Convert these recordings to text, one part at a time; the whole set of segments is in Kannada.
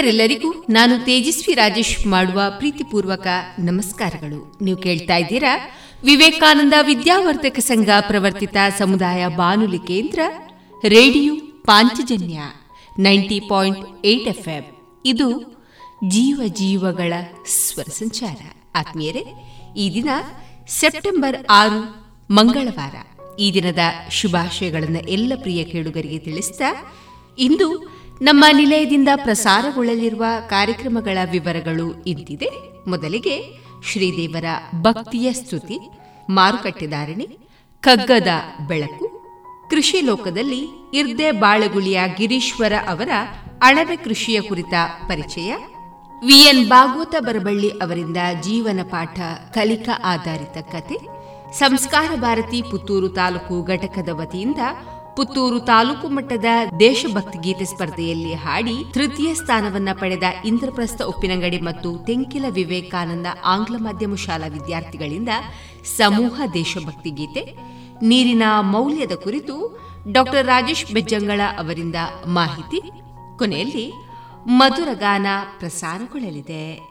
ಕೇಳುಗರೆಲ್ಲರಿಗೂ ನಾನು ತೇಜಸ್ವಿ ರಾಜೇಶ್ ಮಾಡುವ ಪ್ರೀತಿಪೂರ್ವಕ ನಮಸ್ಕಾರಗಳು. ನೀವು ಕೇಳ್ತಾ ಇದ್ದೀರಾ? ವಿವೇಕಾನಂದ ವಿದ್ಯಾವರ್ಧಕ ಸಂಘ ಪ್ರವರ್ತಿತ ಸಮುದಾಯ ಬಾನುಲಿ ಕೇಂದ್ರ, radio Panchajanya ninety point eight FM. ಇದು ಜೀವ ಜೀವಗಳ ಸ್ವರ ಸಂಚಾರ. ಆತ್ಮೀಯರೇ, ಈ ದಿನ ಸೆಪ್ಟೆಂಬರ್ ಆರು, ಮಂಗಳವಾರ. ಈ ದಿನದ ಶುಭಾಶಯಗಳನ್ನು ಎಲ್ಲ ಪ್ರಿಯ ಕೇಳುಗರಿಗೆ ತಿಳಿಸಿದ ಇಂದು ನಮ್ಮ ನಿಲಯದಿಂದ ಪ್ರಸಾರಗೊಳ್ಳಲಿರುವ ಕಾರ್ಯಕ್ರಮಗಳ ವಿವರಗಳು ಇಂತಿದೆ. ಮೊದಲಿಗೆ ಶ್ರೀದೇವರ ಭಕ್ತಿಯ ಸ್ತುತಿ ಮಾರುಕಟ್ಟೆದಾರಣಿ ಕಗ್ಗದ ಬೆಳಕು, ಕೃಷಿ ಲೋಕದಲ್ಲಿ ಇರ್ದೆ ಬಾಳಗುಳಿಯ ಗಿರೀಶ್ವರ ಅವರ ಅಣಬೆ ಕೃಷಿಯ ಕುರಿತ ಪರಿಚಯ ವಿಎನ್ ಭಾಗವತ ಬರಬಳ್ಳಿ ಅವರಿಂದ ಜೀವನ ಪಾಠ ಕಲಿಕಾ ಆಧಾರಿತ ಕತೆ, ಸಂಸ್ಕಾರ ಭಾರತಿ ಪುತ್ತೂರು ತಾಲೂಕು ಘಟಕದ ವತಿಯಿಂದ ಪುತ್ತೂರು ತಾಲೂಕು ಮಟ್ಟದ ದೇಶಭಕ್ತಿ ಗೀತೆ ಸ್ಪರ್ಧೆಯಲ್ಲಿ ಹಾಡಿ ತೃತೀಯ ಸ್ಥಾನವನ್ನ ಪಡೆದ ಇಂದ್ರಪ್ರಸ್ಥ ಉಪ್ಪಿನಂಗಡಿ ಮತ್ತು ತೆಂಕಿಲ ವಿವೇಕಾನಂದ ಆಂಗ್ಲ ಮಾಧ್ಯಮ ಶಾಲಾ ವಿದ್ಯಾರ್ಥಿಗಳಿಂದ ಸಮೂಹ ದೇಶಭಕ್ತಿ ಗೀತೆ. ನೀರಿನ ಮೌಲ್ಯದ ಕುರಿತು ಡಾಕ್ಟರ್ ರಾಜೇಶ್ ಬೆಜ್ಜಂಗಳ ಅವರಿಂದ ಮಾಹಿತಿ. ಕೊನೆಯಲ್ಲಿ ಮಧುರಗಾನ ಪ್ರಸಾರಗೊಳ್ಳಲಿದೆ.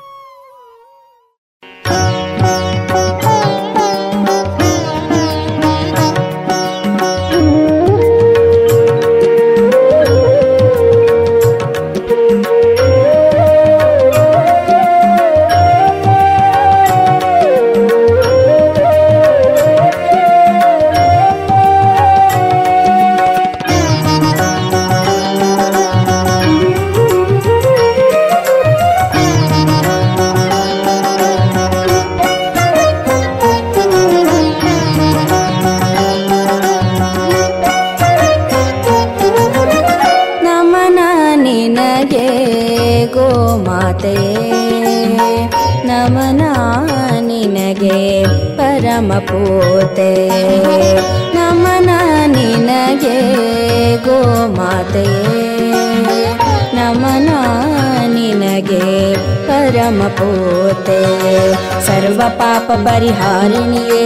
ಸರ್ವ ಪಾಪ ಪರಿಹಾರಿಣಿಯೇ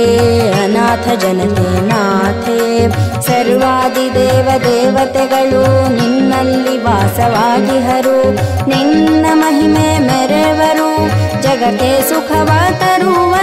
ಅನಾಥ ಜನತೆ ನಾಥೆ ಸರ್ವಾದಿ ದೇವ ದೇವತೆಗಳು ನಿನ್ನಲ್ಲಿ ವಾಸವಾಗಿಹರು ನಿನ್ನ ಮಹಿಮೆ ಮೆರೆವರು ಜಗಕ್ಕೆ ಸುಖವ ತರುವರು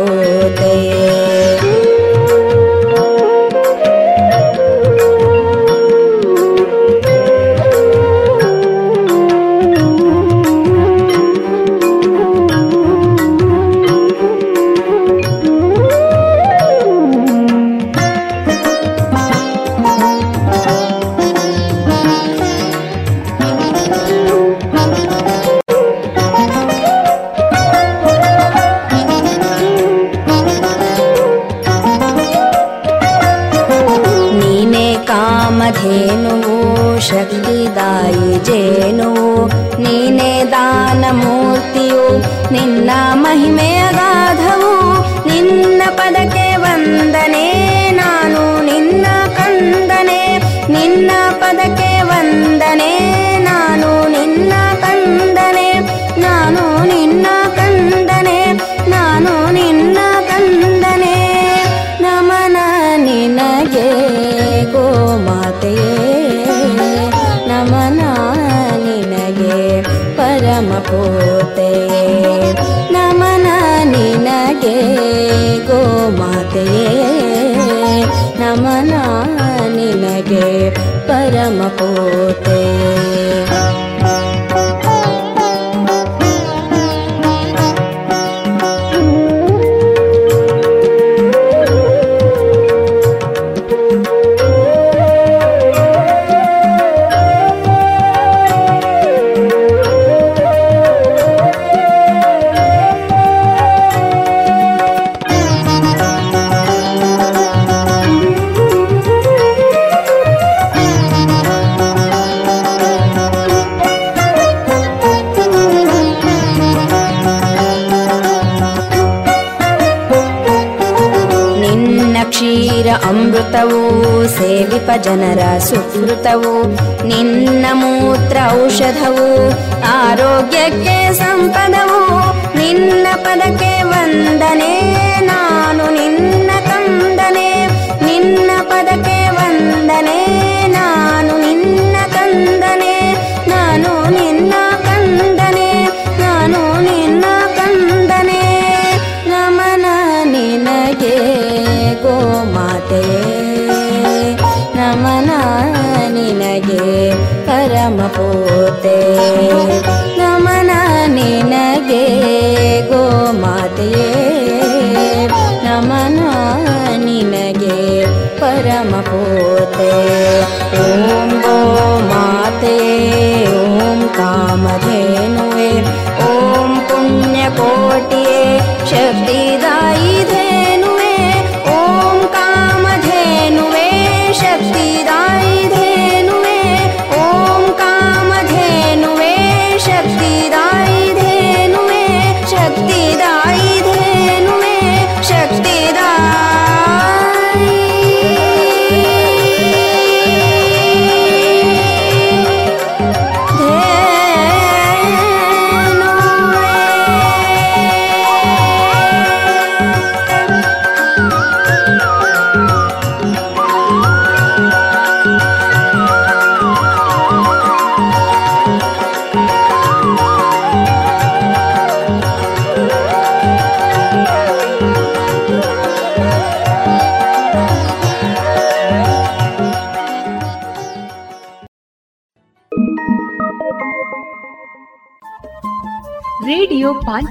Oh. පෝතේ ಅಮೃತವು ಸೇವಿಪ ಜನರ ಸುಕೃತವು. ನಿನ್ನ ಮೂತ್ರ ಔಷಧವು ಆರೋಗ್ಯಕ್ಕೆ ಸಂಪದವು. ನಿನ್ನ ಪದಕ್ಕೆ ವಂದನೆ ಓಂ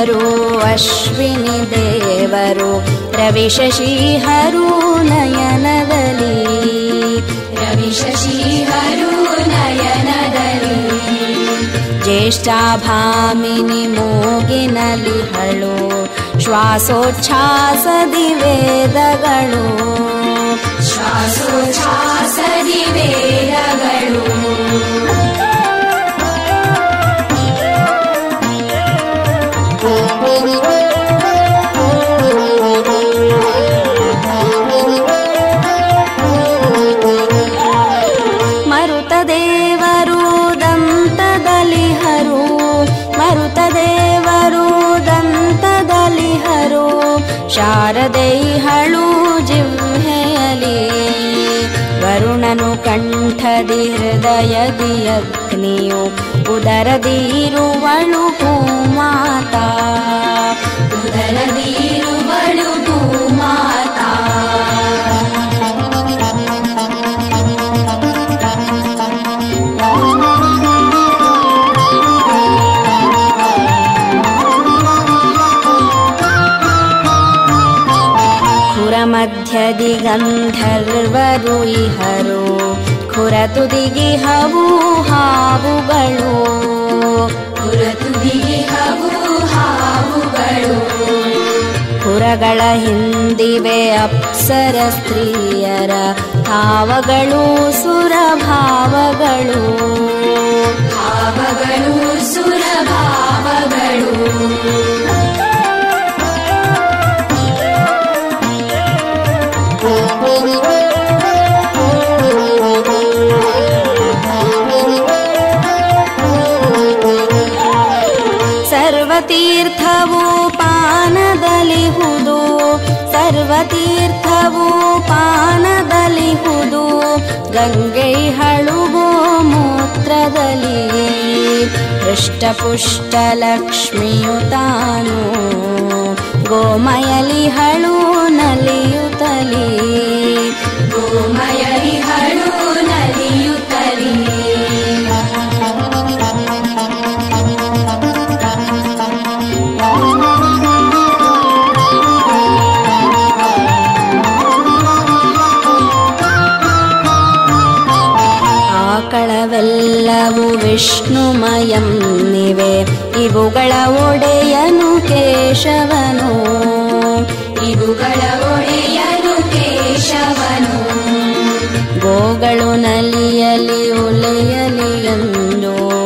अश्विनि देवरु रविश्रीहरु नयनगली रविश्रीहरु नयनदली। ज्येष्ठाभामिनि मोगिनलि मूगिनलिहलु श्वासोच्छासदि दिवेदल श्वासोच्छासदि दिव दीर्दयदियग्नियो उदर धीरु वणुपो माता। उदर धीरुपु माता। पुरमध्य दिगन्धर्वरुहरो ಖುರತುದಿಗಿ ಹವು ಹಾವುಗಳು. ಖುರತುದಿಗಿ ಹವು ಹಾವುಗಳು. ಪುರಗಳ ಹಿಂದಿವೆ ಅಪ್ಸರ ಸ್ತ್ರೀಯರ ಭಾವಗಳು ಸುರಭಾವಗಳು. ಭಾವಗಳು ಸುರಭಾವಗಳು. तीर्थवू पानलिहुदु सर्वतीर्थवलिहुदु गङ्गै हलु गोमूत्रलि पृष्ठपुष्टलक्ष्मयुतानु गोमयलिहलु नलियुतली। गोमय ಆಕಳವೆಲ್ಲವು ವಿಷ್ಣುಮಯಂನಿವೆ ಇವುಗಳ ಒಡೆಯನು ಕೇಶವನು. ಇವುಗಳ ಒಡೆಯನು ಕೇಶವನು. ಗೋಗಳು ನಲಿಯಲಿ ಉಲೆಯಲಿ ಎಂದು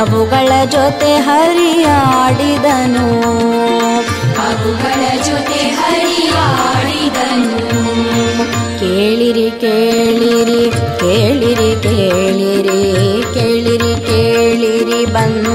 ಅವುಗಳ ಜೊತೆ ಹರಿಯಾಡಿದನು. ಅವುಗಳ ಜೊತೆ ಹರಿಯಾಡಿದನು. ಕೇಳಿರಿ ಕೇಳಿರಿ ಕೇಳಿರಿ ಕೇಳಿರಿ.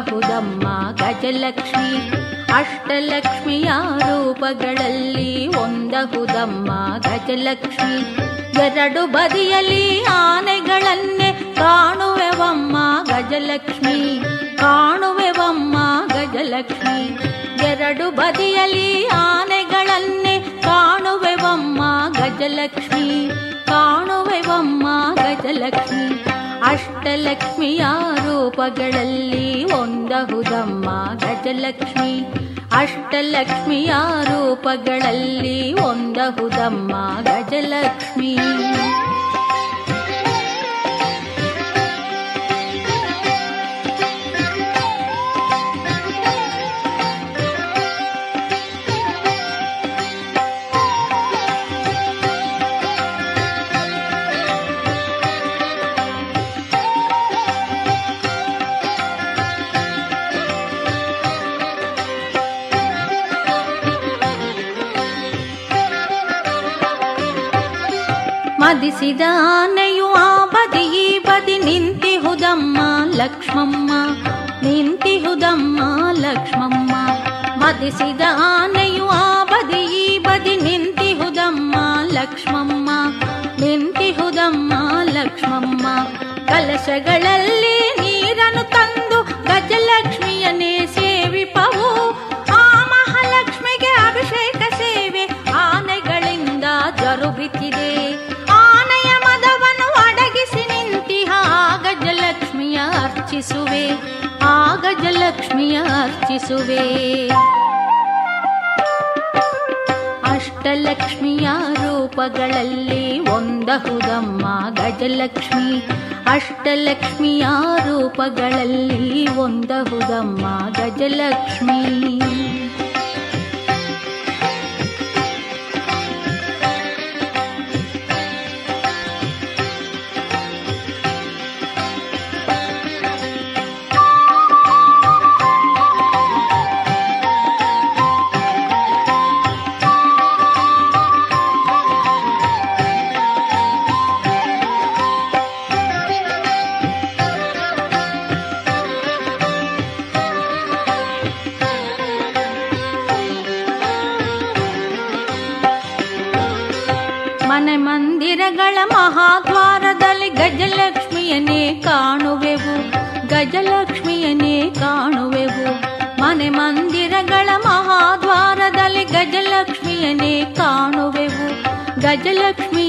ಒಂದಹುದಮ್ಮ ಗಜಲಕ್ಷ್ಮಿ. ಅಷ್ಟಲಕ್ಷ್ಮಿಯ ರೂಪಗಳಲ್ಲಿ ಒಂದಹುದಮ್ಮ ಗಜಲಕ್ಷ್ಮಿ. ಎರಡು ಬದಿಯಲ್ಲಿ ಆನೆಗಳನ್ನೇ ಕಾಣುವೆವಮ್ಮ ಗಜಲಕ್ಷ್ಮಿ. ಕಾಣುವೆವಮ್ಮ ಗಜಲಕ್ಷ್ಮಿ. ಎರಡು ಬದಿಯಲ್ಲಿ ಆನೆಗಳನ್ನೇ ಕಾಣುವೆವಮ್ಮ ಗಜಲಕ್ಷ್ಮಿ. ಕಾಣುವೆವಮ್ಮ ಗಜಲಕ್ಷ್ಮಿ. ಅಷ್ಟಲಕ್ಷ್ಮಿಯ ರೂಪಗಳಲ್ಲಿ ಒಂದಹುದಮ್ಮ ಗಜಲಕ್ಷ್ಮಿ. ಅಷ್ಟಲಕ್ಷ್ಮಿಯ ರೂಪಗಳಲ್ಲಿ ಒಂದಹುದಮ್ಮ ಗಜಲಕ್ಷ್ಮಿ. ಸಾಧಿಸಿದ ಆ ಬದಿ, ಈ ಬದಿ ನಿಂತಿಹುದಮ್ಮ ಲಕ್ಷ್ಮಮ್ಮ ನಿಂತಿಹುದಮ್ಮ ಲಕ್ಷ್ಮಮ್ಮ. ಮದಿಸಿದ ಆನೆಯು ಆ ಬದಿ, ಈ ಬದಿ ನಿಂತಿಹುದಮ್ಮ ಲಕ್ಷ್ಮಮ್ಮ ನಿಂತಿಹುದಮ್ಮ ಲಕ್ಷ್ಮಮ್ಮ. ಕಲಶಗಳಲ್ಲಿ ನೀರನ್ನು ತಂದು ಗಜಲಕ್ಷ್ಮಿಯನೇ ಸೇವಿಪವು. ಗಜಲಕ್ಷ್ಮಿಯ ಅರ್ಚಿಸುವೆ. ಅಷ್ಟಲಕ್ಷ್ಮಿಯ ರೂಪಗಳಲ್ಲಿ ಒಂದಹುದಮ್ಮ ಗಜಲಕ್ಷ್ಮಿ. ಅಷ್ಟಲಕ್ಷ್ಮಿಯ ರೂಪಗಳಲ್ಲಿ ಒಂದಹುದಮ್ಮ ಗಜಲಕ್ಷ್ಮಿ.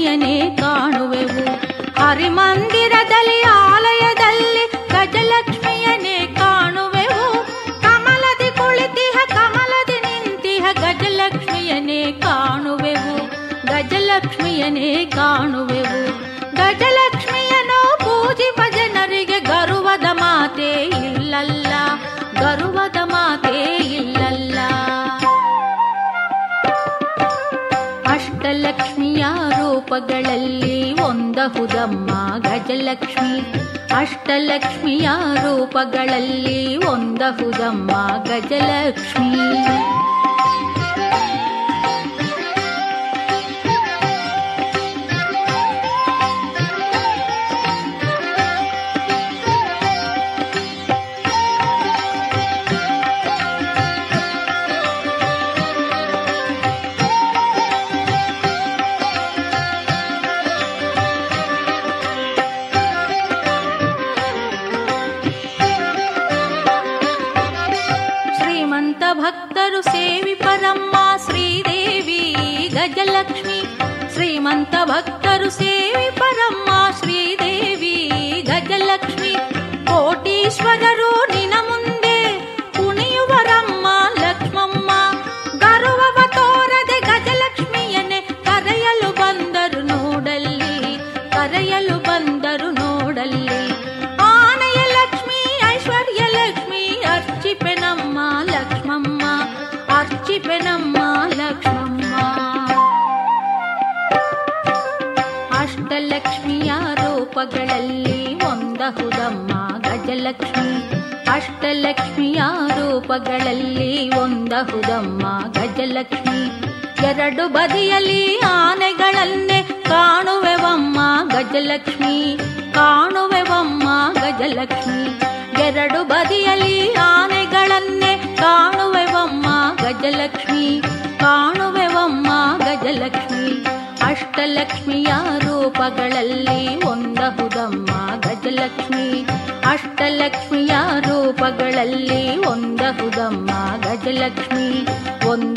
ಗಣಪತಿಯನೇ ಕಾಣುವೆವು. ಹರಿಮಂದಿರದಲ್ಲಿ ಆಲಯದಲ್ಲಿ ಗಜಲಕ್ಷ್ಮಿಯನೇ ಕಾಣುವೆವು. ಕಮಲದಿ ಕುಳಿತಿಹ ಕಮಲದಿ ನಿಂತಿಹ ಗಜಲಕ್ಷ್ಮಿಯನೇ ಕಾಣುವೆವು. ಗಜಲಕ್ಷ್ಮಿಯನೇ ಕಾಣುವೆವು. ರೂಪಗಳಲ್ಲಿ ಒಂದಹುದಮ್ಮ ಗಜಲಕ್ಷ್ಮಿ. ಅಷ್ಟಲಕ್ಷ್ಮಿಯ ರೂಪಗಳಲ್ಲಿ ಒಂದಹುದಮ್ಮ ಗಜಲಕ್ಷ್ಮಿ.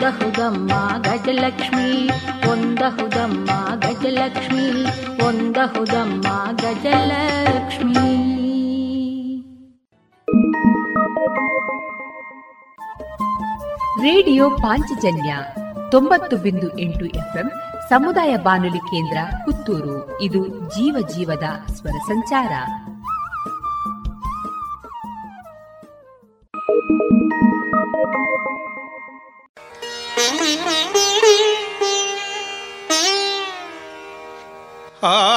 ಒಂದಹುದಮ್ಮ ಗಜಲಕ್ಷ್ಮಿ ಒಂದಹುದಮ್ಮ ಗಜಲಕ್ಷ್ಮಿ ಒಂದಹುದಮ್ಮ ಗಜಲಕ್ಷ್ಮಿ. ರೇಡಿಯೋ ಪಾಂಚಜನ್ಯ ತೊಂಬತ್ತು ಬಿಂದು ಎಂಟು ಎಫ್ಎಂ ಸಮುದಾಯ ಬಾನುಲಿ ಕೇಂದ್ರ ಪುತ್ತೂರು. ಇದು ಜೀವ ಜೀವದ ಸ್ವರ ಸಂಚಾರ. ஆ.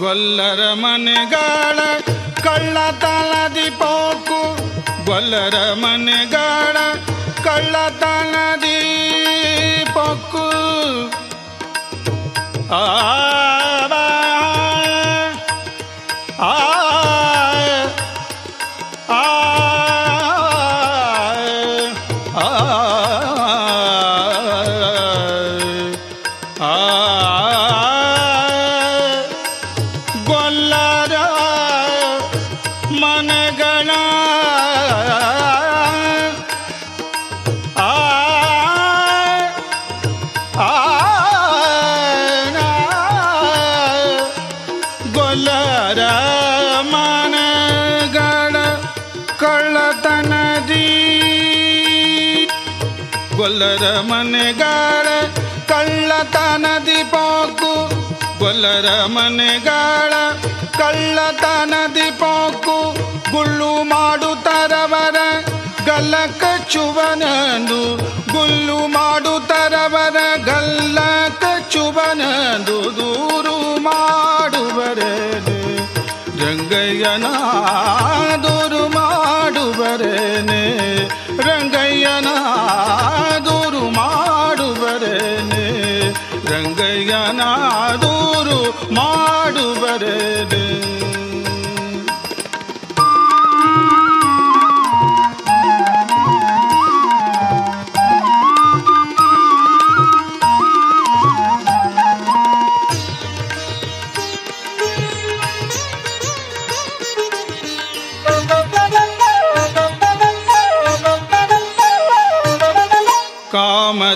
ಗೊಲ್ಲರ ಮನೆಗಳ ಕಳ್ಳತನದಿ ಪೋಕು. ಗೊಲ್ಲರ ಮನೆಗಳ ಕಳ್ಳತನದಿ ಪೊಕ್ಕು ಆ ಮನೆಗಳ ಕಳ್ಳತನದಿ ಪೋಕು ಗುಳ್ಳು ಮಾಡುತ್ತರವರ ಗಲ್ಲ ಕಚ್ಚುವನಂದು ಗುಲ್ಲು ಮಾಡುತ್ತರವರ ಗಲ್ಲ ಕಚ್ಚುವನಂದು ದೂರು ಮಾಡುವರೆ. ರಂಗಯ್ಯನ ದೂರು ಮಾಡುವರೇನೆ ರಂಗಯ್ಯನ ದೂರು ಮಾಡುವರೇನೆ ರಂಗಯ್ಯನ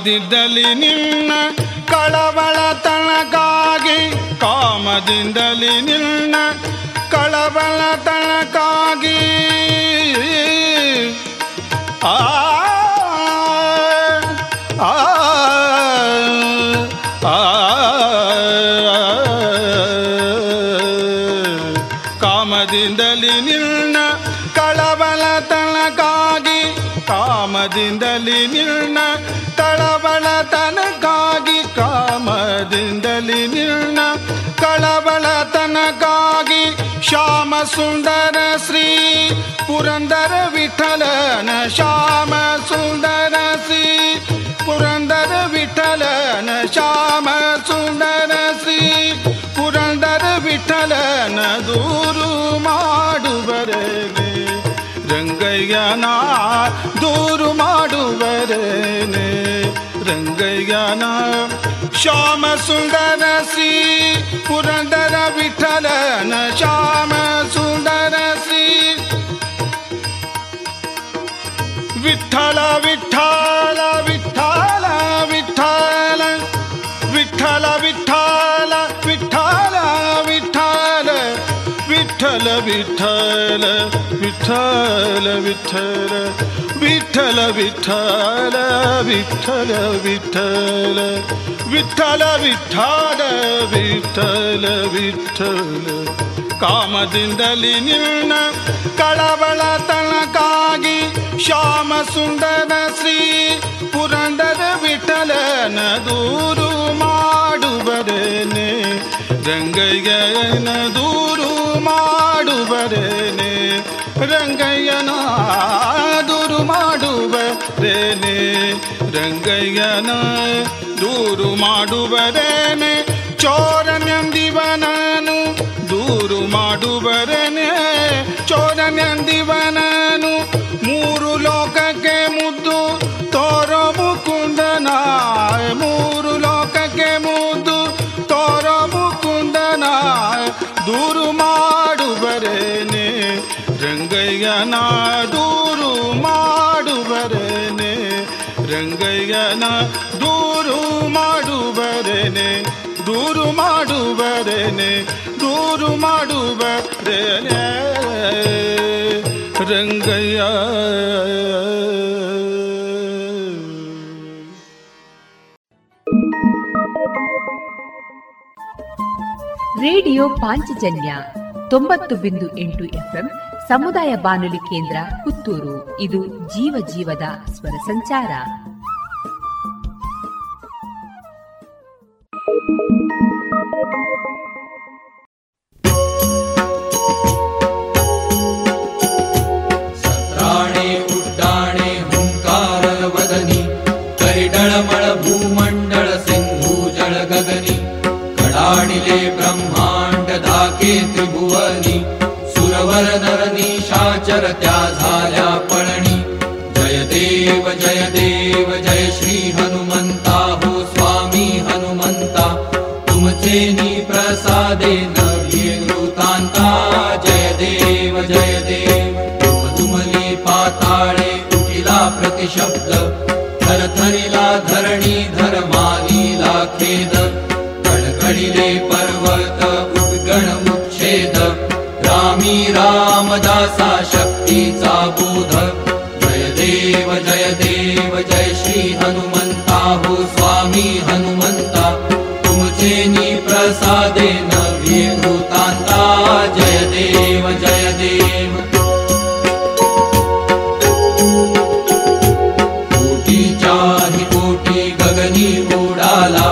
ಕಾಮದಿಂದಲಿ ನಿನ್ನ ಕಳವಳ ತನಕಾಗಿ ಕಾಮದಿಂದಲಿ ನಿನ್ನ ಕಳವಳ ತನಕಾಗಿ ಆ ಕಾಮದಿಂದಲಿ ನಿನ್ನ ಕಳವಳ ತನಕಾಗಿ ಕಾಮದಿಂದಲಿ ನಿನ್ನ सुन्दर श्री पुरन्दर विठलन श्याम सुन्दर श्री पुरन्दर विठलन श्याम सुन्दर श्री पुरन्दर विठलन दूरु ಮಾಡುವರೆಗೆ ರಂಗಯ್ಯನ दूरु ಮಾಡುವರೆನೆ ರಂಗಯ್ಯನ ಶ್ಯಾಮ ಸುಂದರ ಶ್ರೀ ಪುರಂದರ ವಿಠಲನ ಶ್ಯಾಮ ಸುಂದರ ಶ್ರೀ ವಿಠಲ ವಿಠಲ ವಿಠಲ ವಿಠಲ ವಿಠಲ ವಿಠಲ ವಿಠಲ ವಿಠಲ ವಿಠಲ ವಿಠಲ ವಿಠಲ ವಿಠಲ ವಿಠಲ ವಿಠಲ ವಿಠಲ ವಿಠಲ ವಿಠಲ ವಿಠಲ ವಿಠಲ ವಿಠಲ. ಕಾಮದಿಂದಲಿ ನಿನ್ನ ಕಳವಳ ತನಕಾಗಿ ಶ್ಯಾಮ ಸುಂದರ ಶ್ರೀ ಪುರಂದರ ವಿಠಲನ ದೂರು ಮಾಡುವರೇನೆ. ರಂಗಯ್ಯನ ದೂರು ಮಾಡುವರೇನೆ. ರಂಗಯ್ಯನ ಮಾಡುವರೇನೆ ರಂಗಯ್ಯನ ದೂರು ಮಾಡುವರೇನೆ ಚೋರನೆಂದಿವನನು ದೂರು ಮಾಡುವರೇನೆ ದೂರು ಮಾಡುವರೇನೆ ದೂರು ಮಾಡುವರೇನೆ ದೂರು ಮಾಡುವರೇನೆ. ರಂಗಯ್ಯ. ರೇಡಿಯೋ ಪಾಂಚಜನ್ಯ ತೊಂಬತ್ತು ಬಿಂದು ಎಂಟು ಎಫ್ಎಂ ಸಮುದಾಯ ಬಾನುಲಿ ಕೇಂದ್ರ ಪುತ್ತೂರು. ಇದು ಜೀವ ಜೀವದ ಸ್ವರ ಸಂಚಾರ. त्रिभुवनि सुरवर नरनीशाचर त्या झाल्या तुमचे नी प्रसादे नव्ये नृतान्ता। जय देव जय देव। तुमली पाताळे उठिला प्रतिशब्द। थरथरिला धरणी धर्मानीला खेद। कडकडीले पर्वत रामी रामदासा शक्तीचा बोध। जय देव जय देव जय श्री हनुमन्ता स्वामी तुमचे नी प्रसादे नव्ये भूतान्ता जय देव जय देव। कोटीच्या हि कोटी गगनी उडाला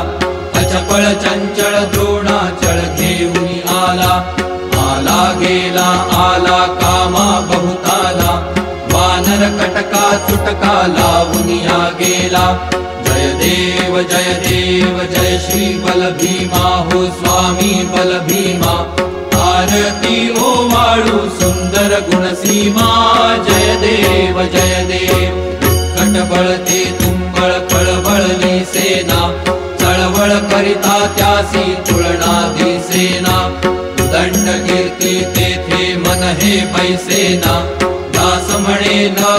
अचपळ चंचळ द्रोणाचळ घेऊन आला। आला गेला आला कामा बहुताला। वानर कटका चुटका गेला जय देव जय देव जय श्री बल भीमा हो स्वामी बल भीमा आरती ओ वाळू सुंदर गुणसीमा। जय देव जय देव कटबळ ते तुंबळ कळबळली सेना। चळवळ करिता त्यासी तुळना दिसेना दंड कीर्ती तेथे मन हे पैसेना। दास म्हणे न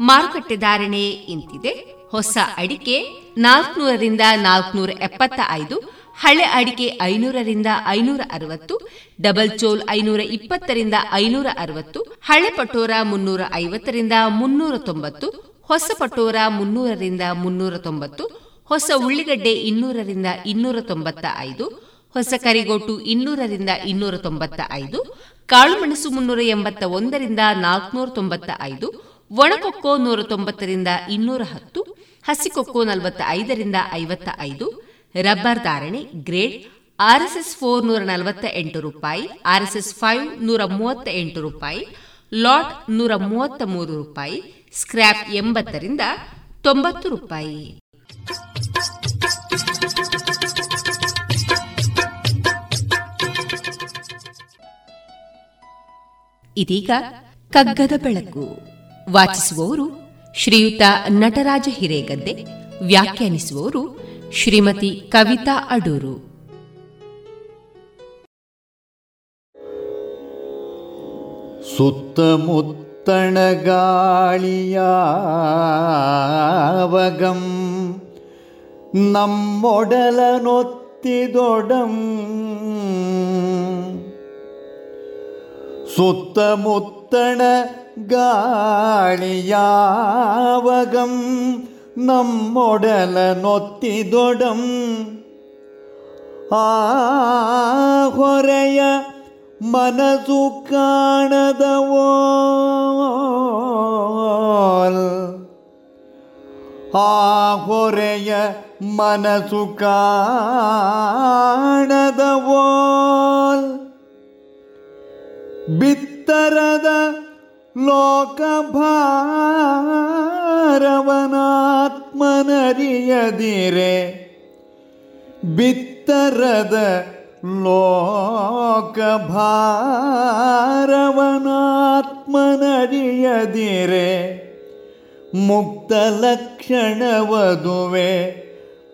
ಮಾರುಕಟ್ಟೆ ಧಾರಣೆ ಇಂತಿದೆ. ಹೊಸ ಅಡಿಕೆ ನಾಲ್ಕನೂರರಿಂದ ನಾಲ್ಕನೂರ ಎಪ್ಪತ್ತ ಐದು ಹಳೆ ಅಡಿಕೆ ಐನೂರರಿಂದ ಐನೂರ ಅರವತ್ತು ಡಬಲ್ ಚೋಲ್ ಐನೂರ ಇಪ್ಪತ್ತರಿಂದ ಐನೂರ ಅರವತ್ತು ಹಳೆ ಪಟೋರ ಮುನ್ನೂರ ಐವತ್ತರಿಂದ ಮುನ್ನೂರ ತೊಂಬತ್ತು ಹೊಸ ಪಟೋರ ಮುನ್ನೂರರಿಂದ ಮುನ್ನೂರ ತೊಂಬತ್ತು ಹೊಸ ಉಳ್ಳಿಗಡ್ಡೆ ಇನ್ನೂರರಿಂದ ಇನ್ನೂರ ತೊಂಬತ್ತ ಐದು ಹೊಸ ಕರಿಗೋಟು ಇನ್ನೂರರಿಂದ ಇನ್ನೂರ ತೊಂಬತ್ತ ಐದು ಕಾಳುಮೆಣಸು ಮುನ್ನೂರ ಎಂಬತ್ತ ಒಂದರಿಂದ ನಾಲ್ಕುನೂರ ತೊಂಬತ್ತ ಐದು ಒಣಕೊಕ್ಕೋ ನೂರ ತೊಂಬತ್ತರಿಂದ ಇನ್ನೂರ ಹತ್ತು ಹಸಿಕೊಕ್ಕೋ ನಲವತ್ತ ಐದರಿಂದ ಐವತ್ತ ಐದು ರಬ್ಬರ್ ಧಾರಣೆ ಗ್ರೇಡ್ ಆರ್ಎಸ್ಎಸ್ ಫೋರ್ ನೂರ ನಲವತ್ತ ಎಂಟು ರೂಪಾಯಿ, ಆರ್ಎಸ್ಎಸ್ ಫೈವ್ ನೂರ ಮೂವತ್ತ ಎಂಟು ರೂಪಾಯಿ, ಲಾಟ್ ನೂರ ಮೂವತ್ತ ಮೂರು ರೂಪಾಯಿ, ಸ್ಕ್ರ್ಯಾಪ್ ಎಂಬತ್ತರಿಂದ ತೊಂಬತ್ತು ರೂಪಾಯಿ. ಇದೀಗ ಕಗ್ಗದ ಬೆಳಕು. ವಾಚಿಸುವವರು ಶ್ರೀಯುತ ನಟರಾಜ ಹಿರೇಗದ್ದೆ. ವ್ಯಾಖ್ಯಾನಿಸುವವರು ಶ್ರೀಮತಿ ಕವಿತಾ ಅಡೂರು. ಸುತ್ತಮುತ್ತಣ ಗಾಳಿಯಾವಗಂ നമ്മൊടലനൊത്തിതൊടം. സുത്തമുത്തണ ഗാളിയാവകം നമ്മൊടലനൊത്തിതൊടം. ആഹൊരയ മനസു കാണതവോ ಆ ಹೊರೆಯ ಮನಸು ಕಾಣದವೋಲ್ ಬಿತ್ತರದ ಲೋಕಭಾರವನಾತ್ಮನರಿಯದಿರೆ. ಬಿತ್ತರದ ಲೋಕಭಾರವನಾತ್ಮನರಿಯದಿರೆ. ಮುಕ್ತ ಲಕ್ಷಣವದುವೆ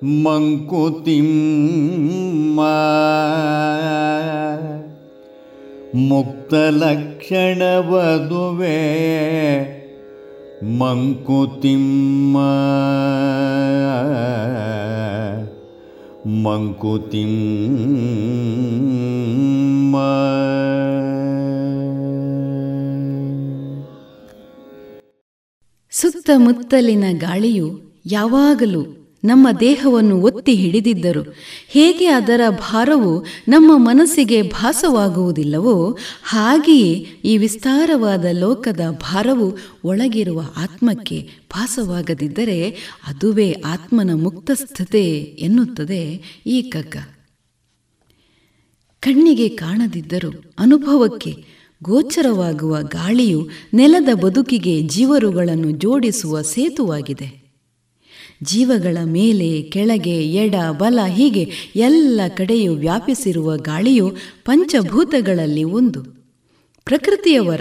ಮಂಕುತಿಮ್ಮ. ಮುಕ್ತ ಲಕ್ಷಣವದುವೆ ಮಂಕುತಿಮ್ಮ. ಮಂಕುತಿಮ್ಮ. ಸುತ್ತಮುತ್ತಲಿನ ಗಾಳಿಯು ಯಾವಾಗಲೂ ನಮ್ಮ ದೇಹವನ್ನು ಒತ್ತಿ ಹಿಡಿದಿದ್ದರು ಹೇಗೆ ಅದರ ಭಾರವು ನಮ್ಮ ಮನಸ್ಸಿಗೆ ಭಾಸವಾಗುವುದಿಲ್ಲವೋ ಹಾಗೆಯೇ ಈ ವಿಸ್ತಾರವಾದ ಲೋಕದ ಭಾರವು ಒಳಗಿರುವ ಆತ್ಮಕ್ಕೆ ಭಾಸವಾಗದಿದ್ದರೆ ಅದುವೇ ಆತ್ಮನ ಮುಕ್ತಸ್ಥತೆ ಎನ್ನುತ್ತದೆ ಈ ಕಗ್ಗ. ಕಣ್ಣಿಗೆ ಕಾಣದಿದ್ದರೂ ಅನುಭವಕ್ಕೆ ಗೋಚರವಾಗುವ ಗಾಳಿಯು ನೆಲದ ಬದುಕಿಗೆ ಜೀವರುಗಳನ್ನು ಜೋಡಿಸುವ ಸೇತುವಾಗಿದೆ. ಜೀವಗಳ ಮೇಲೆ, ಕೆಳಗೆ, ಎಡ, ಬಲ ಹೀಗೆ ಎಲ್ಲ ಕಡೆಯೂ ವ್ಯಾಪಿಸಿರುವ ಗಾಳಿಯು ಪಂಚಭೂತಗಳಲ್ಲಿ ಒಂದು. ಪ್ರಕೃತಿಯವರ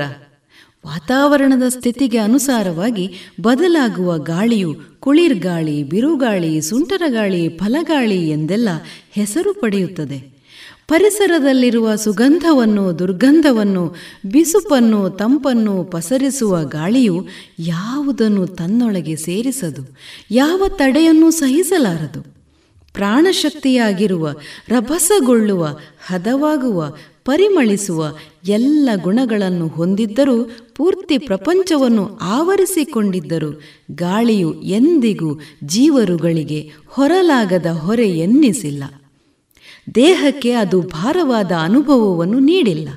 ವಾತಾವರಣದ ಸ್ಥಿತಿಗೆ ಅನುಸಾರವಾಗಿ ಬದಲಾಗುವ ಗಾಳಿಯು ಕುಳಿರ್ಗಾಳಿ ಬಿರುಗಾಳಿ, ಸುಂಟರಗಾಳಿ, ಫಲಗಾಳಿ ಎಂದೆಲ್ಲ ಹೆಸರು ಪಡೆಯುತ್ತದೆ. ಪರಿಸರದಲ್ಲಿರುವ ಸುಗಂಧವನ್ನು, ದುರ್ಗಂಧವನ್ನು, ಬಿಸುಪನ್ನು, ತಂಪನ್ನು ಪಸರಿಸುವ ಗಾಳಿಯು ಯಾವುದನ್ನು ತನ್ನೊಳಗೆ ಸೇರಿಸದು, ಯಾವ ತಡೆಯನ್ನು ಸಹಿಸಲಾರದು. ಪ್ರಾಣಶಕ್ತಿಯಾಗಿರುವ, ರಭಸಗೊಳ್ಳುವ, ಹದವಾಗುವ, ಪರಿಮಳಿಸುವ ಎಲ್ಲ ಗುಣಗಳನ್ನು ಹೊಂದಿದ್ದರೂ ಪೂರ್ತಿ ಪ್ರಪಂಚವನ್ನು ಆವರಿಸಿಕೊಂಡಿದ್ದರೂ ಗಾಳಿಯು ಎಂದಿಗೂ ಜೀವರುಗಳಿಗೆ ಹೊರಲಾಗದ ಹೊರೆ ಎನ್ನಿಸಿಲ್ಲ. ದೇಹಕ್ಕೆ ಅದು ಭಾರವಾದ ಅನುಭವವನ್ನು ನೀಡಿಲ್ಲ.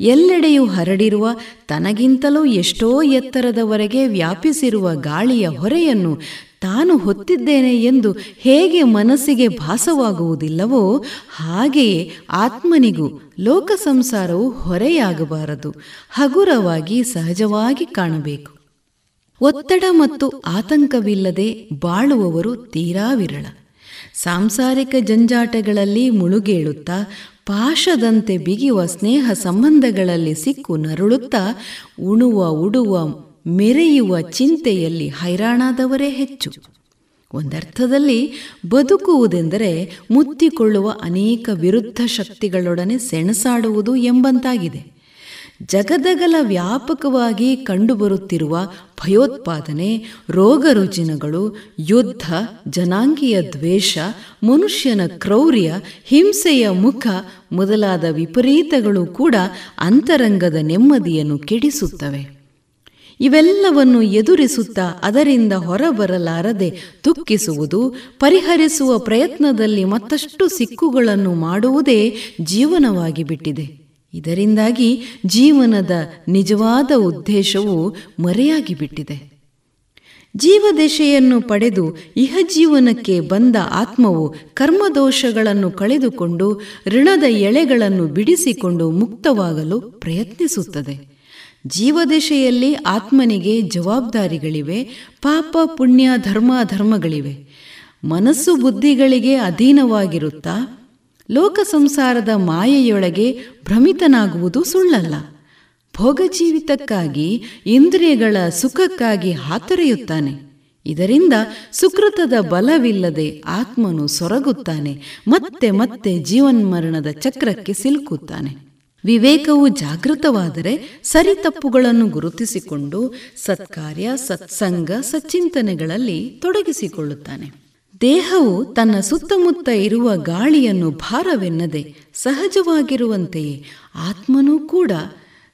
ಎಲ್ಲೆಡೆಯೂ ಹರಡಿರುವ, ತನಗಿಂತಲೂ ಎಷ್ಟೋ ಎತ್ತರದವರೆಗೆ ವ್ಯಾಪಿಸಿರುವ ಗಾಳಿಯ ಹೊರೆಯನ್ನು ತಾನು ಹೊತ್ತಿದ್ದೇನೆ ಎಂದು ಹೇಗೆ ಮನಸ್ಸಿಗೆ ಭಾಸವಾಗುವುದಿಲ್ಲವೋ, ಹಾಗೆಯೇ ಆತ್ಮನಿಗೂ ಲೋಕ ಸಂಸಾರವು ಹೊರೆಯಾಗಬಾರದು, ಹಗುರವಾಗಿ ಸಹಜವಾಗಿ ಕಾಣಬೇಕು. ಒತ್ತಡ ಮತ್ತು ಆತಂಕವಿಲ್ಲದೆ ಬಾಳುವವರು ತೀರಾ ವಿರಳ. ಸಾಂಸಾರಿಕ ಜಂಜಾಟಗಳಲ್ಲಿ ಮುಳುಗೇಳುತ್ತಾ, ಪಾಶದಂತೆ ಬಿಗಿಯುವ ಸ್ನೇಹ ಸಂಬಂಧಗಳಲ್ಲಿ ಸಿಕ್ಕು ನರುಳುತ್ತಾ, ಉಣುವ, ಉಡುವ, ಮೆರೆಯುವ ಚಿಂತೆಯಲ್ಲಿ ಹೈರಾಣಾದವರೇ ಹೆಚ್ಚು. ಒಂದರ್ಥದಲ್ಲಿ ಬದುಕುವುದೆಂದರೆ ಮುತ್ತಿಕೊಳ್ಳುವ ಅನೇಕ ವಿರುದ್ಧ ಶಕ್ತಿಗಳೊಡನೆ ಸೆಣಸಾಡುವುದು ಎಂಬಂತಾಗಿದೆ. ಜಗದಗಲ ವ್ಯಾಪಕವಾಗಿ ಕಂಡುಬರುತ್ತಿರುವ ಭಯೋತ್ಪಾದನೆ, ರೋಗ ರುಜಿನಗಳು, ಯುದ್ಧ, ಜನಾಂಗೀಯ ದ್ವೇಷ, ಮನುಷ್ಯನ ಕ್ರೌರ್ಯ, ಹಿಂಸೆಯ ಮುಖ ಮೊದಲಾದ ವಿಪರೀತಗಳು ಕೂಡ ಅಂತರಂಗದ ನೆಮ್ಮದಿಯನ್ನು ಕೆಡಿಸುತ್ತವೆ. ಇವೆಲ್ಲವನ್ನು ಎದುರಿಸುತ್ತಾ ಅದರಿಂದ ಹೊರಬರಲಾರದೆ ತುಕ್ಕಿಸುವುದು ಪರಿಹರಿಸುವ ಪ್ರಯತ್ನದಲ್ಲಿ ಮತ್ತಷ್ಟು ಸಿಕ್ಕುಗಳನ್ನು ಮಾಡುವುದೇ ಜೀವನವಾಗಿ ಬಿಟ್ಟಿದೆ ಇದರಿಂದಾಗಿ ಜೀವನದ ನಿಜವಾದ ಉದ್ದೇಶವು ಮರೆಯಾಗಿ ಬಿಟ್ಟಿದೆ ಜೀವದೆಶೆಯನ್ನು ಪಡೆದು ಇಹಜೀವನಕ್ಕೆ ಬಂದ ಆತ್ಮವು ಕರ್ಮದೋಷಗಳನ್ನು ಕಳೆದುಕೊಂಡು ಋಣದ ಎಳೆಗಳನ್ನು ಬಿಡಿಸಿಕೊಂಡು ಮುಕ್ತವಾಗಲು ಪ್ರಯತ್ನಿಸುತ್ತದೆ. ಜೀವದೆಶೆಯಲ್ಲಿ ಆತ್ಮನಿಗೆ ಜವಾಬ್ದಾರಿಗಳಿವೆ, ಪಾಪ, ಪುಣ್ಯ, ಧರ್ಮ, ಧರ್ಮಗಳಿವೆ. ಮನಸ್ಸು ಬುದ್ಧಿಗಳಿಗೆ ಅಧೀನವಾಗಿರುತ್ತಾ ಲೋಕ ಸಂಸಾರದ ಮಾಯೆಯೊಳಗೆ ಭ್ರಮಿತನಾಗುವುದು ಸುಳ್ಳಲ್ಲ. ಭೋಗಜೀವಿತಕ್ಕಾಗಿ ಇಂದ್ರಿಯಗಳ ಸುಖಕ್ಕಾಗಿ ಹಾತೊರೆಯುತ್ತಾನೆ. ಇದರಿಂದ ಸುಕೃತದ ಬಲವಿಲ್ಲದೆ ಆತ್ಮನು ಸೊರಗುತ್ತಾನೆ, ಮತ್ತೆ ಮತ್ತೆ ಜೀವನ್ಮರಣದ ಚಕ್ರಕ್ಕೆ ಸಿಲುಕುತ್ತಾನೆ. ವಿವೇಕವು ಜಾಗೃತವಾದರೆ ಸರಿ ತಪ್ಪುಗಳನ್ನು ಗುರುತಿಸಿಕೊಂಡು ಸತ್ಕಾರ್ಯ, ಸತ್ಸಂಗ, ಸಚ್ಚಿಂತನೆಗಳಲ್ಲಿ ತೊಡಗಿಸಿಕೊಳ್ಳುತ್ತಾನೆ. ದೇಹವು ತನ್ನ ಸುತ್ತಮುತ್ತ ಇರುವ ಗಾಳಿಯನ್ನು ಭಾರವೆನ್ನದೆ ಸಹಜವಾಗಿರುವಂತೆಯೇ ಆತ್ಮನೂ ಕೂಡ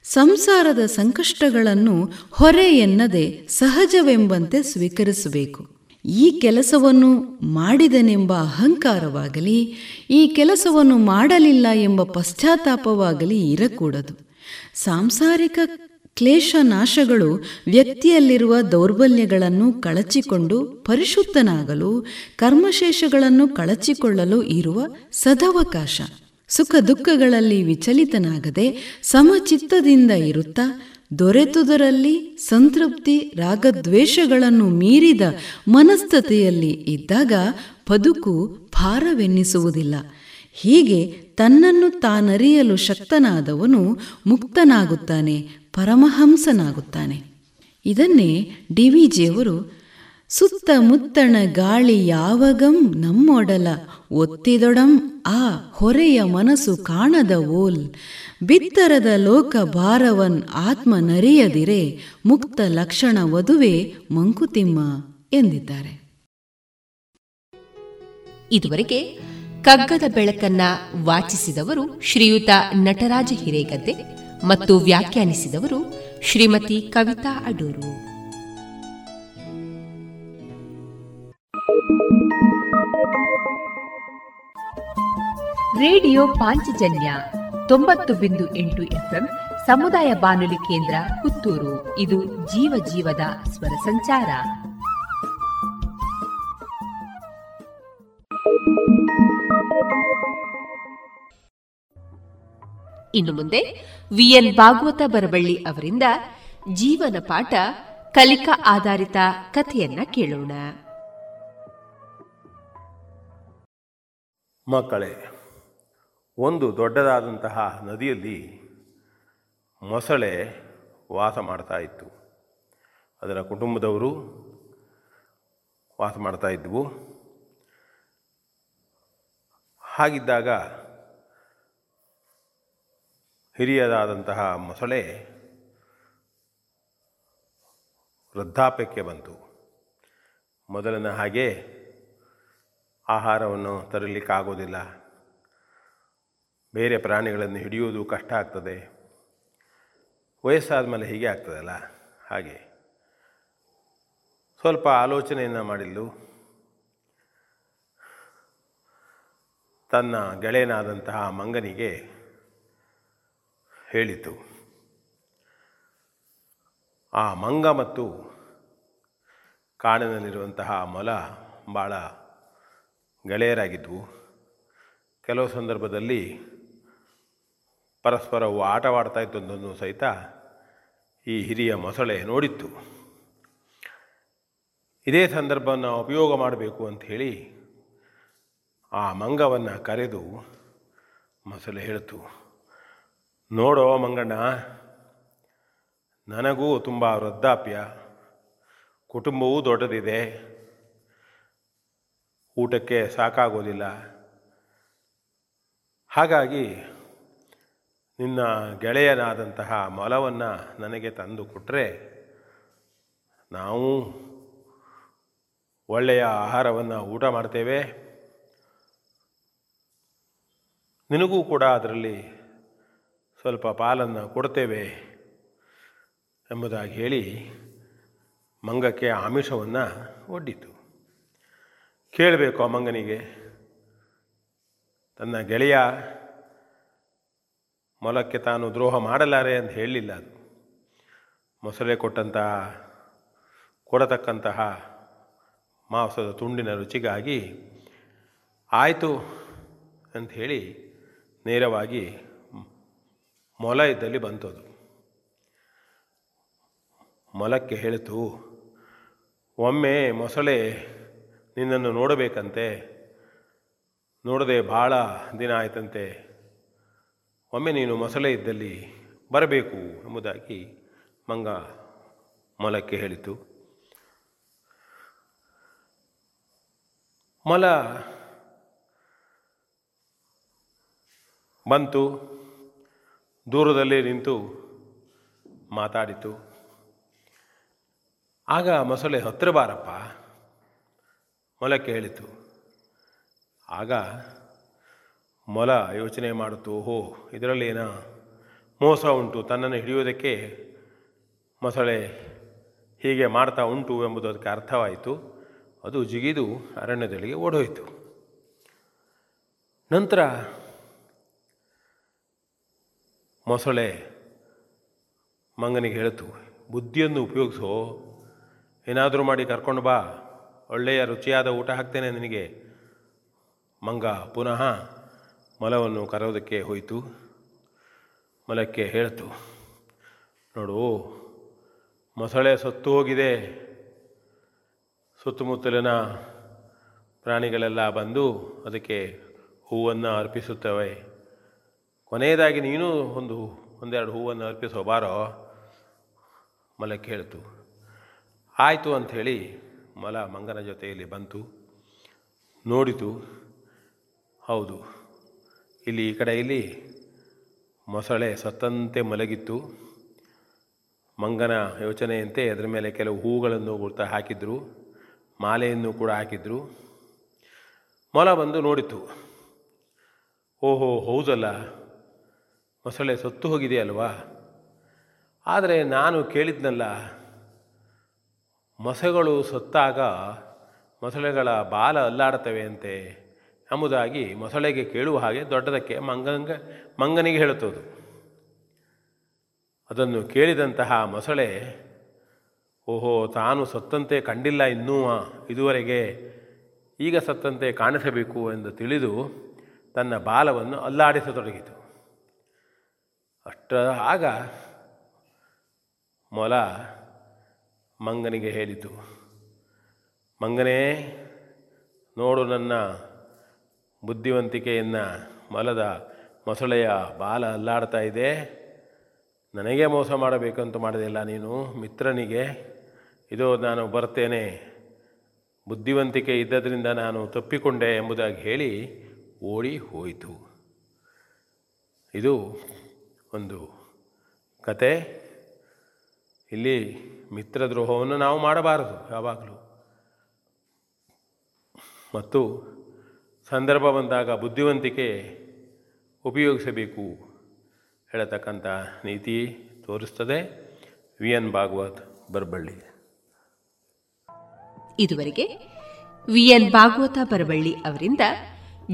ಸಂಸಾರದ ಸಂಕಷ್ಟಗಳನ್ನು ಹೊರೆ ಎನ್ನದೆ ಸಹಜವೆಂಬಂತೆ ಸ್ವೀಕರಿಸಬೇಕು. ಈ ಕೆಲಸವನ್ನು ಮಾಡಿದನೆಂಬ ಅಹಂಕಾರವಾಗಲಿ, ಈ ಕೆಲಸವನ್ನು ಮಾಡಲಿಲ್ಲ ಎಂಬ ಪಶ್ಚಾತ್ತಾಪವಾಗಲಿ ಇರಕೂಡದು. ಸಾಂಸಾರಿಕ ಕ್ಲೇಶ ನಾಶಗಳು ವ್ಯಕ್ತಿಯಲ್ಲಿರುವ ದೌರ್ಬಲ್ಯಗಳನ್ನು ಕಳಚಿಕೊಂಡು ಪರಿಶುದ್ಧನಾಗಲು, ಕರ್ಮಶೇಷಗಳನ್ನು ಕಳಚಿಕೊಳ್ಳಲು ಇರುವ ಸದವಕಾಶ. ಸುಖ ದುಃಖಗಳಲ್ಲಿ ವಿಚಲಿತನಾಗದೆ ಸಮಚಿತ್ತದಿಂದ ಇರುತ್ತಾ, ದೊರೆತುದರಲ್ಲಿ ಸಂತೃಪ್ತಿ, ರಾಗದ್ವೇಷಗಳನ್ನು ಮೀರಿದ ಮನಸ್ಥತೆಯಲ್ಲಿ ಇದ್ದಾಗ ಬದುಕು ಭಾರವೆನ್ನಿಸುವುದಿಲ್ಲ. ಹೀಗೆ ತನ್ನನ್ನು ತಾನರಿಯಲು ಶಕ್ತನಾದವನು ಮುಕ್ತನಾಗುತ್ತಾನೆ. ಪರಮಹಂಸನಾಗುತ್ತಾನೆ. ಇದನ್ನೇ ಡಿ ವಿ ಜಿಯವರು ಸುತ್ತಮುತ್ತಣ ಗಾಳಿ ಯಾವಗಂ ನಮ್ಮೊಡಲ, ಒತ್ತಿದೊಡಂ ಆ ಹೊರೆಯ ಮನಸ್ಸು ಕಾಣದ ಓಲ್. ಬಿತ್ತರದ ಲೋಕ ಭಾರವನ್ ಆತ್ಮ ನರಿಯದಿರೆ, ಮುಕ್ತ ಲಕ್ಷಣ ವಧುವೆ ಮಂಕುತಿಮ್ಮ ಎಂದಿದ್ದಾರೆ. ಇದುವರೆಗೆ ಕಗ್ಗದ ಬೆಳಕನ್ನ ವಾಚಿಸಿದವರು ಶ್ರೀಯುತ ನಟರಾಜ ಹಿರೇಗದ್ದೆ. ಮತ್ತು ವ್ಯಾಖ್ಯಾನಿಸಿದವರು ಶ್ರೀಮತಿ ಕವಿತಾ ಅಡೂರು. ರೇಡಿಯೋ ಪಾಂಚಜನ್ಯ ತೊಂಬತ್ತು ಬಿಂದು ಎಂಟು ಎಫ್ಎಂ ಸಮುದಾಯ ಬಾನುಲಿ ಕೇಂದ್ರ ಪುತ್ತೂರು. ಇದು ಜೀವ ಜೀವದ ಸ್ವರ ಸಂಚಾರ. ಇನ್ನು ಮುಂದೆ ವಿಎನ್ ಭಾಗವತ ಬರಬಳ್ಳಿ ಅವರಿಂದ ಜೀವನ ಪಾಠ ಕಲಿಕಾ ಆಧಾರಿತ ಕಥೆಯನ್ನ ಕೇಳೋಣ. ಮಕ್ಕಳೇ, ಒಂದು ದೊಡ್ಡದಾದಂತಹ ನದಿಯಲ್ಲಿ ಮೊಸಳೆ ವಾಸ ಮಾಡ್ತಾ ಇತ್ತು. ಅದರ ಕುಟುಂಬದವರು ವಾಸ ಮಾಡ್ತಾ ಇದ್ವು. ಹಾಗಿದ್ದಾಗ ಹಿರಿಯದಾದಂತಹ ಮೊಸಳೆ ವೃದ್ಧಾಪ್ಯಕ್ಕೆ ಬಂತು. ಮೊದಲಿನ ಹಾಗೆ ಆಹಾರವನ್ನು ತರಲಿಕ್ಕಾಗೋದಿಲ್ಲ. ಬೇರೆ ಪ್ರಾಣಿಗಳನ್ನು ಹಿಡಿಯುವುದು ಕಷ್ಟ ಆಗ್ತದೆ. ವಯಸ್ಸಾದ ಮೇಲೆ ಹೀಗೆ ಆಗ್ತದಲ್ಲ? ಹಾಗೆ. ಸ್ವಲ್ಪ ಆಲೋಚನೆಯನ್ನು ಮಾಡಿಲ್ಲು ತನ್ನ ಗೆಳೆಯನಾದಂತಹ ಮಂಗನಿಗೆ ಹೇಳಿತು. ಆ ಮಂಗ ಮತ್ತು ಕಾಡಿನಲ್ಲಿರುವಂತಹ ಮೊಲ ಭಾಳ ಗೆಳೆಯರಾಗಿದ್ದವು ಕೆಲವು ಸಂದರ್ಭದಲ್ಲಿ ಪರಸ್ಪರವು ಆಟವಾಡ್ತಾ ಇದ್ದೊಂದನ್ನು ಸಹಿತ ಈ ಹಿರಿಯ ಮೊಸಳೆ ನೋಡಿತ್ತು. ಇದೇ ಸಂದರ್ಭವನ್ನು ಉಪಯೋಗ ಮಾಡಬೇಕು ಅಂತ ಹೇಳಿ ಆ ಮಂಗವನ್ನು ಕರೆದು ಮೊಸಳೆ ಹೇಳಿತು. ನೋಡೋ ಮಂಗಣ್ಣ, ನನಗೂ ತುಂಬ ವೃದ್ಧಾಪ್ಯ, ಕುಟುಂಬವೂ ದೊಡ್ಡದಿದೆ, ಊಟಕ್ಕೆ ಸಾಕಾಗೋದಿಲ್ಲ. ಹಾಗಾಗಿ ನಿನ್ನ ಗೆಳೆಯನಾದಂತಹ ಮೊಲವನ್ನು ನನಗೆ ತಂದು ಕೊಟ್ಟರೆ ನಾವು ಒಳ್ಳೆಯ ಆಹಾರವನ್ನು ಊಟ ಮಾಡ್ತೇವೆ. ನಿನಗೂ ಕೂಡ ಅದರಲ್ಲಿ ಸ್ವಲ್ಪ ಪಾಲನ್ನು ಕೊಡ್ತೇವೆ ಎಂಬುದಾಗಿ ಹೇಳಿ ಮಂಗಕ್ಕೆ ಆಮಿಷವನ್ನು ಒಡ್ಡಿತು. ಕೇಳಬೇಕು ಆ ಮಂಗನಿಗೆ. ತನ್ನ ಗೆಳೆಯ ಮೊಲಕ್ಕೆ ತಾನು ದ್ರೋಹ ಮಾಡಲಾರೆ ಅಂತ ಹೇಳಲಿಲ್ಲ ಅದು. ಮೊಸಳೆ ಕೊಟ್ಟಂತಹ ಕೊಡತಕ್ಕಂತಹ ಮಾಂಸದ ತುಂಡಿನ ರುಚಿಗಾಗಿ ಆಯಿತು ಅಂತ ಹೇಳಿ ನೇರವಾಗಿ ಮೊಲ ಇದ್ದಲ್ಲಿ ಬಂತದು. ಮೊಲಕ್ಕೆ ಹೇಳಿತು, ಒಮ್ಮೆ ಮೊಸಳೆ ನಿನ್ನನ್ನು ನೋಡಬೇಕಂತೆ. ನೋಡದೆ ಭಾಳ ದಿನ ಆಯ್ತಂತೆ. ಒಮ್ಮೆ ನೀನು ಮೊಸಳೆ ಇದ್ದಲ್ಲಿ ಬರಬೇಕು ಎಂಬುದಾಗಿ ಮಂಗ ಮೊಲಕ್ಕೆ ಹೇಳಿತು. ಮೊಲ ಬಂತು. ದೂರದಲ್ಲಿ ನಿಂತು ಮಾತಾಡಿತು. ಆಗ ಮೊಸಳೆ ಹತ್ತಿರ ಬಾರಪ್ಪ. ಮೊಲ ಕೇಳಿತು. ಆಗ ಮೊಲ ಯೋಚನೆ ಮಾಡಿತು ಓಹೋ, ಇದರಲ್ಲಿ ಏನೋ ಮೋಸ ಉಂಟು, ತನ್ನನ್ನು ಹಿಡಿಯೋದಕ್ಕೆ ಮೊಸಳೆ ಹೀಗೆ ಮಾಡ್ತಾ ಉಂಟು ಎಂಬುದು ಅದಕ್ಕೆ ಅರ್ಥವಾಯಿತು. ಅದು ಜಿಗಿದು ಅರಣ್ಯದಲ್ಲಿಗೆ ಓಡೋಯಿತು. ನಂತರ ಮೊಸಳೆ ಮಂಗನಿಗೆ ಹೇಳಿತು, ಬುದ್ಧಿಯನ್ನು ಉಪಯೋಗಿಸೋ. ಏನಾದರೂ ಮಾಡಿ ಕರ್ಕೊಂಡು ಬಾ. ಒಳ್ಳೆಯ ರುಚಿಯಾದ ಊಟ ಹಾಕ್ತೇನೆ ನಿನಗೆ. ಮಂಗ ಪುನಃ ಮಲವನ್ನು ಕರೆಯೋದಕ್ಕೆ ಹೋಯಿತು. ಮಲಕ್ಕೆ ಹೇಳ್ತು, ನೋಡು, ಮೊಸಳೆ ಸತ್ತು ಹೋಗಿದೆ. ಸುತ್ತಮುತ್ತಲಿನ ಪ್ರಾಣಿಗಳೆಲ್ಲ ಬಂದು ಅದಕ್ಕೆ ಹೂವನ್ನು ಅರ್ಪಿಸುತ್ತವೆ. ಕೊನೆಯದಾಗಿ ನೀನು ಒಂದು, ಒಂದೆರಡು ಹೂವನ್ನು ಅರ್ಪಿಸೋ ಬಾರೋ ಮಲ ಹೇಳ್ತು ಆಯಿತು ಅಂಥೇಳಿ ಮಲ ಮಂಗನ ಜೊತೆಯಲ್ಲಿ ಬಂತು. ನೋಡಿತು, ಹೌದು, ಇಲ್ಲಿ ಈ ಕಡೆಯಲ್ಲಿ ಮೊಸಳೆ ಸತ್ತಂತೆ ಮಲಗಿತ್ತು. ಮಂಗನ ಯೋಚನೆಯಂತೆ ಅದರ ಮೇಲೆ ಕೆಲವು ಹೂಗಳನ್ನು ಗುರ್ತ ಹಾಕಿದ್ರು, ಮಾಲೆಯನ್ನು ಕೂಡ ಹಾಕಿದ್ರು. ಮೊಲ ಬಂದು ನೋಡಿತು, ಓಹೋ, ಹೌದಲ್ಲ ಮೊಸಳೆ ಸತ್ತು ಹೋಗಿದೆಯಲ್ವಾ ಆದರೆ ನಾನು ಕೇಳಿದ್ನಲ್ಲ, ಮೊಸೆಗಳು ಸತ್ತಾಗ ಮೊಸಳೆಗಳ ಬಾಲ ಅಲ್ಲಾಡ್ತವೆ ಅಂತೆ ಎಂಬುದಾಗಿ ಮೊಸಳೆಗೆ ಕೇಳುವ ಹಾಗೆ ದೊಡ್ಡದಕ್ಕೆ ಮಂಗಂಗ, ಮಂಗನಿಗೆ ಹೇಳುತ್ತದು. ಅದನ್ನು ಕೇಳಿದಂತಹ ಮೊಸಳೆ, ಓಹೋ, ತಾನು ಸತ್ತಂತೆ ಕಂಡಿಲ್ಲ ಇನ್ನೂ ಇದುವರೆಗೆ, ಈಗ ಸತ್ತಂತೆ ಕಾಣಿಸಬೇಕು ಎಂದು ತಿಳಿದು ತನ್ನ ಬಾಲವನ್ನು ಅಲ್ಲಾಡಿಸತೊಡಗಿತು. ಅಷ್ಟರ ಆಗ ಮೊಲ ಮಂಗನಿಗೆ ಹೇಳಿತು, ಮಂಗನೇ, ನೋಡು ನನ್ನ ಬುದ್ಧಿವಂತಿಕೆಯನ್ನು ಮೊಲದ ಮೊಸಳೆಯ ಬಾಲ ಅಲ್ಲಾಡ್ತಾ ಇದೆ. ನನಗೆ ಮೋಸ ಮಾಡಬೇಕಂತ ಮಾಡೋದಿಲ್ಲ ನೀನು, ಮಿತ್ರನಿಗೆ. ಇದು ನಾನು ಬರ್ತೇನೆ. ಬುದ್ಧಿವಂತಿಕೆ ಇದ್ದದರಿಂದ ನಾನು ತಪ್ಪಿಕೊಂಡೆ ಎಂಬುದಾಗಿ ಹೇಳಿ ಓಡಿ ಹೋಯಿತು. ಇದು ಒಂದು ಕತೆ. ಇಲ್ಲಿ ಮಿತ್ರದ್ರೋಹವನ್ನು ನಾವು ಮಾಡಬಾರದು ಯಾವಾಗಲೂ. ಮತ್ತು ಸಂದರ್ಭ ಬಂದಾಗ ಬುದ್ಧಿವಂತಿಕೆ ಉಪಯೋಗಿಸಬೇಕು ಹೇಳತಕ್ಕಂಥ ನೀತಿ ತೋರಿಸ್ತದೆ ವಿ ಎನ್ ಭಾಗವತ್ ಬರಬಳ್ಳಿ. ಇದುವರೆಗೆ ವಿ ಎನ್ ಭಾಗವತ ಬರಬಳ್ಳಿ ಅವರಿಂದ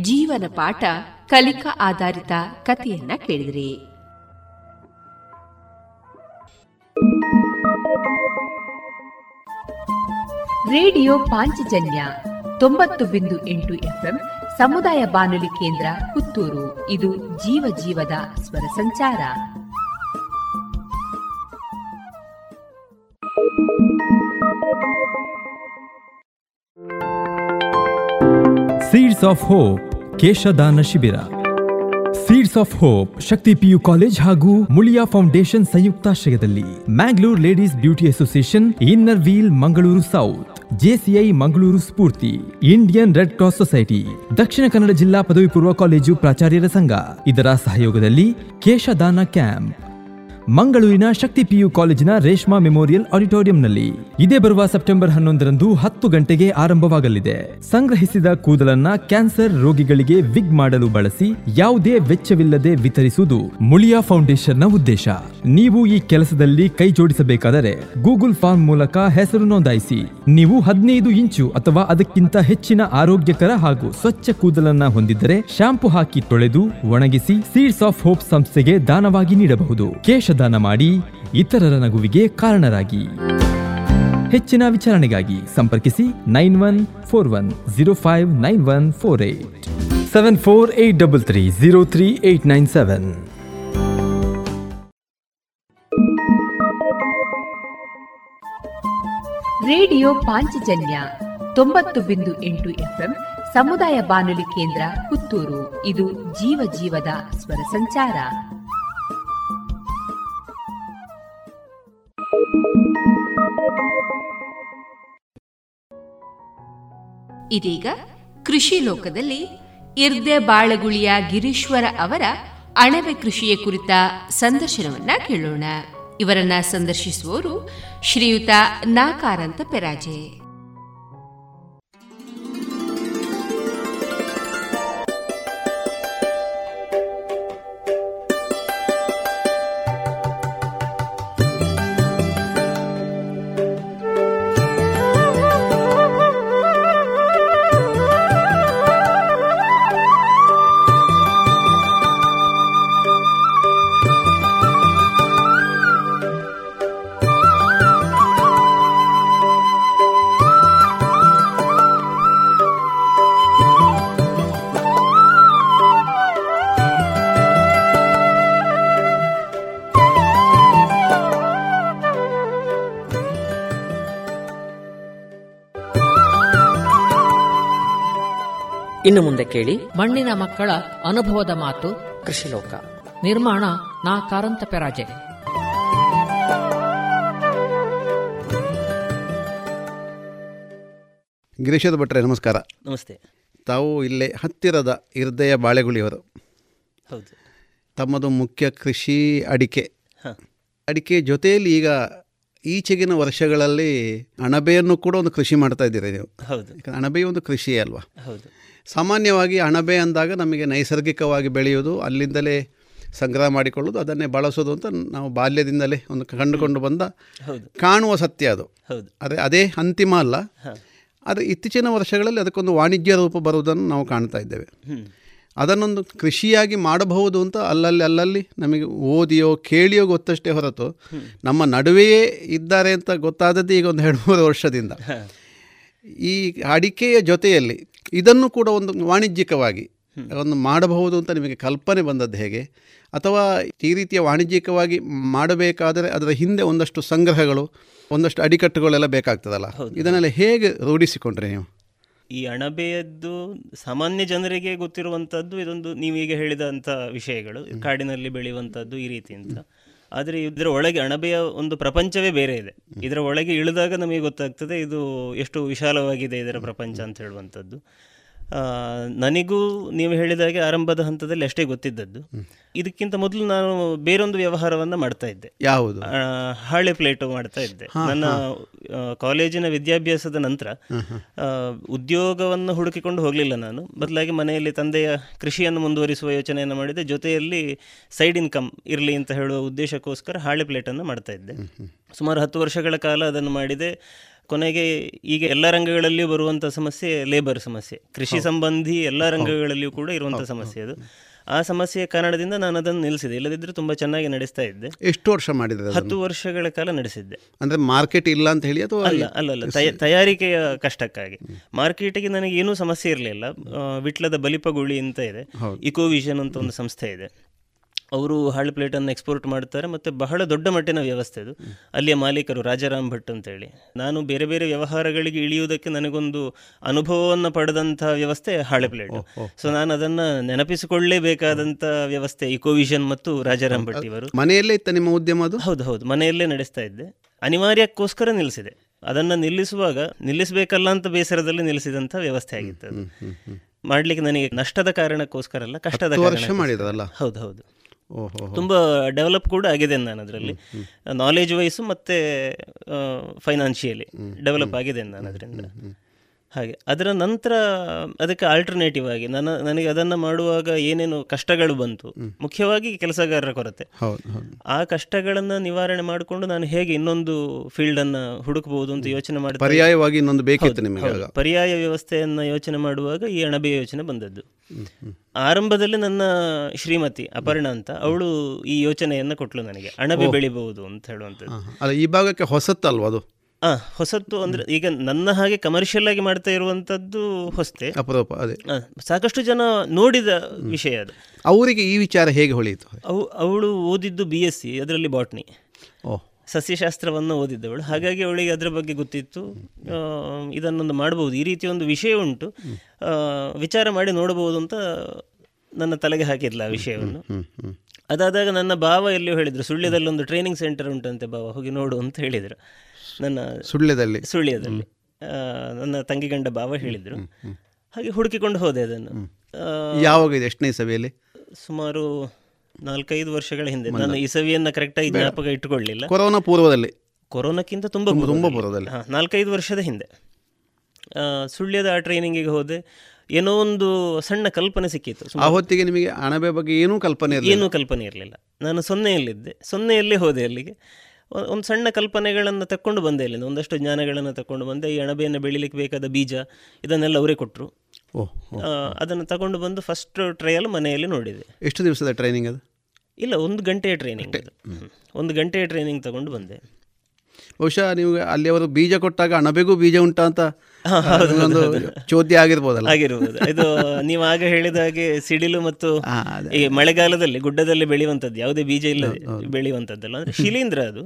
ಜೀವನ ಪಾಠ ಕಲಿಕಾ ಆಧಾರಿತ ಕಥೆಯನ್ನ ಕೇಳಿದ್ರಿ. ರೇಡಿಯೋ ಪಾಂಚಜನ್ಯ ತೊಂಬತ್ತು ಬಿಂದು ಎಂಟು ಎಫ್ಎಂ ಸಮುದಾಯ ಬಾನುಲಿ ಕೇಂದ್ರ ಪುತ್ತೂರು. ಇದು ಜೀವ ಜೀವದ ಸ್ವರ ಸಂಚಾರ. ಸೀಡ್ಸ್ ಆಫ್ ಹೋಪ್ ಕೇಶದಾನ ಶಿಬಿರ seeds of hope Shakti PU college ಹಾಗೂ ಮುಳಿಯಾ ಫೌಂಡೇಶನ್ ಸಂಯುಕ್ತಾಶ್ರಯದಲ್ಲಿ Mangalore ladies beauty association inner wheel Mangaluru south JCI Mangaluru Spoorthi, Indian red cross society, Dakshina Kannada ಜಿಲ್ಲಾ ಪದವಿ ಪೂರ್ವ ಕಾಲೇಜು ಪ್ರಾಚಾರ್ಯರ ಸಂಘ. ಇದರ ಸಹಯೋಗದಲ್ಲಿ ಕೇಶದಾನ ಕ್ಯಾಂಪ್. ಮಂಗಳೂರಿನ ಶಕ್ತಿ ಪಿಯು ಕಾಲೇಜಿನ ರೇಷ್ಮಾ ಮೆಮೋರಿಯಲ್ ಆಡಿಟೋರಿಯಂನಲ್ಲಿ ಇದೇ ಬರುವ ಸೆಪ್ಟೆಂಬರ್ ಹನ್ನೊಂದರಂದು ಹತ್ತು ಗಂಟೆಗೆ ಆರಂಭವಾಗಲಿದೆ. ಸಂಗ್ರಹಿಸಿದ ಕೂದಲನ್ನ ಕ್ಯಾನ್ಸರ್ ರೋಗಿಗಳಿಗೆ ವಿಗ್ ಮಾಡಲು ಬಳಸಿ ಯಾವುದೇ ವೆಚ್ಚವಿಲ್ಲದೆ ವಿತರಿಸುವುದು ಮುಳಿಯಾ ಫೌಂಡೇಶನ್ನ ಉದ್ದೇಶ. ನೀವು ಈ ಕೆಲಸದಲ್ಲಿ ಕೈ ಜೋಡಿಸಬೇಕಾದರೆ ಗೂಗಲ್ ಫಾರ್ಮ್ ಮೂಲಕ ಹೆಸರು ನೋಂದಾಯಿಸಿ. ನೀವು ಹದಿನೈದು ಇಂಚು ಅಥವಾ ಅದಕ್ಕಿಂತ ಹೆಚ್ಚಿನ ಆರೋಗ್ಯಕರ ಹಾಗೂ ಸ್ವಚ್ಛ ಕೂದಲನ್ನ ಹೊಂದಿದ್ದರೆ ಶಾಂಪು ಹಾಕಿ ತೊಳೆದು ಒಣಗಿಸಿ ಸೀಡ್ಸ್ ಆಫ್ ಹೋಪ್ ಸಂಸ್ಥೆಗೆ ದಾನವಾಗಿ ನೀಡಬಹುದು. ಕೇಶದಾನ ಮಾಡಿ ಇತರರ ನಗುವಿಗೆ ಕಾರಣರಾಗಿ. ಹೆಚ್ಚಿನ ವಿಚಾರಣೆಗಾಗಿ ಸಂಪರ್ಕಿಸಿ nine one four one zero five nine one four eight seven four eight double three zero three eight nine seven. Radio Panchajanya ತೊಂಬತ್ತು ಬಿಂದು ಎಂಟು ಎಫ್ಎಂ ಸಮುದಾಯ ಬಾನುಲಿ ಕೇಂದ್ರ ಪುತ್ತೂರು. ಇದು ಜೀವ ಜೀವದ ಸ್ವರ ಸಂಚಾರ. ಇದೀಗ ಕೃಷಿ ಲೋಕದಲ್ಲಿ ಇರ್ದೆ ಬಾಳಗುಳಿಯ ಗಿರೀಶ್ವರ ಅವರ ಅಣಬೆ ಕೃಷಿಯ ಕುರಿತ ಸಂದರ್ಶನವನ್ನ ಕೇಳೋಣ. ಇವರನ್ನ ಸಂದರ್ಶಿಸುವವರು ಶ್ರೀಯುತ ನಾಕಾರಂತ ಪೆರಾಜೆ. ಇನ್ನು ಮುಂದೆ ಕೇಳಿ. ಮಣ್ಣಿನ ಮಕ್ಕಳ ಅನುಭವದ ಮಾತು. ಕೃಷಿ ಲೋಕ ನಿರ್ಮಾಣ ನಾ ಕಾರಂತ ಪೆರಾಜೆ. ಗಿರೀಶದ ಭಟ್ರೆ ನಮಸ್ಕಾರ. ನಮಸ್ತೆ. ತಾವು ಇಲ್ಲೇ ಹತ್ತಿರದ ಹೃದಯ ಬಾಳೆಗುಳಿಯವರು. ಹೌದು. ತಮ್ಮದು ಮುಖ್ಯ ಕೃಷಿ ಅಡಿಕೆ. ಅಡಿಕೆ ಜೊತೆಯಲ್ಲಿ ಈಗ ಈಚೆಗಿನ ವರ್ಷಗಳಲ್ಲಿ ಅಣಬೆಯನ್ನು ಕೂಡ ಒಂದು ಕೃಷಿ ಮಾಡ್ತಾ ಇದ್ದೀರಿ ನೀವು. ಹೌದು. ಅಣಬೆ ಒಂದು ಕೃಷಿಯೇ ಅಲ್ವಾ? ಹೌದು. ಸಾಮಾನ್ಯವಾಗಿ ಅಣಬೆ ಅಂದಾಗ ನಮಗೆ ನೈಸರ್ಗಿಕವಾಗಿ ಬೆಳೆಯೋದು ಅಲ್ಲಿಂದಲೇ ಸಂಗ್ರಹ ಮಾಡಿಕೊಳ್ಳೋದು ಅದನ್ನೇ ಬಳಸೋದು ಅಂತ ನಾವು ಬಾಲ್ಯದಿಂದಲೇ ಒಂದು ಕಂಡುಕೊಂಡು ಬಂದ ಕಾಣುವ ಸತ್ಯ ಅದು. ಅದೇ ಅದೇ ಅಂತಿಮ ಅಲ್ಲ. ಆದರೆ ಇತ್ತೀಚಿನ ವರ್ಷಗಳಲ್ಲಿ ಅದಕ್ಕೊಂದು ವಾಣಿಜ್ಯ ರೂಪ ಬರುವುದನ್ನು ನಾವು ಕಾಣ್ತಾ ಇದ್ದೇವೆ. ಅದನ್ನೊಂದು ಕೃಷಿಯಾಗಿ ಮಾಡಬಹುದು ಅಂತ ಅಲ್ಲಲ್ಲಿ ಅಲ್ಲಲ್ಲಿ ನಮಗೆ ಓದಿಯೋ ಕೇಳಿಯೋ ಗೊತ್ತಷ್ಟೇ ಹೊರತು ನಮ್ಮ ನಡುವೆಯೇ ಇದ್ದಾರೆ ಅಂತ ಗೊತ್ತಾದದ್ದು ಈಗ ಒಂದು ಎರಡು ಮೂರು ವರ್ಷದಿಂದ ಈ ಅಡಿಕೆಯ ಜೊತೆಯಲ್ಲಿ ಇದನ್ನು ಕೂಡ ಒಂದು ವಾಣಿಜ್ಯಿಕವಾಗಿ ಒಂದು ಮಾಡಬಹುದು ಅಂತ ನಿಮಗೆ ಕಲ್ಪನೆ ಬಂದದ್ದು ಹೇಗೆ? ಅಥವಾ ಈ ರೀತಿಯ ವಾಣಿಜ್ಯಿಕವಾಗಿ ಮಾಡಬೇಕಾದರೆ ಅದರ ಹಿಂದೆ ಒಂದಷ್ಟು ಸಂಗ್ರಹಗಳು ಒಂದಷ್ಟು ಅಡಿಕಟ್ಟುಗಳೆಲ್ಲ ಬೇಕಾಗ್ತದಲ್ಲ? ಇದನ್ನೆಲ್ಲ ಹೇಗೆ ರೂಢಿಸಿಕೊಂಡ್ರೆ ನೀವು? ಈ ಅಣಬೆಯದ್ದು ಸಾಮಾನ್ಯ ಜನರಿಗೆ ಗೊತ್ತಿರುವಂಥದ್ದು ಇದೊಂದು ನೀವೀಗ ಹೇಳಿದಂಥ ವಿಷಯಗಳು ಕಾಡಿನಲ್ಲಿ ಬೆಳೆಯುವಂಥದ್ದು ಈ ರೀತಿ ಅಂತ ಆದರೆ ಇದರ ಒಳಗೆ ಅಣಬೆಯ ಒಂದು ಪ್ರಪಂಚವೇ ಬೇರೆ ಇದೆ. ಇದರ ಒಳಗೆ ಇಳಿದಾಗ ನಮಗೆ ಗೊತ್ತಾಗ್ತದೆ ಇದು ಎಷ್ಟು ವಿಶಾಲವಾಗಿದೆ ಇದರ ಪ್ರಪಂಚ ಅಂತ ಹೇಳುವಂಥದ್ದು. ನನಗೂ ನೀವು ಹೇಳಿದಾಗೆ ಆರಂಭದ ಹಂತದಲ್ಲಿ ಅಷ್ಟೇ ಗೊತ್ತಿದ್ದದ್ದು. ಇದಕ್ಕಿಂತ ಮೊದಲು ನಾನು ಬೇರೊಂದು ವ್ಯವಹಾರವನ್ನು ಮಾಡ್ತಾ ಇದ್ದೆ. ಯಾವುದು? ಹಾಳೆ ಪ್ಲೇಟು ಮಾಡ್ತಾ ಇದ್ದೆ. ನನ್ನ ಕಾಲೇಜಿನ ವಿದ್ಯಾಭ್ಯಾಸದ ನಂತರ ಉದ್ಯೋಗವನ್ನು ಹುಡುಕಿಕೊಂಡು ಹೋಗಲಿಲ್ಲ ನಾನು. ಬದಲಾಗಿ ಮನೆಯಲ್ಲಿ ತಂದೆಯ ಕೃಷಿಯನ್ನು ಮುಂದುವರಿಸುವ ಯೋಚನೆಯನ್ನು ಮಾಡಿದೆ. ಜೊತೆಯಲ್ಲಿ ಸೈಡ್ ಇನ್ಕಮ್ ಇರಲಿ ಅಂತ ಹೇಳುವ ಉದ್ದೇಶಕ್ಕೋಸ್ಕರ ಹಾಳೆ ಪ್ಲೇಟನ್ನು ಮಾಡ್ತಾ ಇದ್ದೆ. ಸುಮಾರು ಹತ್ತು ವರ್ಷಗಳ ಕಾಲ ಅದನ್ನು ಮಾಡಿದೆ. ಕೊನೆಗೆ ಈಗ ಎಲ್ಲ ರಂಗಗಳಲ್ಲಿ ಬರುವಂಥ ಸಮಸ್ಯೆ ಲೇಬರ್ ಸಮಸ್ಯೆ. ಕೃಷಿ ಸಂಬಂಧಿ ಎಲ್ಲ ರಂಗಗಳಲ್ಲಿಯೂ ಕೂಡ ಇರುವಂಥ ಸಮಸ್ಯೆ ಅದು. ಆ ಸಮಸ್ಯೆಯ ಕಾರಣದಿಂದ ನಾನು ಅದನ್ನು ನಿಲ್ಲಿಸಿದೆ. ಇಲ್ಲದಿದ್ದರೆ ತುಂಬ ಚೆನ್ನಾಗಿ ನಡೆಸ್ತಾ ಇದ್ದೆ. ಎಷ್ಟು ವರ್ಷ ಮಾಡಿದ್ರೆ ಹತ್ತು ವರ್ಷಗಳ ಕಾಲ ನಡೆಸಿದ್ದೆ. ಅಂದರೆ ಮಾರ್ಕೆಟ್ ಇಲ್ಲ ಅಂತ ಹೇಳಿ ಅಥವಾ ಅಲ್ಲ ಅಲ್ಲ ಅಲ್ಲ. ತಯ ತಯಾರಿಕೆಯ ಕಷ್ಟಕ್ಕಾಗಿ. ಮಾರ್ಕೆಟಿಗೆ ನನಗೆ ಏನೂ ಸಮಸ್ಯೆ ಇರಲಿಲ್ಲ. ವಿಟ್ಲದ ಬಲಿಪಗುಳಿ ಅಂತ ಇದೆ. ಇಕೋವಿಷನ್ ಅಂತ ಒಂದು ಸಂಸ್ಥೆ ಇದೆ. ಅವರು ಹಾಳು ಪ್ಲೇಟನ್ನು ಎಕ್ಸ್ಪೋರ್ಟ್ ಮಾಡ್ತಾರೆ ಮತ್ತು ಬಹಳ ದೊಡ್ಡ ಮಟ್ಟಿನ ವ್ಯವಸ್ಥೆ ಅದು. ಅಲ್ಲಿಯ ಮಾಲೀಕರು ರಾಜಾರಾಮ್ ಭಟ್ ಅಂತೇಳಿ. ನಾನು ಬೇರೆ ಬೇರೆ ವ್ಯವಹಾರಗಳಿಗೆ ಇಳಿಯುವುದಕ್ಕೆ ನನಗೊಂದು ಅನುಭವವನ್ನು ಪಡೆದಂಥ ವ್ಯವಸ್ಥೆ ಹಾಳೆ ಪ್ಲೇಟ್. ಸೊ ನಾನು ಅದನ್ನು ನೆನಪಿಸಿಕೊಳ್ಳಲೇಬೇಕಾದಂಥ ವ್ಯವಸ್ಥೆ ಇಕೋವಿಷನ್ ಮತ್ತು ರಾಜಾರಾಮ್ ಭಟ್ ಇವರು. ಮನೆಯಲ್ಲೇ ಇತ್ತ ನಿಮ್ಮ ಉದ್ಯಮ ಅದು? ಹೌದು ಹೌದು. ಮನೆಯಲ್ಲೇ ನಡೆಸ್ತಾ ಇದ್ದೆ. ಅನಿವಾರ್ಯಕ್ಕೋಸ್ಕರ ನಿಲ್ಲಿಸಿದೆ. ಅದನ್ನು ನಿಲ್ಲಿಸುವಾಗ ನಿಲ್ಲಿಸಬೇಕಲ್ಲ ಅಂತ ಬೇಸರದಲ್ಲಿ ನಿಲ್ಲಿಸಿದಂಥ ವ್ಯವಸ್ಥೆ ಆಗಿತ್ತು ಅದು. ಮಾಡ್ಲಿಕ್ಕೆ ನನಗೆ ನಷ್ಟದ ಕಾರಣಕ್ಕೋಸ್ಕರ ಅಲ್ಲ ಕಷ್ಟದ ವರ್ಷ. ಮಾಡಿದ್ರಲ್ಲ? ಹೌದು ಹೌದು. ತುಂಬ ಡೆವಲಪ್ ಕೂಡ ಆಗಿದೆ ನಾನು ಅದರಲ್ಲಿ. ನಾಲೆಜ್ ವೈಸು ಮತ್ತೆ ಫೈನಾನ್ಷಿಯಲಿ ಡೆವಲಪ್ ಆಗಿದೆ ನಾನು ಅದರಿಂದ. ಹಾಗೆ. ಅದರ ನಂತರ ಅದಕ್ಕೆ ಆಲ್ಟರ್ನೇಟಿವ್ ಆಗಿ ನನ್ನ ನನಗೆ ಅದನ್ನು ಮಾಡುವಾಗ ಏನೇನು ಕಷ್ಟಗಳು ಬಂತು ಮುಖ್ಯವಾಗಿ ಕೆಲಸಗಾರರ ಕೊರತೆ. ಆ ಕಷ್ಟಗಳನ್ನು ನಿವಾರಣೆ ಮಾಡಿಕೊಂಡು ನಾನು ಹೇಗೆ ಇನ್ನೊಂದು ಫೀಲ್ಡನ್ನು ಹುಡುಕಬಹುದು ಅಂತ ಯೋಚನೆ ಮಾಡಿ ಪರ್ಯಾಯವಾಗಿ ಇನ್ನೊಂದು ಬೇಕಿತ್ತು ನಿಮಗೆ ಪರ್ಯಾಯ ವ್ಯವಸ್ಥೆಯನ್ನು ಯೋಚನೆ ಮಾಡುವಾಗ ಈ ಅಣಬೆ ಯೋಚನೆ ಬಂದದ್ದು. ಆರಂಭದಲ್ಲಿ ನನ್ನ ಶ್ರೀಮತಿ ಅಪರ್ಣ ಅಂತ ಅವಳು ಈ ಯೋಚನೆಯನ್ನು ಕೊಟ್ಲು ನನಗೆ. ಅಣಬೆ. ಬೆಳಿಬಹುದು ಅಂತ ಹೇಳುವಂಥದ್ದು. ಅಲ್ಲ ಈ ಭಾಗಕ್ಕೆ ಹೊಸತ್ತಲ್ವ ಅದು? ಆ ಹೊಸತ್ತು ಅಂದ್ರೆ ಈಗ ನನ್ನ ಹಾಗೆ ಕಮರ್ಷಿಯಲ್ ಆಗಿ ಮಾಡ್ತಾ ಇರುವಂತದ್ದು ಹೊಸತೆ. ಅಪರೂಪ ಅದೇ. ಸಾಕಷ್ಟು ಜನ ನೋಡಿದ ವಿಷಯ ಅದು. ಅವರಿಗೆ ಈ ವಿಚಾರ ಹೇಗೆ ಹೊಳೆಯಿತು? ಅವು ಅವಳು ಓದಿದ್ದು ಬಿ ಎಸ್ ಸಿ ಅದರಲ್ಲಿ ಬಾಟ್ನಿ ಓಹ್ ಸಸ್ಯಶಾಸ್ತ್ರವನ್ನು ಓದಿದ್ದವಳು. ಹಾಗಾಗಿ ಅವಳಿಗೆ ಅದರ ಬಗ್ಗೆ ಗೊತ್ತಿತ್ತು. ಇದನ್ನೊಂದು ಮಾಡಬಹುದು ಈ ರೀತಿಯ ಒಂದು ವಿಷಯ ಉಂಟು. ವಿಚಾರ ಮಾಡಿ ನೋಡಬಹುದು ಅಂತ ನನ್ನ ತಲೆಗೆ ಹಾಕಿದ್ಲ ಆ ವಿಷಯವನ್ನು. ಅದಾದಾಗ ನನ್ನ ಭಾವ ಎಲ್ಲಿಯೋ ಹೇಳಿದರು ಸುಳ್ಯದಲ್ಲಿ ಒಂದು ಟ್ರೈನಿಂಗ್ ಸೆಂಟರ್ ಉಂಟಂತೆ ಭಾವ ಹೋಗಿ ನೋಡು ಅಂತ ಹೇಳಿದರು. ನನ್ನ ಸುಳ್ಯದಲ್ಲಿ. ಸುಳ್ಯದಲ್ಲಿ. ಆ, ನನ್ನ ತಂಗಿ ಗಂಡ ಭಾವ ಹೇಳಿದ್ರು. ಹಾಗೆ ಹುಡುಕಿಕೊಂಡು ಹೋದೆ ಅದನ್ನು. ಯಾವಾಗ ಇದೆ ಎಷ್ಟನೇ ಸಭೆಯಲ್ಲಿ ಸುಮಾರು ನಾಲ್ಕೈದು ವರ್ಷಗಳ ಹಿಂದೆ. ನಾನು ಈ ಸವಿಯನ್ನು ಕರೆಕ್ಟಾಗಿ ಜ್ಞಾಪಕ ಇಟ್ಟುಕೊಳ್ಳಿಲ್ಲ. ಕೊರೋನಾ ಪೂರ್ವದಲ್ಲಿ. ಕೊರೋನಾಕ್ಕಿಂತ ತುಂಬ ತುಂಬ- ಪೂರ್ವದಲ್ಲಿ. ಹಾಂ ನಾಲ್ಕೈದು ವರ್ಷದ ಹಿಂದೆ. ಸುಳ್ಯದ ಆ ಟ್ರೈನಿಂಗಿಗೆ ಹೋದೆ. ಏನೋ ಒಂದು ಸಣ್ಣ ಕಲ್ಪನೆ ಸಿಕ್ಕಿತ್ತು. ಆ ಹೊತ್ತಿಗೆ ನಿಮಗೆ ಅಣಬೆ ಬಗ್ಗೆ ಏನೂ ಕಲ್ಪನೆ ಏನೂ ಕಲ್ಪನೆ ಇರಲಿಲ್ಲ. ನಾನು ಸೊನ್ನೆಯಲ್ಲಿದ್ದೆ. ಸೊನ್ನೆಯಲ್ಲೇ ಹೋದೆ ಅಲ್ಲಿಗೆ. ಒಂದು ಸಣ್ಣ ಕಲ್ಪನೆಗಳನ್ನು ತಕ್ಕೊಂಡು ಬಂದೆ ಇಲ್ಲಿಂದ. ಒಂದಷ್ಟು ಜ್ಞಾನಗಳನ್ನು ತಕೊಂಡು ಬಂದೆ. ಈ ಅಣಬೆಯನ್ನು ಬೆಳಿಲಿಕ್ಕೆ ಬೇಕಾದ ಬೀಜ ಇದನ್ನೆಲ್ಲ ಅವರೇ ಕೊಟ್ಟರು ಓಹ್ ಅದನ್ನು ತಗೊಂಡು ಬಂದು ಫಸ್ಟ್ ಟ್ರಯಲ್ ಮನೆಯಲ್ಲಿ ನೋಡಿದೆ. ಎಷ್ಟು ದಿವಸದ ಟ್ರೈನಿಂಗ್ ಅದು? ಇಲ್ಲ ಒಂದು ಗಂಟೆಯ ಟ್ರೈನಿಂಗ್ ಒಂದು ಗಂಟೆಯ ಟ್ರೈನಿಂಗ್ ತಗೊಂಡು ಬಂದೆ. ಬಹುಶಃ ನೀವು ಅಲ್ಲಿ ಅವರು ಬೀಜ ಕೊಟ್ಟಾಗ ಅಣಬೆಗೂ ಬೀಜ ಉಂಟಾ ಅಂತ ಒಂದು. ಚೋದ್ಯ ಆಗಿರ್ಬೋದಲ್ಲ. ಆಗಿರ್ಬೋದು. ಇದು ನೀವು ಆಗ ಹೇಳಿದ ಹಾಗೆ ಸಿಡಿಲು ಮತ್ತು ಈ ಮಳೆಗಾಲದಲ್ಲಿ ಗುಡ್ಡದಲ್ಲಿ ಬೆಳೆಯುವಂಥದ್ದು ಯಾವುದೇ ಬೀಜ ಇಲ್ಲ ಬೆಳೆಯುವಂಥದ್ದಲ್ಲ. ಅಂದ್ರೆ ಶಿಲೀಂಧ್ರ ಅದು.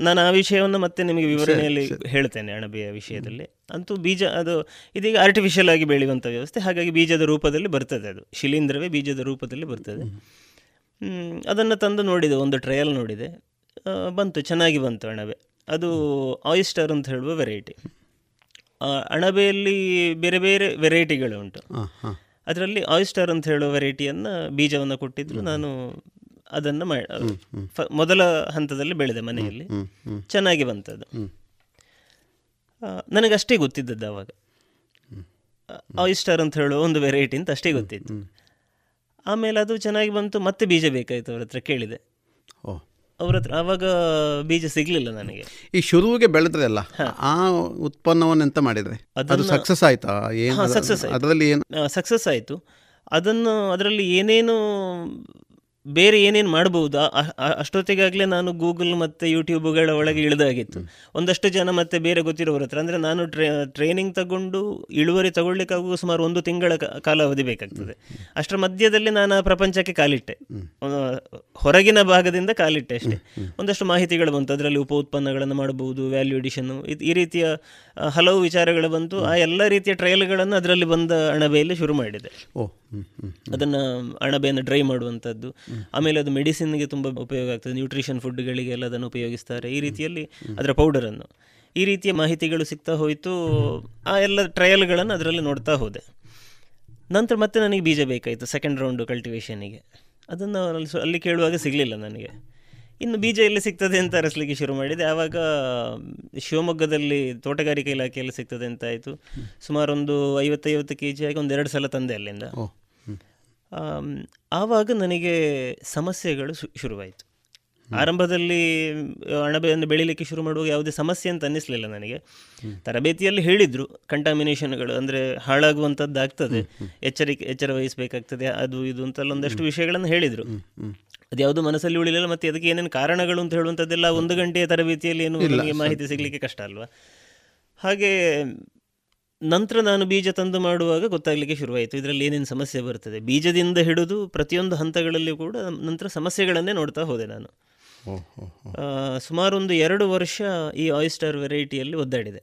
ನಾನು ಆ ವಿಷಯವನ್ನು ಮತ್ತೆ ನಿಮಗೆ ವಿವರಣೆಯಲ್ಲಿ ಹೇಳ್ತೇನೆ ಅಣಬೆಯ ವಿಷಯದಲ್ಲಿ. ಅಂತೂ ಬೀಜ ಅದು ಇದೀಗ ಆರ್ಟಿಫಿಷಿಯಲ್ ಆಗಿ ಬೆಳೆಯುವಂಥ ವ್ಯವಸ್ಥೆ ಹಾಗಾಗಿ ಬೀಜದ ರೂಪದಲ್ಲಿ ಬರ್ತದೆ ಅದು. ಶಿಲೀಂಧ್ರವೇ ಬೀಜದ ರೂಪದಲ್ಲಿ ಬರ್ತದೆ. ಹ್ಮ್, ಅದನ್ನು ತಂದು ನೋಡಿದೆ ಒಂದು ಟ್ರಯಲ್ ನೋಡಿದೆ. ಬಂತು ಚೆನ್ನಾಗಿ ಬಂತು ಅಣಬೆ. ಅದು ಆಯಿಸ್ಟರ್ ಅಂತ ಹೇಳುವ ವೆರೈಟಿ ಅಣಬೆಯಲ್ಲಿ ಬೇರೆ ಬೇರೆ ವೆರೈಟಿಗಳು ಉಂಟು. ಅದರಲ್ಲಿ ಆಯಿಸ್ಟರ್ ಅಂತ ಹೇಳುವ ವೆರೈಟಿಯನ್ನು ಬೀಜವನ್ನು ಕೊಟ್ಟಿದ್ರು ನಾನು ಅದನ್ನು ಮಾಡಿ ಮೊದಲ ಹಂತದಲ್ಲಿ ಬೆಳೆದೆ ಮನೆಯಲ್ಲಿ. ಚೆನ್ನಾಗಿ ಬಂತದ್ದು ನನಗೆ ನನಗಷ್ಟೇ ಗೊತ್ತಿದ್ದದ್ದು ಆವಾಗ ಆಯಿಸ್ಟರ್ ಅಂತ ಹೇಳುವ ಒಂದು ವೆರೈಟಿ ಅಂತ ಅಷ್ಟೇ ಗೊತ್ತಿತ್ತು. ಆಮೇಲೆ ಅದು ಚೆನ್ನಾಗಿ ಬಂತು ಮತ್ತೆ ಬೀಜ ಬೇಕಾಯಿತು ಅವ್ರ ಹತ್ರ ಕೇಳಿದೆ. ಅವ್ರ ಹತ್ರ ಅವಾಗ ಬೀಜ ಸಿಗ್ಲಿಲ್ಲ ನನಗೆ. ಈ ಶುರುವಿಗೆ ಬೆಳೆದ್ರಲ್ಲ ಆ ಉತ್ಪನ್ನವನ್ನ ಎಂತ ಮಾಡಿದ್ರೆ? ಅದು ಸಕ್ಸಸ್ ಆಯ್ತಾ? ಏನು ಸಕ್ಸಸ್. ಅದರಲ್ಲಿ ಏನು? ಸಕ್ಸಸ್ ಆಯಿತು. ಅದನ್ನು ಅದರಲ್ಲಿ ಏನೇನು ಬೇರೆ ಏನೇನು ಆ- ಅಷ್ಟೊತ್ತಿಗಾಗಲೇ ನಾನು ಗೂಗಲ್ ಮತ್ತು ಯೂಟ್ಯೂಬ್ಗಳ ಒಳಗೆ ಇಳಿದಾಗಿತ್ತು. ಒಂದಷ್ಟು ಜನ ಮತ್ತೆ ಬೇರೆ ಗೊತ್ತಿರೋರ ಹತ್ರ. ಅಂದರೆ ನಾನು ಟ್ರೇ ಟ್ರೈನಿಂಗ್ ತಗೊಂಡು ಇಳುವರಿ ತಗೊಳ್ಳಿಕ್ಕಾಗುವ ಸುಮಾರು ಒಂದು ತಿಂಗಳ ಕಾಲಾವಧಿ ಬೇಕಾಗ್ತದೆ. ಅಷ್ಟರ ಮಧ್ಯದಲ್ಲಿ ನಾನು ಆ ಪ್ರಪಂಚಕ್ಕೆ ಕಾಲಿಟ್ಟೆ. ಹೊರಗಿನ ಭಾಗದಿಂದ ಕಾಲಿಟ್ಟೆ ಅಷ್ಟೇ. ಒಂದಷ್ಟು ಮಾಹಿತಿಗಳು ಬಂತು. ಅದರಲ್ಲಿ ಉಪ ಉತ್ಪನ್ನಗಳನ್ನು ಮಾಡಬಹುದು ವ್ಯಾಲ್ಯೂ ಇದು ಈ ರೀತಿಯ ಹಲವು ವಿಚಾರಗಳು ಬಂತು. ಆ ಎಲ್ಲ ರೀತಿಯ ಟ್ರಯಲ್ಗಳನ್ನು ಅದರಲ್ಲಿ ಬಂದ ಅಣಬೆಯಲ್ಲಿ ಶುರು ಮಾಡಿದೆ. ಅದನ್ನು ಅಣಬೆಯನ್ನು ಡ್ರೈ ಮಾಡುವಂಥದ್ದು. ಆಮೇಲೆ ಅದು ಮೆಡಿಸಿನ್ಗೆ ತುಂಬ ಉಪಯೋಗ ಆಗ್ತದೆ. ನ್ಯೂಟ್ರಿಷನ್ ಫುಡ್ಗಳಿಗೆಲ್ಲ ಅದನ್ನು ಉಪಯೋಗಿಸ್ತಾರೆ. ಈ ರೀತಿಯಲ್ಲಿ ಅದರ ಪೌಡರನ್ನು. ಈ ರೀತಿಯ ಮಾಹಿತಿಗಳು ಸಿಗ್ತಾ ಹೋಯಿತು. ಆ ಎಲ್ಲ ಟ್ರಯಲ್ಗಳನ್ನು ಅದರಲ್ಲಿ ನೋಡ್ತಾ ಹೋದೆ. ನಂತರ ಮತ್ತೆ ನನಗೆ ಬೀಜ ಬೇಕಾಯಿತು ಸೆಕೆಂಡ್ ರೌಂಡು ಕಲ್ಟಿವೇಷನಿಗೆ ಅದನ್ನು ಅಲ್ಲಿ ಅಲ್ಲಿ ಕೇಳುವಾಗ ಸಿಗಲಿಲ್ಲ ನನಗೆ. ಇನ್ನು ಬೀಜ ಎಲ್ಲಿ ಸಿಗ್ತದೆ ಅಂತ ಅರಸಲಿಕ್ಕೆ ಶುರು ಮಾಡಿದೆ. ಆವಾಗ ಶಿವಮೊಗ್ಗದಲ್ಲಿ ತೋಟಗಾರಿಕೆ ಇಲಾಖೆಯಲ್ಲಿ ಸಿಗ್ತದೆ ಅಂತ ಆಯಿತು. ಸುಮಾರೊಂದು ಐವತ್ತೈವತ್ತು ಕೆ ಜಿ ಆಗಿ ಒಂದೆರಡು ಸಲ ತಂದೆ ಅಲ್ಲಿಂದ. ಆವಾಗ ನನಗೆ ಸಮಸ್ಯೆಗಳು ಶು- ಶುರುವಾಯಿತು. ಆರಂಭದಲ್ಲಿ ಅಣಬೆಯನ್ನು ಬೆಳಿಲಿಕ್ಕೆ ಶುರು ಮಾಡುವಾಗ ಯಾವುದೇ ಸಮಸ್ಯೆ ಅಂತ ಅನ್ನಿಸ್ಲಿಲ್ಲ ನನಗೆ. ತರಬೇತಿಯಲ್ಲಿ ಹೇಳಿದರು ಕಂಟಾಮಿನೇಷನ್ಗಳು ಅಂದರೆ ಹಾಳಾಗುವಂಥದ್ದು ಆಗ್ತದೆ ಎಚ್ಚರಿಕೆ ಎಚ್ಚರ ವಹಿಸಬೇಕಾಗ್ತದೆ ಅದು ಇದು ಅಂತಲ್ಲ ಒಂದಷ್ಟು ವಿಷಯಗಳನ್ನು ಹೇಳಿದರು. ಅದ್ಯಾವುದು ಮನಸ್ಸಲ್ಲಿ ಉಳಿಲಿಲ್ಲ ಮತ್ತೆ ಅದಕ್ಕೆ ಏನೇನು ಕಾರಣಗಳು ಅಂತ ಹೇಳುವಂಥದ್ದೆಲ್ಲ ಒಂದು ಗಂಟೆಯ ತರಬೇತಿಯಲ್ಲಿ ಏನು ನಿಮಗೆ ಮಾಹಿತಿ ಸಿಗಲಿಕ್ಕೆ ಕಷ್ಟ ಅಲ್ವಾ? ಹಾಗೆ ನಂತರ ನಾನು ಬೀಜ ತಂದು ಮಾಡುವಾಗ ಗೊತ್ತಾಗಲಿಕ್ಕೆ ಶುರುವಾಯಿತು. ಇದರಲ್ಲಿ ಏನೇನು ಸಮಸ್ಯೆ ಬರ್ತದೆ? ಬೀಜದಿಂದ ಹಿಡಿದು ಪ್ರತಿಯೊಂದು ಹಂತಗಳಲ್ಲಿ ಕೂಡ ನಂತರ ಸಮಸ್ಯೆಗಳನ್ನೇ ನೋಡ್ತಾ ಹೋದೆ ನಾನು. ಸುಮಾರು ಒಂದು ಎರಡು ವರ್ಷ ಈ ಆಯಿಸ್ಟರ್ ವೆರೈಟಿಯಲ್ಲಿ ಒದ್ದಾಡಿದೆ.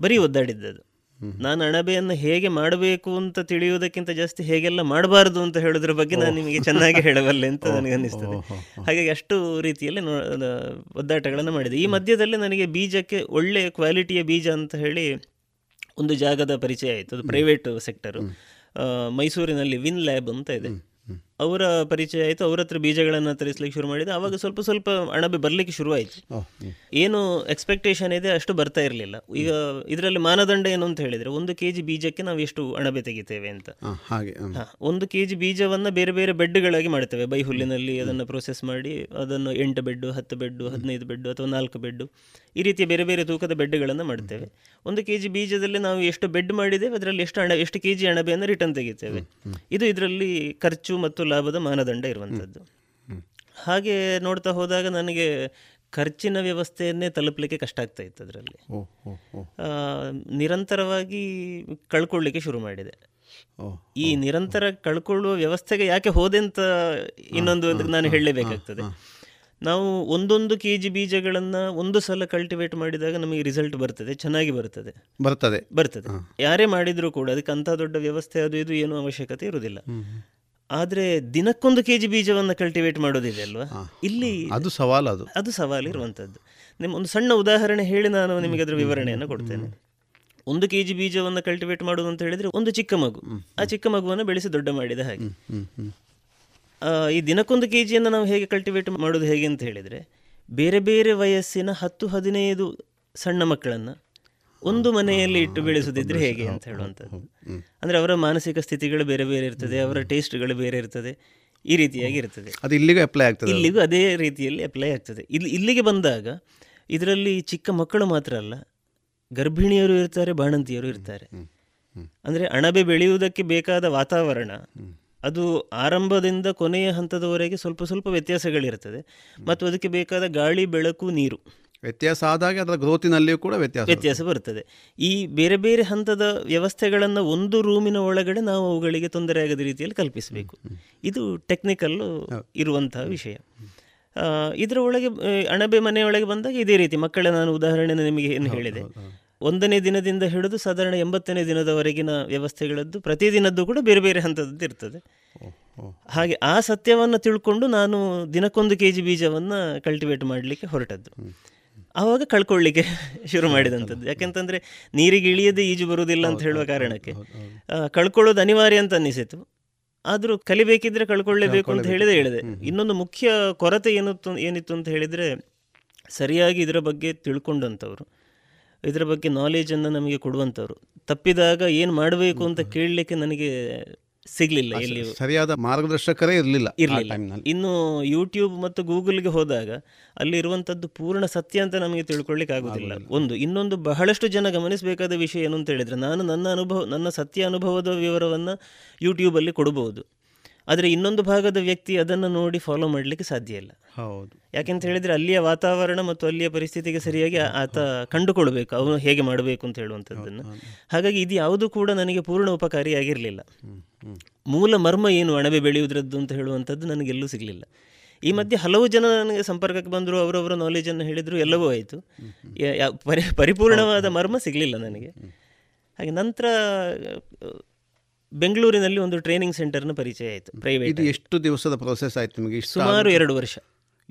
ಬರೀ ಒದ್ದಾಡಿದ್ದದು ನಾನು ಅಣಬೆಯನ್ನು ಹೇಗೆ ಮಾಡಬೇಕು ಅಂತ ತಿಳಿಯುವುದಕ್ಕಿಂತ ಜಾಸ್ತಿ ಹೇಗೆಲ್ಲ ಮಾಡಬಾರದು ಅಂತ ಹೇಳೋದ್ರ ಬಗ್ಗೆ ನಾನು ನಿಮಗೆ ಚೆನ್ನಾಗಿ ಹೇಳಬಲ್ಲೆ ಅಂತ ನನಗೆ ಅನ್ನಿಸ್ತದೆ. ಹಾಗಾಗಿ ಅಷ್ಟು ರೀತಿಯಲ್ಲಿ ನೋ ಒದ್ದಾಟಗಳನ್ನು ಮಾಡಿದೆ. ಈ ಮಧ್ಯದಲ್ಲಿ ನನಗೆ ಬೀಜಕ್ಕೆ ಒಳ್ಳೆಯ ಕ್ವಾಲಿಟಿಯ ಬೀಜ ಅಂತ ಹೇಳಿ ಒಂದು ಜಾಗದ ಪರಿಚಯ ಆಯಿತು. ಅದು ಪ್ರೈವೇಟ್ ಸೆಕ್ಟರು ಮೈಸೂರಿನಲ್ಲಿ ವಿನ್ ಲ್ಯಾಬ್ ಅಂತ ಇದೆ. ಅವರ ಪರಿಚಯ ಆಯಿತು ಅವ್ರ ಹತ್ರ ಬೀಜಗಳನ್ನು ತರಿಸ್ಲಿಕ್ಕೆ ಶುರು ಮಾಡಿದೆ ಅವಾಗ ಸ್ವಲ್ಪ ಸ್ವಲ್ಪ ಅಣಬೆ ಬರಲಿಕ್ಕೆ ಶುರುವಾಯಿತು. ಏನು ಎಕ್ಸ್ಪೆಕ್ಟೇಷನ್ ಇದೆ ಅಷ್ಟು ಬರ್ತಾ ಇರಲಿಲ್ಲ. ಈಗ ಇದರಲ್ಲಿ ಮಾನದಂಡ ಏನು ಅಂತ ಹೇಳಿದ್ರೆ ಒಂದು ಕೆ ಜಿ ಬೀಜಕ್ಕೆ ನಾವು ಎಷ್ಟು ಅಣಬೆ ತೆಗಿತೇವೆ ಅಂತ. ಹಾಗೆ. ಒಂದು ಕೆ ಜಿ ಬೀಜವನ್ನು ಬೇರೆ ಬೇರೆ ಬೆಡ್ಗಳಾಗಿ ಮಾಡ್ತೇವೆ. ಬೈ ಹುಲ್ಲಿನಲ್ಲಿ ಅದನ್ನು ಪ್ರೋಸೆಸ್ ಮಾಡಿ ಅದನ್ನು ಎಂಟು ಬೆಡ್ಡು ಹತ್ತು ಬೆಡ್ಡು ಹದಿನೈದು ಬೆಡ್ಡು ಅಥವಾ ನಾಲ್ಕು ಬೆಡ್ಡು ಈ ರೀತಿಯ ಬೇರೆ ಬೇರೆ ತೂಕದ ಬೆಡ್ಗಳನ್ನು ಮಾಡ್ತೇವೆ. ಒಂದು ಕೆ ಜಿ ಬೀಜದಲ್ಲಿ ನಾವು ಎಷ್ಟು ಬೆಡ್ ಮಾಡಿದ್ದೇವೆ ಅದರಲ್ಲಿ ಎಷ್ಟು ಹಣ ಎಷ್ಟು ಕೆ ಜಿ ಅಣಬೆಯನ್ನು ರಿಟರ್ನ್ ತೆಗಿತೇವೆ. ಇದು ಇದರಲ್ಲಿ ಖರ್ಚು ಮತ್ತು ಲಾಭದ ಮಾನದಂಡ ಇರುವಂಥದ್ದು ಹಾಗೆ ನೋಡ್ತಾ ಹೋದಾಗ ನನಗೆ ಖರ್ಚಿನ ವ್ಯವಸ್ಥೆಯನ್ನೇ ತಲುಪಲಿಕ್ಕೆ ಕಷ್ಟ ಆಗ್ತಾ ಇತ್ತು ಅದರಲ್ಲಿ. ನಿರಂತರವಾಗಿ ಕಳ್ಕೊಳ್ಳಿಕ್ಕೆ ಶುರು ಮಾಡಿದೆ. ಈ ನಿರಂತರ ಕಳ್ಕೊಳ್ಳುವ ವ್ಯವಸ್ಥೆಗೆ ಯಾಕೆ ಹೋದೆ ಅಂತ ಇನ್ನೊಂದು ನಾನು ಹೇಳಲೇಬೇಕಾಗ್ತದೆ ನಾವು ಒಂದೊಂದು ಕೆ ಜಿ ಬೀಜಗಳನ್ನು ಒಂದು ಸಲ ಕಲ್ಟಿವೇಟ್ ಮಾಡಿದಾಗ ನಮಗೆ ರಿಸಲ್ಟ್ ಬರ್ತದೆ ಚೆನ್ನಾಗಿ ಬರ್ತದೆ. ಬರ್ತದೆ. ಬರ್ತದೆ. ಯಾರೇ ಮಾಡಿದರೂ ಕೂಡ ಅದಕ್ಕೆ ಅಂಥ ದೊಡ್ಡ ವ್ಯವಸ್ಥೆ ಅದು ಇದು ಏನೂ ಅವಶ್ಯಕತೆ ಇರುವುದಿಲ್ಲ. ಆದರೆ ದಿನಕ್ಕೊಂದು ಕೆ ಜಿ ಬೀಜವನ್ನು ಕಲ್ಟಿವೇಟ್ ಮಾಡೋದಿದೆ ಅಲ್ವಾ? ಇಲ್ಲಿ ಅದು ಸವಾಲು ಅದು. ಅದು ಸವಾಲು ಇರುವಂಥದ್ದು ನಿಮ್ಮ ಒಂದು ಸಣ್ಣ ಉದಾಹರಣೆ ಹೇಳಿ ನಾನು ನಿಮಗೆ ಅದರ ವಿವರಣೆಯನ್ನು ಕೊಡ್ತೇನೆ. ಒಂದು ಕೆ ಜಿ ಬೀಜವನ್ನು ಕಲ್ಟಿವೇಟ್ ಮಾಡೋದು ಅಂತ ಹೇಳಿದರೆ ಒಂದು ಚಿಕ್ಕ ಮಗು. ಆ ಚಿಕ್ಕ ಮಗುವನ್ನು ಬೆಳೆಸಿ ದೊಡ್ಡ ಮಾಡಿದ ಹಾಗೆ. ಈ ದಿನಕ್ಕೊಂದು ಕೆ ಜಿಯನ್ನು ನಾವು ಹೇಗೆ ಕಲ್ಟಿವೇಟ್ ಮಾಡೋದು ಹೇಗೆ ಅಂತ ಹೇಳಿದರೆ ಬೇರೆ ಬೇರೆ ವಯಸ್ಸಿನ ಹತ್ತು ಹದಿನೈದು ಸಣ್ಣ ಮಕ್ಕಳನ್ನು ಒಂದು ಮನೆಯಲ್ಲಿ ಇಟ್ಟು ಬೆಳೆಸೋದಿದ್ರೆ ಹೇಗೆ ಅಂತ ಹೇಳುವಂಥದ್ದು. ಅಂದರೆ ಅವರ ಮಾನಸಿಕ ಸ್ಥಿತಿಗಳು ಬೇರೆ ಬೇರೆ ಇರ್ತದೆ ಅವರ ಟೇಸ್ಟ್ಗಳು ಬೇರೆ ಇರ್ತದೆ ಈ ರೀತಿಯಾಗಿ ಇರ್ತದೆ. ಅದು ಇಲ್ಲಿಗೂ ಅಪ್ಲೈ ಆಗ್ತದೆ. ಇಲ್ಲಿಗೂ ಅದೇ ರೀತಿಯಲ್ಲಿ ಅಪ್ಲೈ ಆಗ್ತದೆ. ಇಲ್ಲಿ ಇಲ್ಲಿಗೆ ಬಂದಾಗ ಇದರಲ್ಲಿ ಚಿಕ್ಕ ಮಕ್ಕಳು ಮಾತ್ರ ಅಲ್ಲ ಗರ್ಭಿಣಿಯರು ಇರ್ತಾರೆ ಬಾಣಂತಿಯರು ಇರ್ತಾರೆ. ಅಂದರೆ ಅಣಬೆ ಬೆಳೆಯುವುದಕ್ಕೆ ಬೇಕಾದ ವಾತಾವರಣ ಅದು ಆರಂಭದಿಂದ ಕೊನೆಯ ಹಂತದವರೆಗೆ ಸ್ವಲ್ಪ ಸ್ವಲ್ಪ ವ್ಯತ್ಯಾಸಗಳಿರ್ತದೆ. ಮತ್ತು ಅದಕ್ಕೆ ಬೇಕಾದ ಗಾಳಿ ಬೆಳಕು ನೀರು. ವ್ಯತ್ಯಾಸ ಆದಾಗ ಅದರ ಗ್ರೋತಿನಲ್ಲಿಯೂ ಕೂಡ ವ್ಯತ್ಯಾಸ ವ್ಯತ್ಯಾಸ ಬರ್ತದೆ ಈ ಬೇರೆ ಬೇರೆ ಹಂತದ ವ್ಯವಸ್ಥೆಗಳನ್ನು ಒಂದು ರೂಮಿನ ಒಳಗಡೆ ನಾವು ಅವುಗಳಿಗೆ ತೊಂದರೆ ಆಗದ ರೀತಿಯಲ್ಲಿ ಕಲ್ಪಿಸಬೇಕು. ಇದು ಟೆಕ್ನಿಕಲ್ ಇರುವಂತಹ ವಿಷಯ. ಇದರ ಒಳಗೆ ಅಣಬೆ ಮನೆಯೊಳಗೆ ಬಂದಾಗ ಇದೇ ರೀತಿ ಮಕ್ಕಳ ನಾನು ಉದಾಹರಣೆ ನಿಮಗೆ ಏನು ಹೇಳಿದೆ. ಒಂದನೇ ದಿನದಿಂದ ಹಿಡಿದು ಸಾಧಾರಣ ಎಂಬತ್ತನೇ ದಿನದವರೆಗಿನ ವ್ಯವಸ್ಥೆಗಳದ್ದು ಪ್ರತಿದಿನದ್ದು ಕೂಡ ಬೇರೆ ಬೇರೆ ಹಂತದ್ದು ಇರ್ತದೆ. ಹಾಗೆ ಆ ಸತ್ಯವನ್ನು ತಿಳ್ಕೊಂಡು ನಾನು ದಿನಕ್ಕೊಂದು ಕೆ ಜಿ ಬೀಜವನ್ನು ಕಲ್ಟಿವೇಟ್ ಮಾಡಲಿಕ್ಕೆ ಹೊರಟದ್ದು. ಆವಾಗ ಕಳ್ಕೊಳ್ಳಿಕ್ಕೆ ಶುರು ಮಾಡಿದಂಥದ್ದು. ಯಾಕೆಂತಂದರೆ ನೀರಿಗೆ ಇಳಿಯದೆ ಈಜು ಬರುವುದಿಲ್ಲ ಅಂತ ಹೇಳುವ ಕಾರಣಕ್ಕೆ. ಕಳ್ಕೊಳ್ಳೋದು ಅನಿವಾರ್ಯ ಅಂತ ಅನ್ನಿಸಿತು ಆದರೂ ಕಲಿಬೇಕಿದ್ರೆ ಕಳ್ಕೊಳ್ಳೇಬೇಕು ಅಂತ ಹೇಳಿದೆ ಹೇಳಿದೆ. ಇನ್ನೊಂದು ಮುಖ್ಯ ಕೊರತೆ ಏನು ಏನಿತ್ತು ಅಂತ ಹೇಳಿದರೆ ಸರಿಯಾಗಿ ಇದರ ಬಗ್ಗೆ ತಿಳ್ಕೊಂಡಂಥವ್ರು. ಇದರ ಬಗ್ಗೆ ನಾಲೆಜನ್ನು ನಮಗೆ ಕೊಡುವಂಥವ್ರು. ತಪ್ಪಿದಾಗ ಏನು ಮಾಡಬೇಕು ಅಂತ ಕೇಳಲಿಕ್ಕೆ ನನಗೆ ಸಿಗಲಿಲ್ಲ ಎಲ್ಲಿ ಸರಿಯಾದ ಮಾರ್ಗದರ್ಶಕರೇ ಇರಲಿಲ್ಲ ಇರಲಿಲ್ಲ. ಇನ್ನು ಯೂಟ್ಯೂಬ್ ಮತ್ತು ಗೂಗಲ್ಗೆ ಹೋದಾಗ ಅಲ್ಲಿ ಇರುವಂಥದ್ದು ಪೂರ್ಣ ಸತ್ಯ ಅಂತ ನಮಗೆ ತಿಳ್ಕೊಳ್ಳಿಕ್ಕೆ ಆಗೋದಿಲ್ಲ. ಒಂದು ಇನ್ನೊಂದು ಬಹಳಷ್ಟು ಜನ ಗಮನಿಸಬೇಕಾದ ವಿಷಯ ಏನು ಅಂತ ಹೇಳಿದ್ರೆ ನಾನು ನನ್ನ ಅನುಭವ ನನ್ನ ಸತ್ಯ ಅನುಭವದ ವಿವರವನ್ನು ಯೂಟ್ಯೂಬಲ್ಲಿ ಕೊಡಬಹುದು ಆದರೆ ಇನ್ನೊಂದು ಭಾಗದ ವ್ಯಕ್ತಿ ಅದನ್ನು ನೋಡಿ ಫಾಲೋ ಮಾಡಲಿಕ್ಕೆ ಸಾಧ್ಯ ಇಲ್ಲ. ಹೌದು. ಯಾಕೆಂತ ಹೇಳಿದರೆ ಅಲ್ಲಿಯ ವಾತಾವರಣ ಮತ್ತು ಅಲ್ಲಿಯ ಪರಿಸ್ಥಿತಿಗೆ ಸರಿಯಾಗಿ ಆತ ಕಂಡುಕೊಳ್ಬೇಕು ಅವನು ಹೇಗೆ ಮಾಡಬೇಕು ಅಂತ ಹೇಳುವಂಥದ್ದನ್ನು. ಹಾಗಾಗಿ ಇದು ಯಾವುದೂ ಕೂಡ ನನಗೆ ಪೂರ್ಣ ಉಪಕಾರಿಯಾಗಿರಲಿಲ್ಲ ಮೂಲ ಮರ್ಮ ಏನು ಅಣಬೆ ಬೆಳೆಯುವುದರದ್ದು ಅಂತ ಹೇಳುವಂಥದ್ದು ನನಗೆಲ್ಲೂ ಸಿಗಲಿಲ್ಲ. ಈ ಮಧ್ಯೆ ಹಲವು ಜನ ನನಗೆ ಸಂಪರ್ಕಕ್ಕೆ ಬಂದರು ಅವರವರ ನಾಲೆಜನ್ನು ಹೇಳಿದರು ಎಲ್ಲವೂ ಆಯಿತು. ಪರಿಪೂರ್ಣವಾದ ಮರ್ಮ ಸಿಗಲಿಲ್ಲ ನನಗೆ. ಹಾಗೆ ನಂತರ ಬೆಂಗಳೂರಿನಲ್ಲಿ ಒಂದು ಟ್ರೈನಿಂಗ್ ಸೆಂಟರ್ನ ಪರಿಚಯ ಆಯಿತು ಪ್ರೈವೇಟ್ ಇದು ಎಷ್ಟು ದಿವಸದ ಪ್ರೊಸೆಸ್ ಆಯಿತು ನಿಮಗೆ? ಸುಮಾರು ಎರಡು ವರ್ಷ.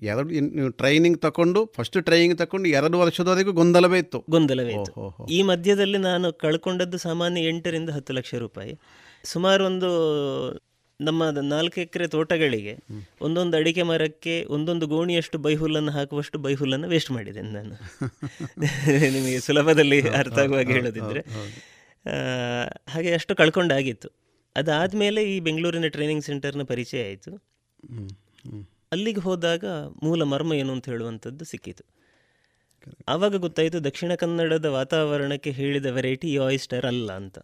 ಎರಡು ನೀವು ಟ್ರೈನಿಂಗ್ ತಕೊಂಡು ಫಸ್ಟ್ ಟ್ರೈನಿಂಗ್ ತಕೊಂಡು ಎರಡು ವರ್ಷದವರೆಗೂ ಗೊಂದಲವೇ ಇತ್ತು. ಗೊಂದಲವೇ ಇತ್ತು. ಈ ಮಧ್ಯದಲ್ಲಿ ನಾನು ಕಳ್ಕೊಂಡದ್ದು ಸಾಮಾನ್ಯ ಎಂಟರಿಂದ ಹತ್ತು ಲಕ್ಷ ರೂಪಾಯಿ. ಸುಮಾರು ಒಂದು ನಮ್ಮ ನಾಲ್ಕು ಎಕರೆ ತೋಟಗಳಿಗೆ ಒಂದೊಂದು ಅಡಿಕೆ ಮರಕ್ಕೆ ಒಂದೊಂದು ಗೋಣಿಯಷ್ಟು ಬೈಹುಲ್ಲನ್ನು ಹಾಕುವಷ್ಟು ಬೈಹುಲ್ಲನ್ನು ವೇಸ್ಟ್ ಮಾಡಿದ್ದೇನೆ ನಾನು. ನಿಮಗೆ ಸುಲಭದಲ್ಲಿ ಅರ್ಥ ಆಗುವಾಗ ಹೇಳೋದಿದ್ರೆ. ಹಾಗೆ ಅಷ್ಟು ಕಳ್ಕೊಂಡಾಗಿತ್ತು. ಅದಾದಮೇಲೆ ಈ ಬೆಂಗಳೂರಿನ ಟ್ರೈನಿಂಗ್ ಸೆಂಟರ್ನ ಪರಿಚಯ ಆಯಿತು. ಅಲ್ಲಿಗೆ ಹೋದಾಗ ಮೂಲ ಮರ್ಮ ಏನು ಅಂತ ಹೇಳುವಂಥದ್ದು ಸಿಕ್ಕಿತು. ಆವಾಗ ಗೊತ್ತಾಯಿತು ದಕ್ಷಿಣ ಕನ್ನಡದ ವಾತಾವರಣಕ್ಕೆ ಹೇಳಿದ ವೆರೈಟಿ ಈ ಆಯಿಸ್ಟರ್ ಅಲ್ಲ ಅಂತ.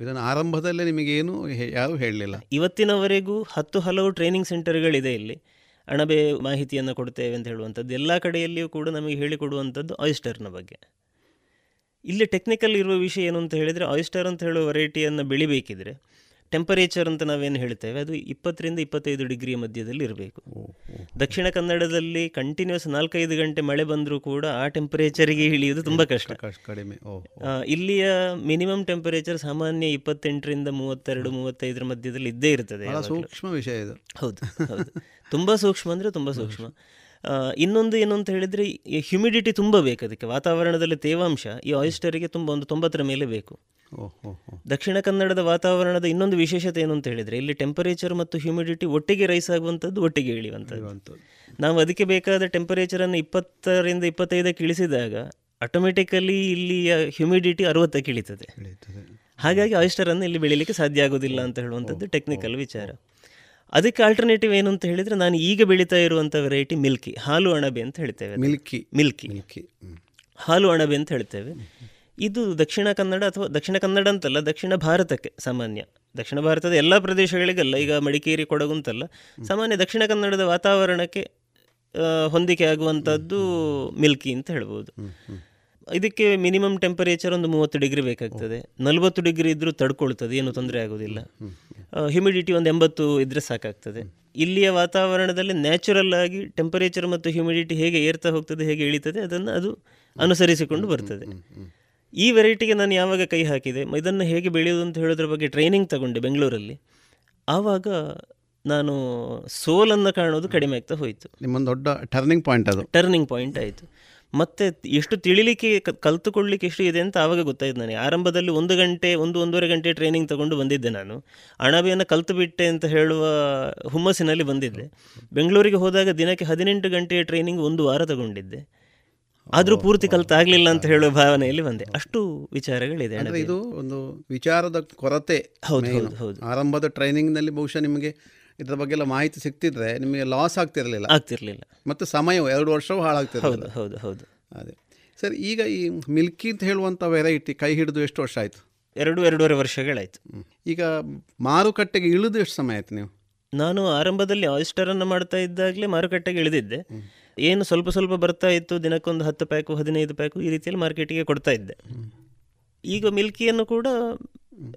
ಇದನ್ನು ಆರಂಭದಲ್ಲೇ ನಿಮಗೇನು ಯಾರೂ ಹೇಳಲಿಲ್ಲ. ಇವತ್ತಿನವರೆಗೂ ಹತ್ತು ಹಲವು ಟ್ರೈನಿಂಗ್ ಸೆಂಟರ್ಗಳಿದೆ ಇಲ್ಲಿ. ಅಣಬೆ ಮಾಹಿತಿಯನ್ನು ಕೊಡ್ತೇವೆ ಅಂತ ಹೇಳುವಂಥದ್ದು. ಎಲ್ಲ ಕಡೆಯಲ್ಲಿಯೂ ಕೂಡ ನಮಗೆ ಹೇಳಿಕೊಡುವಂಥದ್ದು ಆಯಿಸ್ಟರ್ನ ಬಗ್ಗೆ. ಇಲ್ಲಿ ಟೆಕ್ನಿಕಲ್ ಇರುವ ವಿಷಯ ಏನು ಅಂತ ಹೇಳಿದರೆ ಆಯಿಸ್ಟರ್ ಅಂತ ಹೇಳುವ ವೆರೈಟಿಯನ್ನು ಬೆಳಿಬೇಕಿದ್ರೆ ಟೆಂಪರೇಚರ್ ಅಂತ ನಾವೇನು ಹೇಳ್ತೇವೆ ಅದು ಇಪ್ಪತ್ತರಿಂದ ಇಪ್ಪತ್ತೈದು ಡಿಗ್ರಿ ಮಧ್ಯದಲ್ಲಿ ಇರಬೇಕು. ದಕ್ಷಿಣ ಕನ್ನಡದಲ್ಲಿ ಕಂಟಿನ್ಯೂಸ್ ನಾಲ್ಕೈದು ಗಂಟೆ ಮಳೆ ಬಂದರೂ ಕೂಡ ಆ ಟೆಂಪರೇಚರ್ಗೆ ಇಳಿಯುವುದು ತುಂಬ ಕಷ್ಟ. ಕಡಿಮೆ. ಇಲ್ಲಿಯ ಮಿನಿಮಮ್ ಟೆಂಪರೇಚರ್ ಸಾಮಾನ್ಯ ಇಪ್ಪತ್ತೆಂಟರಿಂದ ಮೂವತ್ತೆರಡು ಮೂವತ್ತೈದರ ಮಧ್ಯದಲ್ಲಿ ಇದ್ದೇ ಇರ್ತದೆ ಸೂಕ್ಷ್ಮ ವಿಷಯ ಇದು. ಹೌದು ಹೌದು. ತುಂಬ ಸೂಕ್ಷ್ಮ ಅಂದರೆ ತುಂಬ ಸೂಕ್ಷ್ಮ. ಇನ್ನೊಂದು ಏನು ಅಂತ ಹೇಳಿದರೆ ಹ್ಯುಮಿಡಿಟಿ ತುಂಬ ಬೇಕು ಅದಕ್ಕೆ. ವಾತಾವರಣದಲ್ಲಿ ತೇವಾಂಶ ಈ ಆಯಿಸ್ಟರಿಗೆ ತುಂಬ ಒಂದು ತೊಂಬತ್ತರ ಮೇಲೆ ಬೇಕು. ದಕ್ಷಿಣ ಕನ್ನಡದ ವಾತಾವರಣದ ಇನ್ನೊಂದು ವಿಶೇಷತೆ ಏನು ಅಂತ ಹೇಳಿದರೆ ಇಲ್ಲಿ ಟೆಂಪರೇಚರ್ ಮತ್ತು ಹ್ಯುಮಿಡಿಟಿ ಒಟ್ಟಿಗೆ ರೈಸ್ ಆಗುವಂಥದ್ದು ಒಟ್ಟಿಗೆ ಇಳಿಯುವಂಥದ್ದು. ನಾವು ಅದಕ್ಕೆ ಬೇಕಾದ ಟೆಂಪರೇಚರನ್ನು ಇಪ್ಪತ್ತರಿಂದ ಇಪ್ಪತ್ತೈದಕ್ಕೆ ಇಳಿಸಿದಾಗ ಆಟೋಮೆಟಿಕಲಿ ಇಲ್ಲಿಯ ಹ್ಯುಮಿಡಿಟಿ ಅರವತ್ತಕ್ಕೆ ಇಳಿತದೆ. ಹಾಗಾಗಿ ಆಯಿಸ್ಟರನ್ನು ಇಲ್ಲಿ ಬೆಳೀಲಿಕ್ಕೆ ಸಾಧ್ಯ ಆಗೋದಿಲ್ಲ ಅಂತ ಹೇಳುವಂಥದ್ದು ಟೆಕ್ನಿಕಲ್ ವಿಚಾರ. ಅದಕ್ಕೆ ಆಲ್ಟರ್ನೇಟಿವ್ ಏನು ಅಂತ ಹೇಳಿದರೆ ನಾನು ಈಗ ಬೆಳೀತಾ ಇರುವಂಥ ವೆರೈಟಿ ಮಿಲ್ಕಿ ಹಾಲು ಅಣಬೆ ಅಂತ ಹೇಳ್ತೇವೆ ಮಿಲ್ಕಿ ಮಿಲ್ಕಿ ಮಿಲ್ಕಿ ಹಾಲು ಅಣಬೆ ಅಂತ ಹೇಳ್ತೇವೆ. ಇದು ದಕ್ಷಿಣ ಕನ್ನಡ ಅಥವಾ ದಕ್ಷಿಣ ಕನ್ನಡ ಅಂತಲ್ಲ ದಕ್ಷಿಣ ಭಾರತಕ್ಕೆ ಸಾಮಾನ್ಯ. ದಕ್ಷಿಣ ಭಾರತದ ಎಲ್ಲ ಪ್ರದೇಶಗಳಿಗಲ್ಲ ಈಗ ಮಡಿಕೇರಿ ಕೊಡಗು ಅಂತಲ್ಲ ಸಾಮಾನ್ಯ ದಕ್ಷಿಣ ಕನ್ನಡದ ವಾತಾವರಣಕ್ಕೆ ಹೊಂದಿಕೆ ಆಗುವಂಥದ್ದು ಮಿಲ್ಕಿ ಅಂತ ಹೇಳ್ಬೋದು. ಇದಕ್ಕೆ ಮಿನಿಮಮ್ ಟೆಂಪರೇಚರ್ ಒಂದು ಮೂವತ್ತು ಡಿಗ್ರಿ ಬೇಕಾಗ್ತದೆ. ನಲವತ್ತು ಡಿಗ್ರಿ ಇದ್ದರೂ ತಡ್ಕೊಳ್ತದೆ ಏನು ತೊಂದರೆ ಆಗೋದಿಲ್ಲ. ಹ್ಯುಮಿಡಿಟಿ ಒಂದು ಎಂಬತ್ತು ಇದ್ದರೆ ಸಾಕಾಗ್ತದೆ. ಇಲ್ಲಿಯ ವಾತಾವರಣದಲ್ಲಿ ನ್ಯಾಚುರಲ್ ಆಗಿ ಟೆಂಪರೇಚರ್ ಮತ್ತು ಹ್ಯುಮಿಡಿಟಿ ಹೇಗೆ ಏರ್ತಾ ಹೋಗ್ತದೆ ಹೇಗೆ ಇಳಿತದೆ ಅದನ್ನು ಅದು ಅನುಸರಿಸಿಕೊಂಡು ಬರ್ತದೆ. ಈ ವೆರೈಟಿಗೆ ನಾನು ಯಾವಾಗ ಕೈ ಹಾಕಿದೆ ಇದನ್ನು ಹೇಗೆ ಬೆಳೆಯೋದು ಅಂತ ಹೇಳೋದ್ರ ಬಗ್ಗೆ ಟ್ರೈನಿಂಗ್ ತಗೊಂಡೆ ಬೆಂಗಳೂರಲ್ಲಿ. ಆವಾಗ ನಾನು ಸೋಲನ್ನು ಕಾಣೋದು ಕಡಿಮೆ ಆಗ್ತಾ ಹೋಯಿತು. ನಿಮ್ಮೊಂದು ದೊಡ್ಡ ಟರ್ನಿಂಗ್ ಪಾಯಿಂಟ್ ಅದು. ಟರ್ನಿಂಗ್ ಪಾಯಿಂಟ್ ಆಯಿತು. ಮತ್ತೆ ಎಷ್ಟು ತಿಳಿಲಿಕ್ಕೆ ಕಲ್ತುಕೊಳ್ಳಲಿಕ್ಕೆ ಕಲ್ತುಕೊಳ್ಳಿಕ್ಕೆ ಎಷ್ಟು ಇದೆ ಅಂತ ಆವಾಗ ಗೊತ್ತಾಯ್ತು ನನಗೆ. ಆರಂಭದಲ್ಲಿ ಒಂದು ಗಂಟೆ ಒಂದು ಒಂದೂವರೆ ಗಂಟೆ ಟ್ರೈನಿಂಗ್ ತಗೊಂಡು ಬಂದಿದ್ದೆ ನಾನು. ಅಣಬೆಯನ್ನು ಕಲ್ತು ಬಿಟ್ಟೆ ಅಂತ ಹೇಳುವ ಹುಮ್ಮಸ್ಸಿನಲ್ಲಿ ಬಂದಿದ್ದೆ. ಬೆಂಗಳೂರಿಗೆ ಹೋದಾಗ ದಿನಕ್ಕೆ ಹದಿನೆಂಟು ಗಂಟೆಯ ಟ್ರೈನಿಂಗ್ ಒಂದು ವಾರ ತಗೊಂಡಿದ್ದೆ. ಆದರೂ ಪೂರ್ತಿ ಕಲ್ತಾಗಲಿಲ್ಲ ಅಂತ ಹೇಳುವ ಭಾವನೆಯಲ್ಲಿ ಬಂದೆ. ಅಷ್ಟು ವಿಚಾರಗಳಿದೆ ಇದು ಒಂದು ವಿಚಾರದ ಕೊರತೆ ಹೌದು, ಹೌದು, ಹೌದು. ಆರಂಭದ ಟ್ರೈನಿಂಗ್ನಲ್ಲಿ ಬಹುಶಃ ನಿಮಗೆ ಇದರ ಬಗ್ಗೆ ಎಲ್ಲ ಮಾಹಿತಿ ಸಿಗ್ತಿದ್ರೆ ನಿಮಗೆ ಲಾಸ್ ಆಗ್ತಿರಲಿಲ್ಲ. ಆಗ್ತಿರಲಿಲ್ಲ. ಮತ್ತು ಸಮಯವು ಎರಡು ವರ್ಷವೂ ಹಾಳಾಗ್ತಿರಲಿಲ್ಲ. ಹೌದು ಹೌದು ಹೌದು. ಅದೇ. ಸರ್ ಈಗ ಈ ಮಿಲ್ಕಿ ಅಂತ ಹೇಳುವಂಥ ವೆರೈಟಿ ಕೈ ಹಿಡಿದು ಎಷ್ಟು ವರ್ಷ ಆಯಿತು? ಎರಡು ಎರಡೂವರೆ ವರ್ಷಗಳಾಯಿತು ಈಗ ಮಾರುಕಟ್ಟೆಗೆ ಇಳಿದು ಎಷ್ಟು ಸಮಯ ಆಯ್ತು ನೀವು? ನಾನು ಆರಂಭದಲ್ಲಿ ಆಯಿಸ್ಟರನ್ನು ಮಾಡ್ತಾ ಇದ್ದಾಗಲೇ ಮಾರುಕಟ್ಟೆಗೆ ಇಳಿದಿದ್ದೆ. ಏನು ಸ್ವಲ್ಪ ಸ್ವಲ್ಪ ಬರ್ತಾ ಇತ್ತು ದಿನಕ್ಕೊಂದು ಹತ್ತು ಪ್ಯಾಕು ಹದಿನೈದು ಪ್ಯಾಕು ಈ ರೀತಿಯಲ್ಲಿ ಮಾರ್ಕೆಟಿಗೆ ಕೊಡ್ತಾ ಇದ್ದೆ. ಈಗ ಮಿಲ್ಕಿಯನ್ನು ಕೂಡ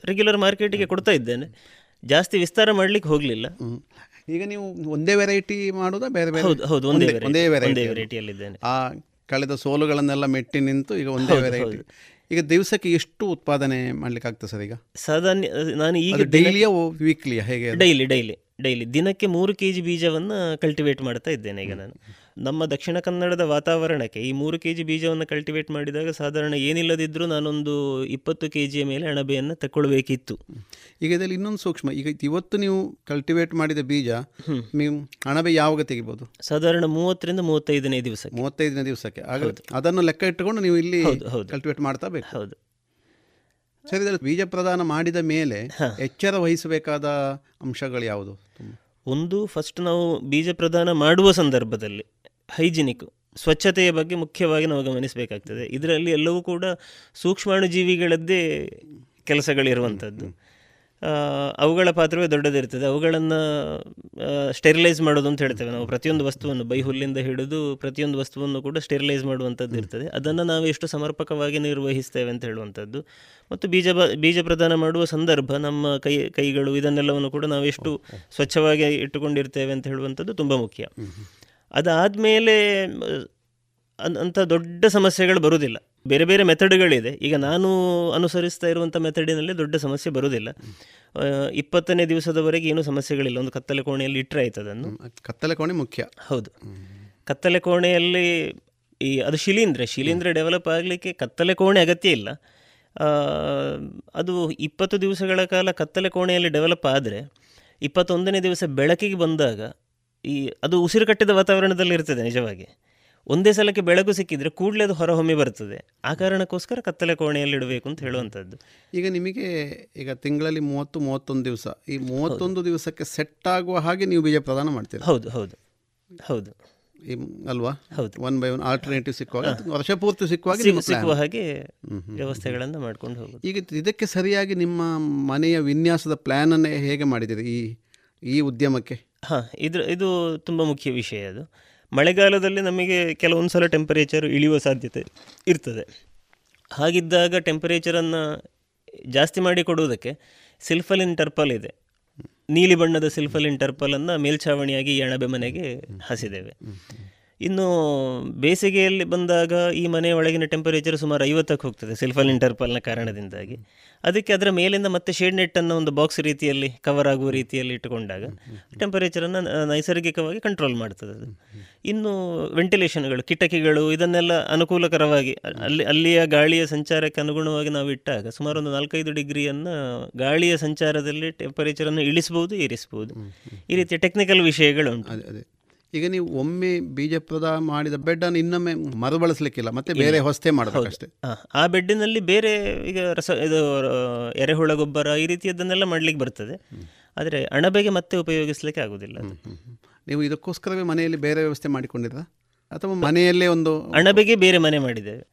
ರೆಗ್ಯುಲರ್ ಮಾರ್ಕೆಟಿಗೆ ಕೊಡ್ತಾ ಇದ್ದೇನೆ. ಜಾಸ್ತಿ ವಿಸ್ತಾರ ಮಾಡಲಿಕ್ಕೆ ಹೋಗಲಿಲ್ಲ. ಈಗ ನೀವು ಒಂದೇ ವೆರೈಟಿ ಮಾಡೋದಾ ಬೇರೆ ಬೇರೆ? ಹೌದು ಹೌದು ಒಂದೇ ಒಂದೇ ವೆರೈಟಿಯಲ್ಲಿ ವೆರೈಟಿಯಲ್ಲಿದ್ದೇನೆ ಆ ಕಳೆದ ಸೋಲುಗಳನ್ನೆಲ್ಲ ಮೆಟ್ಟಿ ನಿಂತು ಈಗ ಒಂದೇ ವೆರೈಟಿ ಈಗ ದಿವಸಕ್ಕೆ ಎಷ್ಟು ಉತ್ಪಾದನೆ ಮಾಡ್ಲಿಕ್ಕೆ ಆಗ್ತದೆ ಸರ್ ಈಗ? ಸಾಧಾರಣ ನಾನು ಈಗ ಡೈಲಿಯ ವೀಕ್ಲಿಯ ಹೇಗೆ? ಡೈಲಿ ಡೈಲಿ ಡೈಲಿ ದಿನಕ್ಕೆ ಮೂರು ಕೆ ಜಿ ಬೀಜವನ್ನು ಕಲ್ಟಿವೇಟ್ ಮಾಡ್ತಾ ಇದ್ದೇನೆ ಈಗ ನಾನು. ನಮ್ಮ ದಕ್ಷಿಣ ಕನ್ನಡದ ವಾತಾವರಣಕ್ಕೆ ಈ ಮೂರು ಕೆ ಜಿ ಬೀಜವನ್ನು ಕಲ್ಟಿವೇಟ್ ಮಾಡಿದಾಗ ಸಾಧಾರಣ ಏನಿಲ್ಲದಿದ್ದರೂ ನಾನೊಂದು ಇಪ್ಪತ್ತು ಕೆ ಜಿಯ ಮೇಲೆ ಅಣಬೆಯನ್ನು ತಗೊಳ್ಬೇಕಿತ್ತು ಈಗ ಇದರಲ್ಲಿ ಇನ್ನೊಂದು ಸೂಕ್ಷ್ಮ ಈಗ ಇವತ್ತು ನೀವು ಕಲ್ಟಿವೇಟ್ ಮಾಡಿದ ಬೀಜ ನೀವು ಅಣಬೆ ಯಾವಾಗ ತೆಗಿಬೋದು? ಸಾಧಾರಣ ಮೂವತ್ತರಿಂದ ಮೂವತ್ತೈದನೇ ದಿವಸ ಮೂವತ್ತೈದನೇ ದಿವಸಕ್ಕೆ. ಆಗುತ್ತೆ ಅದನ್ನು ಲೆಕ್ಕ ಇಟ್ಟುಕೊಂಡು ನೀವು ಇಲ್ಲಿ. ಕಲ್ಟಿವೇಟ್ ಮಾಡ್ತಾ ಬೇಕು. ಹೌದು. ಸರಿ ಇದರಲ್ಲಿ ಬೀಜ ಪ್ರದಾನ ಮಾಡಿದ ಮೇಲೆ ಎಚ್ಚರ ವಹಿಸಬೇಕಾದ ಅಂಶಗಳು ಯಾವುದು? ಒಂದು ಫಸ್ಟ್ ನಾವು ಬೀಜ ಪ್ರದಾನ ಮಾಡುವ ಸಂದರ್ಭದಲ್ಲಿ ಹೈಜಿನಿಕ್, ಸ್ವಚ್ಛತೆಯ ಬಗ್ಗೆ ಮುಖ್ಯವಾಗಿ ನಾವು ಗಮನಿಸಬೇಕಾಗ್ತದೆ. ಇದರಲ್ಲಿ ಎಲ್ಲವೂ ಕೂಡ ಸೂಕ್ಷ್ಮಾಣುಜೀವಿಗಳದ್ದೇ ಕೆಲಸಗಳಿರುವಂಥದ್ದು. ಅವುಗಳ ಪಾತ್ರವೇ ದೊಡ್ಡದಿರ್ತದೆ. ಅವುಗಳನ್ನು ಸ್ಟೆರಿಲೈಸ್ ಮಾಡೋದು ಅಂತ ಹೇಳ್ತೇವೆ ನಾವು. ಪ್ರತಿಯೊಂದು ವಸ್ತುವನ್ನು ಬೈ ಹುಲ್ಲಿಂದ ಹಿಡಿದು ಪ್ರತಿಯೊಂದು ವಸ್ತುವನ್ನು ಕೂಡ ಸ್ಟೆರಿಲೈಸ್ ಮಾಡುವಂಥದ್ದು ಇರ್ತದೆ. ಅದನ್ನು ನಾವು ಎಷ್ಟು ಸಮರ್ಪಕವಾಗಿ ನಿರ್ವಹಿಸ್ತೇವೆ ಅಂತ ಹೇಳುವಂಥದ್ದು. ಮತ್ತು ಬೀಜ ಬೀಜ ಪ್ರದಾನ ಮಾಡುವ ಸಂದರ್ಭ ನಮ್ಮ ಕೈ, ಕೈಗಳು ಇದನ್ನೆಲ್ಲವನ್ನು ಕೂಡ ನಾವು ಎಷ್ಟು ಸ್ವಚ್ಛವಾಗಿ ಇಟ್ಟುಕೊಂಡಿರ್ತೇವೆ ಅಂತ ಹೇಳುವಂಥದ್ದು ತುಂಬ ಮುಖ್ಯ. ಅದಾದಮೇಲೆ ಅಂಥ ದೊಡ್ಡ ಸಮಸ್ಯೆಗಳು ಬರುವುದಿಲ್ಲ. ಬೇರೆ ಬೇರೆ ಮೆಥಡ್ಗಳಿದೆ. ಈಗ ನಾನು ಅನುಸರಿಸ್ತಾ ಇರುವಂಥ ಮೆಥಡಿನಲ್ಲಿ ದೊಡ್ಡ ಸಮಸ್ಯೆ ಬರುವುದಿಲ್ಲ. ಆ, ಇಪ್ಪತ್ತನೇ ದಿವಸದವರೆಗೆ ಏನೂ ಸಮಸ್ಯೆಗಳಿಲ್ಲ. ಒಂದು ಕತ್ತಲೆ ಕೋಣೆಯಲ್ಲಿ ಇಟ್ಟರೆ ಆಯ್ತು ಅದನ್ನು. ಕತ್ತಲೆ ಕೋಣೆ ಮುಖ್ಯ. ಹೌದು. ಕತ್ತಲೆ ಕೋಣೆಯಲ್ಲಿ ಈ ಅದು ಶಿಲೀಂಧ್ರ. ಶಿಲೀಂಧ್ರ ಡೆವಲಪ್ ಆಗಲಿಕ್ಕೆ ಕತ್ತಲೆ ಕೋಣೆ ಅಗತ್ಯ ಇಲ್ಲ. ಅದು ಇಪ್ಪತ್ತು ದಿವಸಗಳ ಕಾಲ ಕತ್ತಲೆ ಕೋಣೆಯಲ್ಲಿ ಡೆವಲಪ್ ಆದರೆ ಇಪ್ಪತ್ತೊಂದನೇ ದಿವಸ ಬೆಳಕಿಗೆ ಬಂದಾಗ ಈ ಅದು ಉಸಿರು ಕಟ್ಟಿದ ವಾತಾವರಣದಲ್ಲಿ ಇರ್ತದೆ ನಿಜವಾಗಿ. ಒಂದೇ ಸಲಕ್ಕೆ ಬೆಳಕು ಸಿಕ್ಕಿದ್ರೆ ಕೂಡಲೇ ಅದು ಹೊರಹೊಮ್ಮಿ ಬರ್ತದೆ. ಆ ಕಾರಣಕ್ಕೋಸ್ಕರ ಕತ್ತಲೆ ಕೋಣೆಯಲ್ಲಿ ಇಡಬೇಕು ಅಂತ ಹೇಳುವಂಥದ್ದು. ಈಗ ನಿಮಗೆ ಈಗ ತಿಂಗಳಲ್ಲಿ ಮೂವತ್ತು ಮೂವತ್ತೊಂದು ದಿವಸ ಈ ಮೂವತ್ತೊಂದು ದಿವಸಕ್ಕೆ ಸೆಟ್ ಆಗುವ ಹಾಗೆ ನೀವು ಬೀಜ ಪ್ರದಾನ ಮಾಡ್ತೀರಿ? ಹೌದು ಹೌದು ಹೌದು. ಅಲ್ವಾ? ಹೌದು. ಒನ್ ಬೈ ಒನ್ ಆಲ್ಟರ್ನೇಟಿವ್ ಸಿಕ್ಕುವಾಗ ವರ್ಷ ಪೂರ್ತಿ ಸಿಕ್ಕುವಾಗ ಸಿಕ್ಕುವ ಹಾಗೆ. ವ್ಯವಸ್ಥೆಗಳನ್ನು ಮಾಡ್ಕೊಂಡು ಹೋಗುದು. ಈಗ ಇದಕ್ಕೆ ಸರಿಯಾಗಿ ನಿಮ್ಮ ಮನೆಯ ವಿನ್ಯಾಸದ ಪ್ಲ್ಯಾನನ್ನೇ ಹೇಗೆ ಮಾಡಿದ್ದೀರಿ ಈ ಈ ಉದ್ಯಮಕ್ಕೆ? ಹಾಂ, ಇದ್ರ, ಇದು ತುಂಬ ಮುಖ್ಯ ವಿಷಯ ಅದು. ಮಳೆಗಾಲದಲ್ಲಿ ನಮಗೆ ಕೆಲವೊಂದು ಸಲ ಟೆಂಪರೇಚರ್ ಇಳಿಯುವ ಸಾಧ್ಯತೆ ಇರ್ತದೆ. ಹಾಗಿದ್ದಾಗ ಟೆಂಪರೇಚರನ್ನು ಜಾಸ್ತಿ ಮಾಡಿ ಕೊಡುವುದಕ್ಕೆ ಸಿಲ್ಫಲಿನ್ ಟರ್ಪಲ್ ಇದೆ. ನೀಲಿ ಬಣ್ಣದ ಸಿಲ್ಫಲಿನ್ ಟರ್ಪಲನ್ನು ಮೇಲ್ಛಾವಣಿಯಾಗಿ ಈ ಅಣಬೆ ಮನೆಗೆ ಹಾಸಿದ್ದೇವೆ. ಇನ್ನು ಬೇಸಿಗೆಯಲ್ಲಿ ಬಂದಾಗ ಈ ಮನೆಯ ಒಳಗಿನ ಟೆಂಪರೇಚರ್ ಸುಮಾರು ಐವತ್ತಕ್ಕೆ ಹೋಗ್ತದೆ ಸಿಲ್ಫಲಿನ್ ಟರ್ಪಲ್ನ ಕಾರಣದಿಂದಾಗಿ. ಅದಕ್ಕೆ ಅದರ ಮೇಲಿಂದ ಮತ್ತೆ ಶೇಡ್ ನೆಟ್ಟನ್ನು ಒಂದು ಬಾಕ್ಸ್ ರೀತಿಯಲ್ಲಿ ಕವರ್ ಆಗುವ ರೀತಿಯಲ್ಲಿ ಇಟ್ಟುಕೊಂಡಾಗ ಟೆಂಪರೇಚರನ್ನು ನೈಸರ್ಗಿಕವಾಗಿ ಕಂಟ್ರೋಲ್ ಮಾಡ್ತದೆ ಅದು. ಇನ್ನು ವೆಂಟಿಲೇಷನ್ಗಳು ಕಿಟಕಿಗಳು, ಇದನ್ನೆಲ್ಲ ಅನುಕೂಲಕರವಾಗಿ ಅಲ್ಲಿ, ಅಲ್ಲಿಯ ಗಾಳಿಯ ಸಂಚಾರಕ್ಕೆ ಅನುಗುಣವಾಗಿ ನಾವು ಇಟ್ಟಾಗ ಸುಮಾರು ಒಂದು ನಾಲ್ಕೈದು ಡಿಗ್ರಿಯನ್ನು ಗಾಳಿಯ ಸಂಚಾರದಲ್ಲಿ ಟೆಂಪರೇಚರನ್ನು ಇಳಿಸ್ಬೋದು, ಏರಿಸ್ಬೋದು. ಈ ರೀತಿಯ ಟೆಕ್ನಿಕಲ್ ವಿಷಯಗಳು ಉಂಟು. ಈಗ ನೀವು ಒಮ್ಮೆ ಬೀಜಪ್ರದ ಮಾಡಿದ ಬೆಡ್ಡನ್ನು ಇನ್ನೊಮ್ಮೆ ಮರುಬಳಸಲಿಕ್ಕಿಲ್ಲ ಮತ್ತೆ ಬೇರೆ ಹೊಸತೆ ಮಾಡಬೇಕಷ್ಟೇ? ಆ, ಆ ಬೆಡ್ಡಿನಲ್ಲಿ ಬೇರೆ ಈಗ ರಸ ಇದು ಎರೆಹುಳ ಗೊಬ್ಬರ ಈ ರೀತಿಯದನ್ನೆಲ್ಲ ಮಾಡ್ಲಿಕ್ಕೆ ಬರ್ತದೆ. ಆದರೆ ಅಣಬೆಗೆ ಮತ್ತೆ ಉಪಯೋಗಿಸ್ಲಿಕ್ಕೆ ಆಗುದಿಲ್ಲ ನೀವು ಇದಕ್ಕೋಸ್ಕರವೇ ಮನೆಯಲ್ಲಿ ಬೇರೆ ವ್ಯವಸ್ಥೆ ಮಾಡಿಕೊಂಡಿದ್ರ? ಅಥವಾ ಮನೆಯಲ್ಲೇ ಒಂದು ಅಣಬೆಗೆ ಬೇರೆ ಮನೆ ಮಾಡಿದ್ದೇವೆ.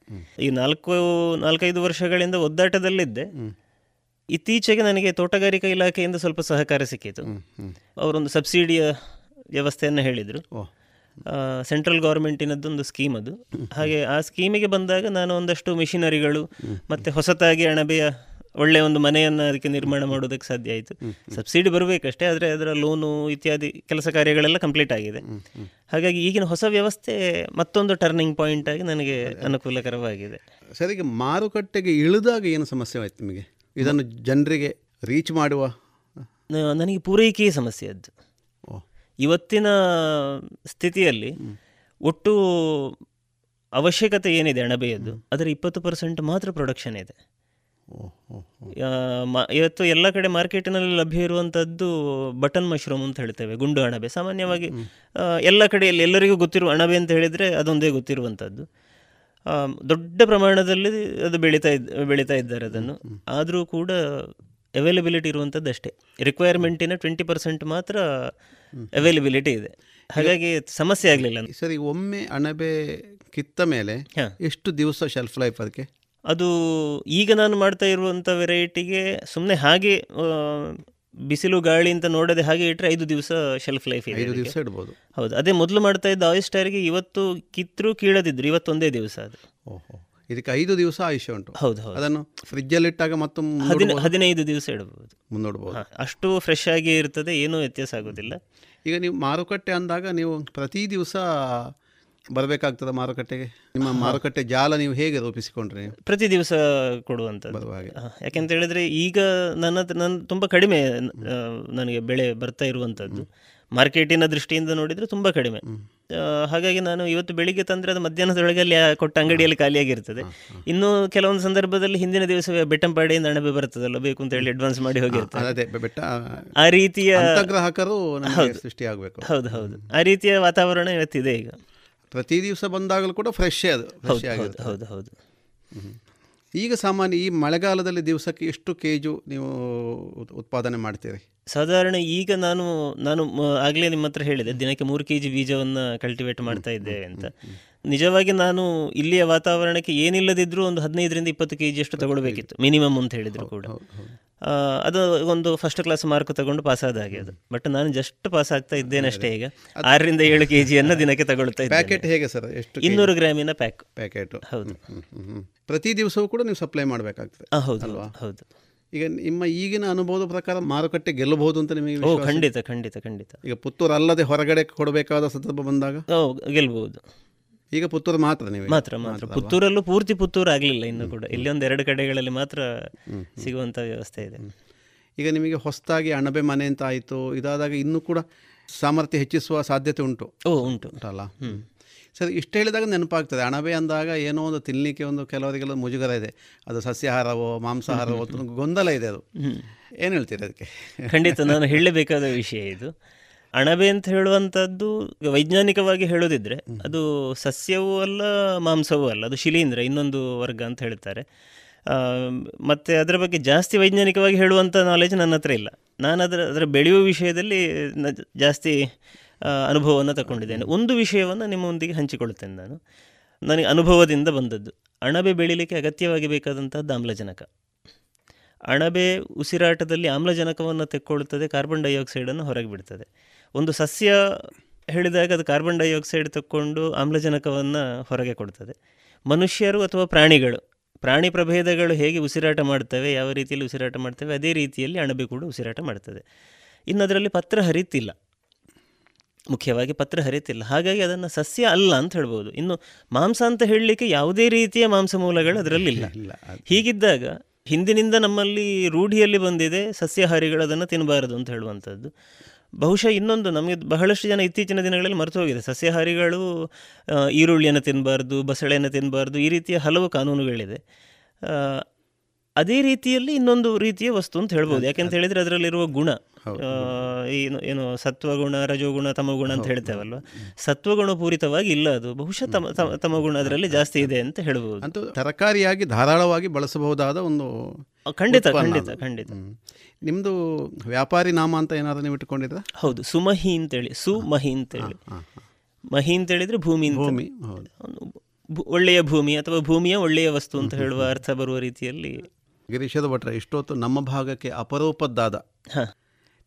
ಈ ನಾಲ್ಕು ನಾಲ್ಕೈದು ವರ್ಷಗಳಿಂದ ಒದ್ದಾಟದಲ್ಲಿದ್ದೆ. ಇತ್ತೀಚೆಗೆ ನನಗೆ ತೋಟಗಾರಿಕಾ ಇಲಾಖೆಯಿಂದ ಸ್ವಲ್ಪ ಸಹಕಾರ ಸಿಕ್ಕಿತು. ಅವರೊಂದು ಸಬ್ಸಿಡಿಯ ವ್ಯವಸ್ಥೆಯನ್ನು ಹೇಳಿದರು. ಸೆಂಟ್ರಲ್ ಗೌರ್ಮೆಂಟಿನದ್ದೊಂದು ಸ್ಕೀಮ್ ಅದು. ಹಾಗೆ ಆ ಸ್ಕೀಮಿಗೆ ಬಂದಾಗ ನಾನು ಒಂದಷ್ಟು ಮಿಷಿನರಿಗಳು ಮತ್ತು ಹೊಸತಾಗಿ ಅಣಬೆಯ ಒಳ್ಳೆಯ ಒಂದು ಮನೆಯನ್ನು ಅದಕ್ಕೆ ನಿರ್ಮಾಣ ಮಾಡೋದಕ್ಕೆ ಸಾಧ್ಯ ಆಯಿತು. ಸಬ್ಸಿಡಿ ಬರಬೇಕಷ್ಟೇ ಆದರೆ ಅದರ ಲೋನು ಇತ್ಯಾದಿ ಕೆಲಸ ಕಾರ್ಯಗಳೆಲ್ಲ ಕಂಪ್ಲೀಟ್ ಆಗಿದೆ. ಹಾಗಾಗಿ ಈಗಿನ ಹೊಸ ವ್ಯವಸ್ಥೆ ಮತ್ತೊಂದು ಟರ್ನಿಂಗ್ ಪಾಯಿಂಟ್ ಆಗಿ ನನಗೆ ಅನುಕೂಲಕರವಾಗಿದೆ. ಸರಿಗೆ ಮಾರುಕಟ್ಟೆಗೆ ಇಳಿದಾಗ ಏನು ಸಮಸ್ಯೆ ಆಯ್ತು ನಿಮಗೆ? ಇದನ್ನು ಜನರಿಗೆ ರೀಚ್ ಮಾಡುವ ನನಗೆ ಪೂರೈಕೆಯೇ ಸಮಸ್ಯೆ ಅದು. ಇವತ್ತಿನ ಸ್ಥಿತಿಯಲ್ಲಿ ಒಟ್ಟು ಅವಶ್ಯಕತೆ ಏನಿದೆ ಅಣಬೆಯದ್ದು ಅದರ ಇಪ್ಪತ್ತು ಪರ್ಸೆಂಟ್ ಮಾತ್ರ ಪ್ರೊಡಕ್ಷನ್ ಇದೆ. ಇವತ್ತು ಎಲ್ಲ ಕಡೆ ಮಾರ್ಕೆಟಿನಲ್ಲಿ ಲಭ್ಯ ಇರುವಂಥದ್ದು ಬಟನ್ ಮಶ್ರೂಮ್ ಅಂತ ಹೇಳ್ತೇವೆ ಗುಂಡು ಅಣಬೆ. ಸಾಮಾನ್ಯವಾಗಿ ಎಲ್ಲ ಕಡೆಯಲ್ಲಿ ಎಲ್ಲರಿಗೂ ಗೊತ್ತಿರುವ ಅಣಬೆ ಅಂತ ಹೇಳಿದರೆ ಅದೊಂದೇ ಗೊತ್ತಿರುವಂಥದ್ದು ದೊಡ್ಡ ಪ್ರಮಾಣದಲ್ಲಿ ಅದು ಬೆಳೀತಾ ಇದ್ ಬೆಳೀತಾ ಇದ್ದಾರೆ ಅದನ್ನು. ಆದರೂ ಕೂಡ ಅವೈಲಬಿಲಿಟಿ ಇರುವಂಥದ್ದು ಅಷ್ಟೇ. ರಿಕ್ವೈರ್ಮೆಂಟಿನ ಟ್ವೆಂಟಿ ಪರ್ಸೆಂಟ್ ಮಾತ್ರ ಅವೈಲಬಿಲಿಟಿ ಇದೆ. ಹಾಗಾಗಿ ಸಮಸ್ಯೆ ಆಗಲಿಲ್ಲ ಸರಿ ಒಮ್ಮೆ ಅಣಬೆ ಕಿತ್ತ ಮೇಲೆ ಎಷ್ಟು ದಿವಸ ಶೆಲ್ಫ್ ಲೈಫ್ ಅದಕ್ಕೆ? ಅದು ಈಗ ನಾನು ಮಾಡ್ತಾ ಇರುವಂಥ ವೆರೈಟಿಗೆ ಸುಮ್ಮನೆ ಹಾಗೆ ಬಿಸಿಲು ಗಾಳಿ ಅಂತ ನೋಡದೆ ಹಾಗೆ ಇಟ್ಟರೆ ಐದು ದಿವಸ ಶೆಲ್ಫ್ ಲೈಫ್ ಇದೆ ಐದು ದಿವಸ ಇಡ್ಬೋದು. ಹೌದು. ಅದೇ ಮೊದಲು ಮಾಡ್ತಾ ಇದ್ದ ಆಯಿಸ್ಟೈರ್ಗೆ ಇವತ್ತು ಕಿತ್ತರೂ ಕೀಳದಿದ್ರು ಇವತ್ತೊಂದೇ ದಿವಸ ಅದು. ಓಹೋ. ಇದಕ್ಕೆ ಐದು ದಿವಸ ಆಯುಷ್ಯ ಉಂಟು. ಹೌದು ಹೌದು. ಅದನ್ನು ಫ್ರಿಜ್ಜಲ್ಲಿ ಇಟ್ಟಾಗ ಮತ್ತು ಹದಿನ ಹದಿನೈದು ದಿವಸ ಇಡಬಹುದು ಮುನ್ನೋಡ್ಬೋದು. ಅಷ್ಟು ಫ್ರೆಶ್ ಆಗಿ ಇರ್ತದೆ ಏನೂ ವ್ಯತ್ಯಾಸ ಆಗೋದಿಲ್ಲ. ಈಗ ನೀವು ಮಾರುಕಟ್ಟೆ ಅಂದಾಗ ನೀವು ಪ್ರತಿ ದಿವಸ ಬರಬೇಕಾಗ್ತದೆ ಮಾರುಕಟ್ಟೆಗೆ? ನಿಮ್ಮ ಮಾರುಕಟ್ಟೆ ಜಾಲ ನೀವು ಹೇಗೆ ರೂಪಿಸಿಕೊಂಡ್ರಿ? ಪ್ರತಿ ದಿವಸ ಕೊಡುವಂಥದ್ದು. ಹಾ, ಯಾಕೆಂತ ಹೇಳಿದ್ರೆ ಈಗ ನನ್ನ ನನ್ನ ತುಂಬ ಕಡಿಮೆ ನನಗೆ ಬೆಳೆ ಬರ್ತಾ ಇರುವಂಥದ್ದು. ಮಾರ್ಕೆಟಿನ ದೃಷ್ಟಿಯಿಂದ ನೋಡಿದರೆ ತುಂಬ ಕಡಿಮೆ. ಹಾಗಾಗಿ ನಾನು ಇವತ್ತು ಬೆಳಿಗ್ಗೆ ತಂದರೆ ಅದು ಮಧ್ಯಾಹ್ನದೊಳಗೆ ಅಲ್ಲಿ ಕೊಟ್ಟ ಅಂಗಡಿಯಲ್ಲಿ ಖಾಲಿಯಾಗಿರ್ತದೆ. ಇನ್ನು ಕೆಲವೊಂದು ಸಂದರ್ಭದಲ್ಲಿ ಹಿಂದಿನ ದಿವಸವೇ ಬೆಟ್ಟಂಪಾಡಿಯಿಂದ ಅಣಬೆ ಬರ್ತದಲ್ಲ ಬೇಕು ಅಂತ ಹೇಳಿ ಅಡ್ವಾನ್ಸ್ ಮಾಡಿ ಹೋಗಿರ್ತಾರೆ ಆ ರೀತಿಯ ಹೌದು. ಸೃಷ್ಟಿಯಾಗಬೇಕು. ಹೌದು ಹೌದು. ಆ ರೀತಿಯ ವಾತಾವರಣ ಇವತ್ತಿದೆ ಈಗ. ಪ್ರತಿ ದಿವಸ ಬಂದಾಗಲೂ ಕೂಡ ಫ್ರೆಶ್ ಅದು ಹೌದು, ಹೌದು, ಹೌದು. ಈಗ ಸಾಮಾನ್ಯ ಈ ಮಳೆಗಾಲದಲ್ಲಿ ದಿವಸಕ್ಕೆ ಎಷ್ಟು ಕೆಜು ನೀವು ಉತ್ಪಾದನೆ ಮಾಡ್ತೀರಿ? ಸಾಧಾರಣ ಈಗ ನಾನು ನಾನು ಆಗಲೇ ಆಗ್ಲೇ ನಿಮ್ಮ ಹತ್ರ ಹೇಳಿದೆ ದಿನಕ್ಕೆ ಮೂರು ಕೆ ಜಿ ಬೀಜವನ್ನು ಕಲ್ಟಿವೇಟ್ ಮಾಡ್ತಾ ಇದ್ದೇವೆ ಅಂತ. ನಿಜವಾಗಿ ನಾನು ಇಲ್ಲಿಯ ವಾತಾವರಣಕ್ಕೆ ಏನಿಲ್ಲದಿದ್ರೂ ಒಂದು ಹದಿನೈದರಿಂದ ಇಪ್ಪತ್ತು ಕೆ ಜಿಯಷ್ಟು ತಗೊಳ್ಬೇಕಿತ್ತು ಮಿನಿಮಮ್ ಅಂತ ಹೇಳಿದ್ರು ಕೂಡ. ಅದು ಒಂದು ಫಸ್ಟ್ ಕ್ಲಾಸ್ ಮಾರ್ಕ್ ತಗೊಂಡು ಪಾಸ್ ಆದ ಹಾಗೆ ಅದು. ಬಟ್ ನಾನು ಜಸ್ಟ್ ಪಾಸ್ ಆಗ್ತಾ ಇದ್ದೇನೆ ಅಷ್ಟೇ ಈಗ. ಆರರಿಂದ ಏಳು ಕೆ ಜಿಯನ್ನು ದಿನಕ್ಕೆ ತಗೊಳ್ತಾ ಪ್ಯಾಕೆಟ್ ಹೇಗೆ ಸರ್? ಎಷ್ಟು ಇನ್ನೂರು ಗ್ರಾಮಿನ ಪ್ಯಾಕ್ ಪ್ಯಾಕೆಟ್ ಹೌದು. ಪ್ರತಿ ದಿವಸವೂ ಕೂಡ ನೀವು ಸಪ್ಲೈ ಮಾಡಬೇಕಾಗ್ತದೆ ಹೌದು, ಹೌದು ಈಗ ನಿಮ್ಮ ಈಗಿನ ಅನುಭವದ ಪ್ರಕಾರ ಮಾರುಕಟ್ಟೆ ಗೆಲ್ಲಬಹುದು ಅಂತ ನಿಮಗೆ? ಖಂಡಿತ ಖಂಡಿತ ಖಂಡಿತ. ಈಗ ಪುತ್ತೂರು ಅಲ್ಲದೆ ಹೊರಗಡೆ ಕೊಡಬೇಕಾದ ಸಂದರ್ಭ ಬಂದಾಗ? ಓ ಗೆಲ್ಬಹುದು. ಈಗ ಪುತ್ತೂರು ಮಾತ್ರ ನೀವು ಮಾತ್ರ ಮಾತ್ರ. ಪುತ್ತೂರಲ್ಲೂ ಪೂರ್ತಿ ಪುತ್ತೂರು ಆಗಲಿಲ್ಲ ಇನ್ನು ಕೂಡ. ಇಲ್ಲಿ ಒಂದು ಎರಡು ಕಡೆಗಳಲ್ಲಿ ಮಾತ್ರ ಸಿಗುವಂಥ ವ್ಯವಸ್ಥೆ ಇದೆ. ಈಗ ನಿಮಗೆ ಹೊಸದಾಗಿ ಅಣಬೆ ಮನೆ ಅಂತ ಆಯಿತು. ಇದಾದಾಗ ಇನ್ನೂ ಕೂಡ ಸಾಮರ್ಥ್ಯ ಹೆಚ್ಚಿಸುವ ಸಾಧ್ಯತೆ ಉಂಟು. ಓ ಉಂಟು. ಉಂಟಲ್ಲ? ಸರಿ ಇಷ್ಟು ಹೇಳಿದಾಗ ನೆನಪಾಗ್ತದೆ. ಅಣಬೆ ಅಂದಾಗ ಏನೋ ಒಂದು ತಿನ್ನಲಿಕ್ಕೆ ಒಂದು ಕೆಲವರಿಗೆಲ್ಲ ಮುಜುಗರ ಇದೆ. ಅದು ಸಸ್ಯಾಹಾರವೋ ಮಾಂಸಾಹಾರವೋ ಗೊಂದಲ ಇದೆ ಅದು. ಏನು ಹೇಳ್ತೀರಿ ಅದಕ್ಕೆ? ಖಂಡಿತ ನಾನು ಹೇಳಬೇಕಾದ ವಿಷಯ ಇದು. ಅಣಬೆ ಅಂತ ಹೇಳುವಂಥದ್ದು ವೈಜ್ಞಾನಿಕವಾಗಿ ಹೇಳೋದಿದ್ರೆ ಅದು ಸಸ್ಯವೂ ಅಲ್ಲ ಮಾಂಸವೂ ಅಲ್ಲ ಅದು ಶಿಲೀಂಧ್ರ ಇನ್ನೊಂದು ವರ್ಗ ಅಂತ ಹೇಳ್ತಾರೆ. ಮತ್ತು ಅದರ ಬಗ್ಗೆ ಜಾಸ್ತಿ ವೈಜ್ಞಾನಿಕವಾಗಿ ಹೇಳುವಂಥ ನಾಲೆಜ್ ನನ್ನ ಹತ್ರ ಇಲ್ಲ. ನಾನು ಅದರ ಅದರ ಬೆಳೆಯುವ ವಿಷಯದಲ್ಲಿ ಜಾಸ್ತಿ ಅನುಭವವನ್ನು ತಗೊಂಡಿದ್ದೇನೆ. ಒಂದು ವಿಷಯವನ್ನು ನಿಮ್ಮೊಂದಿಗೆ ಹಂಚಿಕೊಳ್ಳುತ್ತೇನೆ ನಾನು. ನನಗೆ ಅನುಭವದಿಂದ ಬಂದದ್ದು. ಅಣಬೆ ಬೆಳೀಲಿಕ್ಕೆ ಅಗತ್ಯವಾಗಿ ಬೇಕಾದಂಥದ್ದು ಆಮ್ಲಜನಕ. ಅಣಬೆ ಉಸಿರಾಟದಲ್ಲಿ ಆಮ್ಲಜನಕವನ್ನು ತೆಕ್ಕೊಳ್ಳುತ್ತದೆ ಕಾರ್ಬನ್ ಡೈಆಕ್ಸೈಡನ್ನು ಹೊರಗೆ ಬಿಡ್ತದೆ. ಒಂದು ಸಸ್ಯ ಹೇಳಿದಾಗ ಅದು ಕಾರ್ಬನ್ ಡೈಆಕ್ಸೈಡ್ ತಕ್ಕೊಂಡು ಆಮ್ಲಜನಕವನ್ನು ಹೊರಗೆ ಕೊಡ್ತದೆ. ಮನುಷ್ಯರು ಅಥವಾ ಪ್ರಾಣಿಗಳು ಪ್ರಾಣಿ ಪ್ರಭೇದಗಳು ಹೇಗೆ ಉಸಿರಾಟ ಮಾಡ್ತವೆ ಯಾವ ರೀತಿಯಲ್ಲಿ ಉಸಿರಾಟ ಮಾಡ್ತವೆ ಅದೇ ರೀತಿಯಲ್ಲಿ ಅಣಬೆ ಕೂಡ ಉಸಿರಾಟ ಮಾಡ್ತದೆ. ಇನ್ನು ಅದರಲ್ಲಿ ಪತ್ರ ಹರಿತಿಲ್ಲ. ಮುಖ್ಯವಾಗಿ ಪತ್ರ ಹರಿತಿಲ್ಲ. ಹಾಗಾಗಿ ಅದನ್ನು ಸಸ್ಯ ಅಲ್ಲ ಅಂತ ಹೇಳ್ಬೋದು. ಇನ್ನು ಮಾಂಸ ಅಂತ ಹೇಳಲಿಕ್ಕೆ ಯಾವುದೇ ರೀತಿಯ ಮಾಂಸ ಮೂಲಗಳು ಅದರಲ್ಲಿ ಇಲ್ಲ. ಹೀಗಿದ್ದಾಗ ಹಿಂದಿನಿಂದ ನಮ್ಮಲ್ಲಿ ರೂಢಿಯಲ್ಲಿ ಬಂದಿದೆ ಸಸ್ಯಾಹಾರಿಗಳು ಅದನ್ನು ತಿನ್ನಬಾರದು ಅಂತ ಹೇಳುವಂಥದ್ದು ಬಹುಶಃ ಇನ್ನೊಂದು ನಮಗೆ ಬಹಳಷ್ಟು ಜನ ಇತ್ತೀಚಿನ ದಿನಗಳಲ್ಲಿ ಮರೆತು ಹೋಗಿದೆ. ಸಸ್ಯಹಾರಿಗಳು ಈರುಳ್ಳಿಯನ್ನು ತಿನ್ನಬಾರ್ದು ಬಸಳೆಯನ್ನು ತಿನ್ನಬಾರ್ದು ಈ ರೀತಿಯ ಹಲವು ಕಾನೂನುಗಳಿದೆ. ಅದೇ ರೀತಿಯಲ್ಲಿ ಇನ್ನೊಂದು ರೀತಿಯ ವಸ್ತು ಅಂತ ಹೇಳ್ಬೋದು. ಯಾಕೆಂತ ಹೇಳಿದ್ರೆ ಅದರಲ್ಲಿರುವ ಗುಣ. ಏನು ಏನು ಸತ್ವಗುಣ ರಜೋಗುಣ ತಮಗುಣ ಅಂತ ಹೇಳ್ತೇವಲ್ವ? ಸತ್ವಗುಣ ಪೂರಿತವಾಗಿ ಇಲ್ಲ ಅದು. ಬಹುಶಃ ತಮ ತಮ- ತಮಗುಣ ಅದರಲ್ಲಿ ಜಾಸ್ತಿ ಇದೆ ಅಂತ ಹೇಳ್ಬೋದು. ಅಂತೂ ತರಕಾರಿಯಾಗಿ ಧಾರಾಳವಾಗಿ ಬಳಸಬಹುದಾದ ಒಂದು ಖಂಡಿತ ಖಂಡಿತ ಖಂಡಿತ. ನಿಮ್ದು ವ್ಯಾಪಾರಿ ನಾಮ ಅಂತ ಏನಾದ್ರೂ ನೀವು ಇಟ್ಕೊಂಡಿದ್ರೆ ಹೌದು ಸುಮಹಿ ಅಂತೇಳಿ ಸುಮಹಿ ಅಂತೇಳಿ. ಮಹಿ ಅಂತ. ಹೇಳಿದ್ರೆ ಭೂಮಿ ಭೂಮಿ. ಒಳ್ಳೆಯ ಭೂಮಿ ಅಥವಾ ಭೂಮಿಯ ಒಳ್ಳೆಯ ವಸ್ತು ಅಂತ ಹೇಳುವ ಅರ್ಥ ಬರುವ ರೀತಿಯಲ್ಲಿ. ಗಿರೀಶದ ಭಟ್ರ ಇಷ್ಟೊತ್ತು ನಮ್ಮ ಭಾಗಕ್ಕೆ ಅಪರೂಪದ್ದಾದ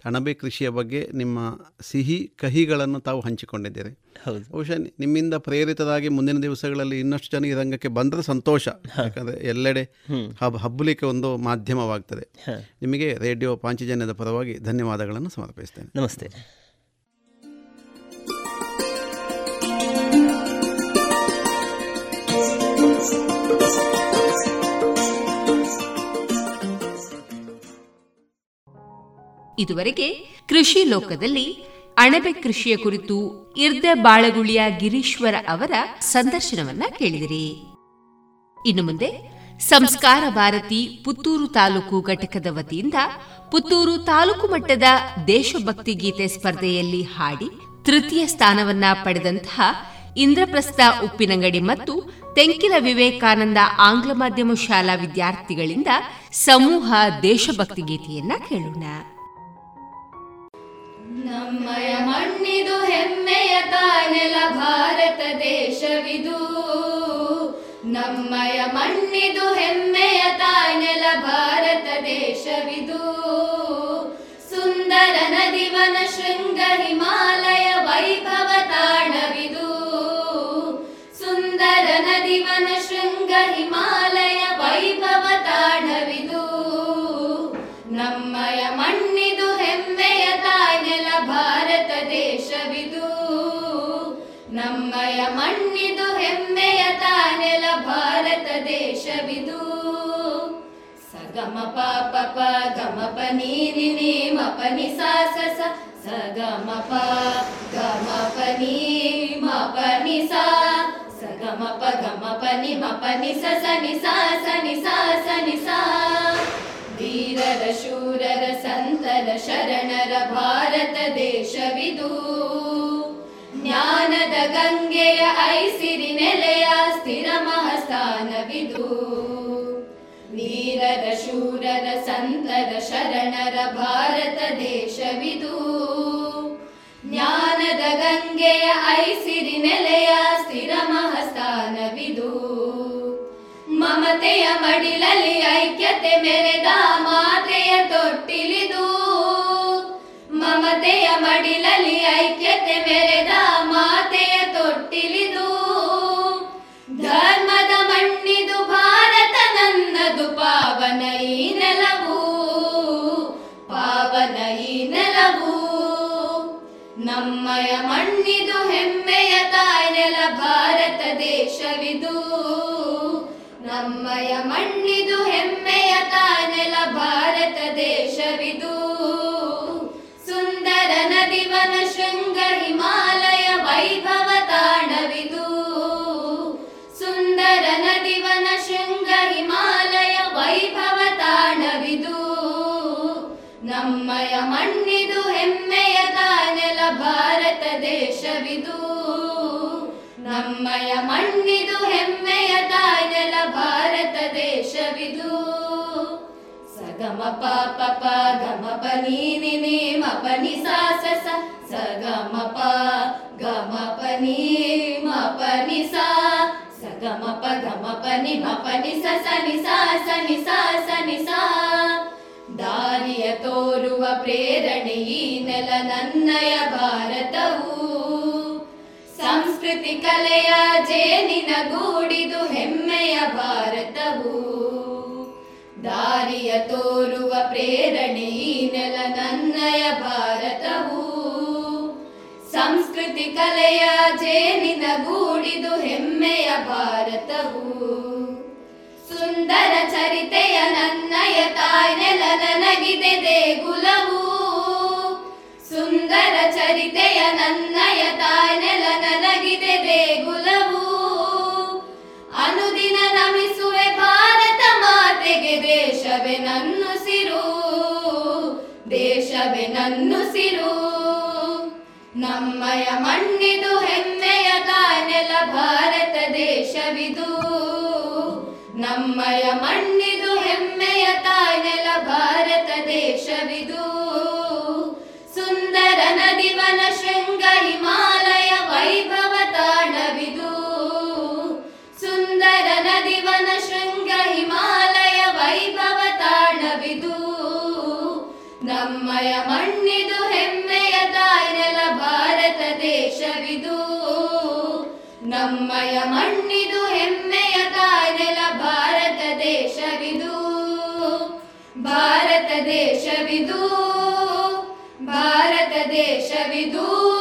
ಅಣಬೆ ಕೃಷಿಯ ಬಗ್ಗೆ ನಿಮ್ಮ ಸಿಹಿ ಕಹಿಗಳನ್ನು ತಾವು ಹಂಚಿಕೊಂಡಿದ್ದೀರಿ. ಹೌದು. ಬಹುಶಃ ನಿಮ್ಮಿಂದ ಪ್ರೇರಿತರಾಗಿ ಮುಂದಿನ ದಿವಸಗಳಲ್ಲಿ ಇನ್ನಷ್ಟು ಜನ ಈ ರಂಗಕ್ಕೆ ಬಂದರೆ ಸಂತೋಷ. ಯಾಕಂದರೆ ಎಲ್ಲೆಡೆ ಹಬ್ ಹಬ್ಬಲಿಕ್ಕೆ ಒಂದು ಮಾಧ್ಯಮವಾಗ್ತದೆ. ನಿಮಗೆ ರೇಡಿಯೋ ಪಾಂಚಜನ್ಯದ ಪರವಾಗಿ ಧನ್ಯವಾದಗಳನ್ನು ಸಮರ್ಪಿಸ್ತೇನೆ. ನಮಸ್ತೆ. ಇದುವರೆಗೆ ಕೃಷಿ ಲೋಕದಲ್ಲಿ ಅಣಬೆ ಕೃಷಿಯ ಕುರಿತು ಇರ್ದೆ ಬಾಳಗುಳಿಯ ಗಿರೀಶ್ವರ ಅವರ ಸಂದರ್ಶನವನ್ನ ಕೇಳಿದಿರಿ. ಇನ್ನು ಮುಂದೆ ಸಂಸ್ಕಾರ ಭಾರತಿ ಪುತ್ತೂರು ತಾಲೂಕು ಘಟಕದ ವತಿಯಿಂದ ಪುತ್ತೂರು ತಾಲೂಕು ಮಟ್ಟದ ದೇಶಭಕ್ತಿ ಗೀತೆ ಸ್ಪರ್ಧೆಯಲ್ಲಿ ಹಾಡಿ ತೃತೀಯ ಸ್ಥಾನವನ್ನ ಪಡೆದಂತಹ ಇಂದ್ರಪ್ರಸ್ಥ ಉಪ್ಪಿನಂಗಡಿ ಮತ್ತು ತೆಂಕಿಲ ವಿವೇಕಾನಂದ ಆಂಗ್ಲ ಮಾಧ್ಯಮ ಶಾಲಾ ವಿದ್ಯಾರ್ಥಿಗಳಿಂದ ಸಮೂಹ ದೇಶಭಕ್ತಿ ಗೀತೆಯನ್ನ ಕೇಳೋಣ. ನಮ್ಮಯ ಮಣ್ಣಿದು ಹೆಮ್ಮೆಯ ತಾನೆಲ ಭಾರತ ದೇಶವಿದು. ನಮ್ಮಯ ಮಣ್ಣಿದು ಹೆಮ್ಮೆಯ ತಾನೆಲ ಭಾರತ ದೇಶವಿದು. ಸುಂದರ ನದಿವನ ಶೃಂಗ ಹಿಮಾಲಯ ವೈಭವ ತಾಣವಿದು. ಸುಂದರ ನದಿವನ ಶೃಂಗ ಹಿಮಾಲಯ ವೈಭವ ತಾಣವಿದು. ತಾನೆಲ ಭಾರತ ದೇಶವಿದು. ನಮ್ಮಯ ಮಣ್ಣಿದು ಹೆಮ್ಮೆಯ ತಾನೆಲ ಭಾರತ ದೇಶವಿದು. ಸಗಮ ಪಾಪ ಪ, ಗಮ ಪ, ನೀ, ನಿ ನಿ, ಮ, ಪ, ನಿ, ಸಾ, ಸ ಸ. ಸಗಮ ಪ, ಗಮ ಪ, ನೀ, ಮ ಸಾ. ಸಗಮ ಪ, ಗಮ ಪ ಮ, ಪ, ನಿ, ಸ ಸ, ನಿ, ಸಾ, ಸ ಸಾ. ವೀರರ ಶೂರರ ಸಂತರ ಶರಣರ ಭಾರತ ದೇಶವಿದು. ಜ್ಞಾನದ ಗಂಗೆಯ ಐಸಿರಿ ನೆಲೆಯ ಸ್ಥಿರ ಮಹಸ್ಥಾನವಿದು. ವೀರರ, ಶೂರರ ಸಂತರ ಶರಣರ ಭಾರತ ದೇಶವಿದು. ಜ್ಞಾನದ ಗಂಗೆಯ ಐಸಿರಿ ನೆಲೆಯ ಸ್ಥಿರ ಮಹಸ್ಥಾನವಿದು. ಮಮತೆಯ ಮಡಿಲಲ್ಲಿ ಐಕ್ಯತೆ ಮೆರೆದ ಮಾತೆಯ ತೊಟ್ಟಿಲಿದು. ಮಮತೆಯ ಮಡಿಲಲ್ಲಿ ಐಕ್ಯತೆ ಮೆರೆದ ಮಾತೆಯ ತೊಟ್ಟಿಲಿದು. ಧರ್ಮದ ಮಣ್ಣಿದು ಭಾರತ ನನ್ನದು ಪಾವನ ಈ ನೆಲವು. ಪಾವನ ಈ ನೆಲವು. ನಮ್ಮಯ ಮಣ್ಣಿದು ಹೆಮ್ಮೆಯ ತಾಯ್ನೆಲ ಭಾರತ ದೇಶವಿದು. ನಮ್ಮಯ ಮಣ್ಣಿದು ಹೆಮ್ಮೆಯ ತಾನೆಲ ಭಾರತ ದೇಶವಿದು. ಸುಂದರ ನದಿವನ ಶೃಂಗ ಹಿಮಾಲಯ ವೈಭವ ತಾಣವಿದು. ಸುಂದರ ನದಿವನ ಶೃಂಗ ಹಿಮಾಲಯ ವೈಭವ ತಾಣವಿದು. ನಮ್ಮಯ ಮಣ್ಣಿದು ಹೆಮ್ಮೆಯ ತಾನೆಲ ಭಾರತ ದೇಶವಿದು. ನಮ್ಮಯ ಮಣ್ಣಿದು ಹೆಮ್ಮೆಯ ತಾನೆಲ ಭಾರತ ದೇಶವಿದು. ಸಗಮ ಪಾಪ ಪ, ಗಮ ಪ ನೀನಿ ನೇಮ ಪ ಸಗಮ ಪ, ಗಮ ಪ ನೀಮ ಪ ನಿ ಸಾ. ಸಗಮ ಪ, ಗಮ ಪ ನಿ, ಮ ಪ ಸ ಸ, ನಿ ಸಾ ಸಾ. ದಾರಿಯ ತೋರುವ ಪ್ರೇರಣೆ ಈ ನೆಲ ನನ್ನಯ ಭಾರತವು. ಸಂಸ್ಕೃತಿ ಕಲೆಯ ಜೇನಿನ ಗೂಡಿದು ಹೆಮ್ಮೆಯ ಭಾರತವು. ದಾರಿಯ ತೋರುವ ಪ್ರೇರಣೆ ಈ ನೆಲ ನನ್ನಯ ಭಾರತವು. ಸಂಸ್ಕೃತಿ ಕಲೆಯ ಜೇನಿನ ಗೂಡಿದು ಹೆಮ್ಮೆಯ ಭಾರತವು. ಸುಂದರ ಚರಿತೆಯ ನನ್ನಯ ತಾಯ್ನೆಲ ನನಗಿದೆ ದೇಗುಲವು. ಸುಂದರ ಚರಿತೆಯ ನನ್ನಯ ತಾನೆಲ ನನಗಿದೆ ದೇಗುಲವು ಅನುದಿನ ನಮಿಸುವೆ ಭಾರತ ಮಾತೆಗೆ ದೇಶವೇ ನನ್ನುಸಿರು. ದೇಶವೇ ನನ್ನುಸಿರು. ನಮ್ಮಯ ಮಣ್ಣಿದು ಹೆಮ್ಮೆಯ ತಾನೆಲ ಭಾರತ ದೇಶವಿದು. ನಮ್ಮಯ ಮಣ್ಣಿದು ಹೆಮ್ಮೆಯ ತಾನೆಲ ಭಾರತ ದೇಶವಿದು. ಹಿಮಾಲಯ ವೈಭವ ತಾಣವಿದು ಸುಂದರ ನದಿವನ ಶೃಂಗ ಹಿಮಾಲಯ ವೈಭವತಾಣವಿದು ನಮ್ಮಯ ಮಣ್ಣಿದು ಹೆಮ್ಮೆಯ ತಾಯ್ನೆಲ ಭಾರತ ದೇಶವಿದು. ನಮ್ಮಯ ಮಣ್ಣಿದು ಹೆಮ್ಮೆಯ ತಾಯ್ನೆಲ ಭಾರತ ದೇಶವಿದು. ಭಾರತ ದೇಶವಿದು. ಭಾರತ ದೇಶವಿದು.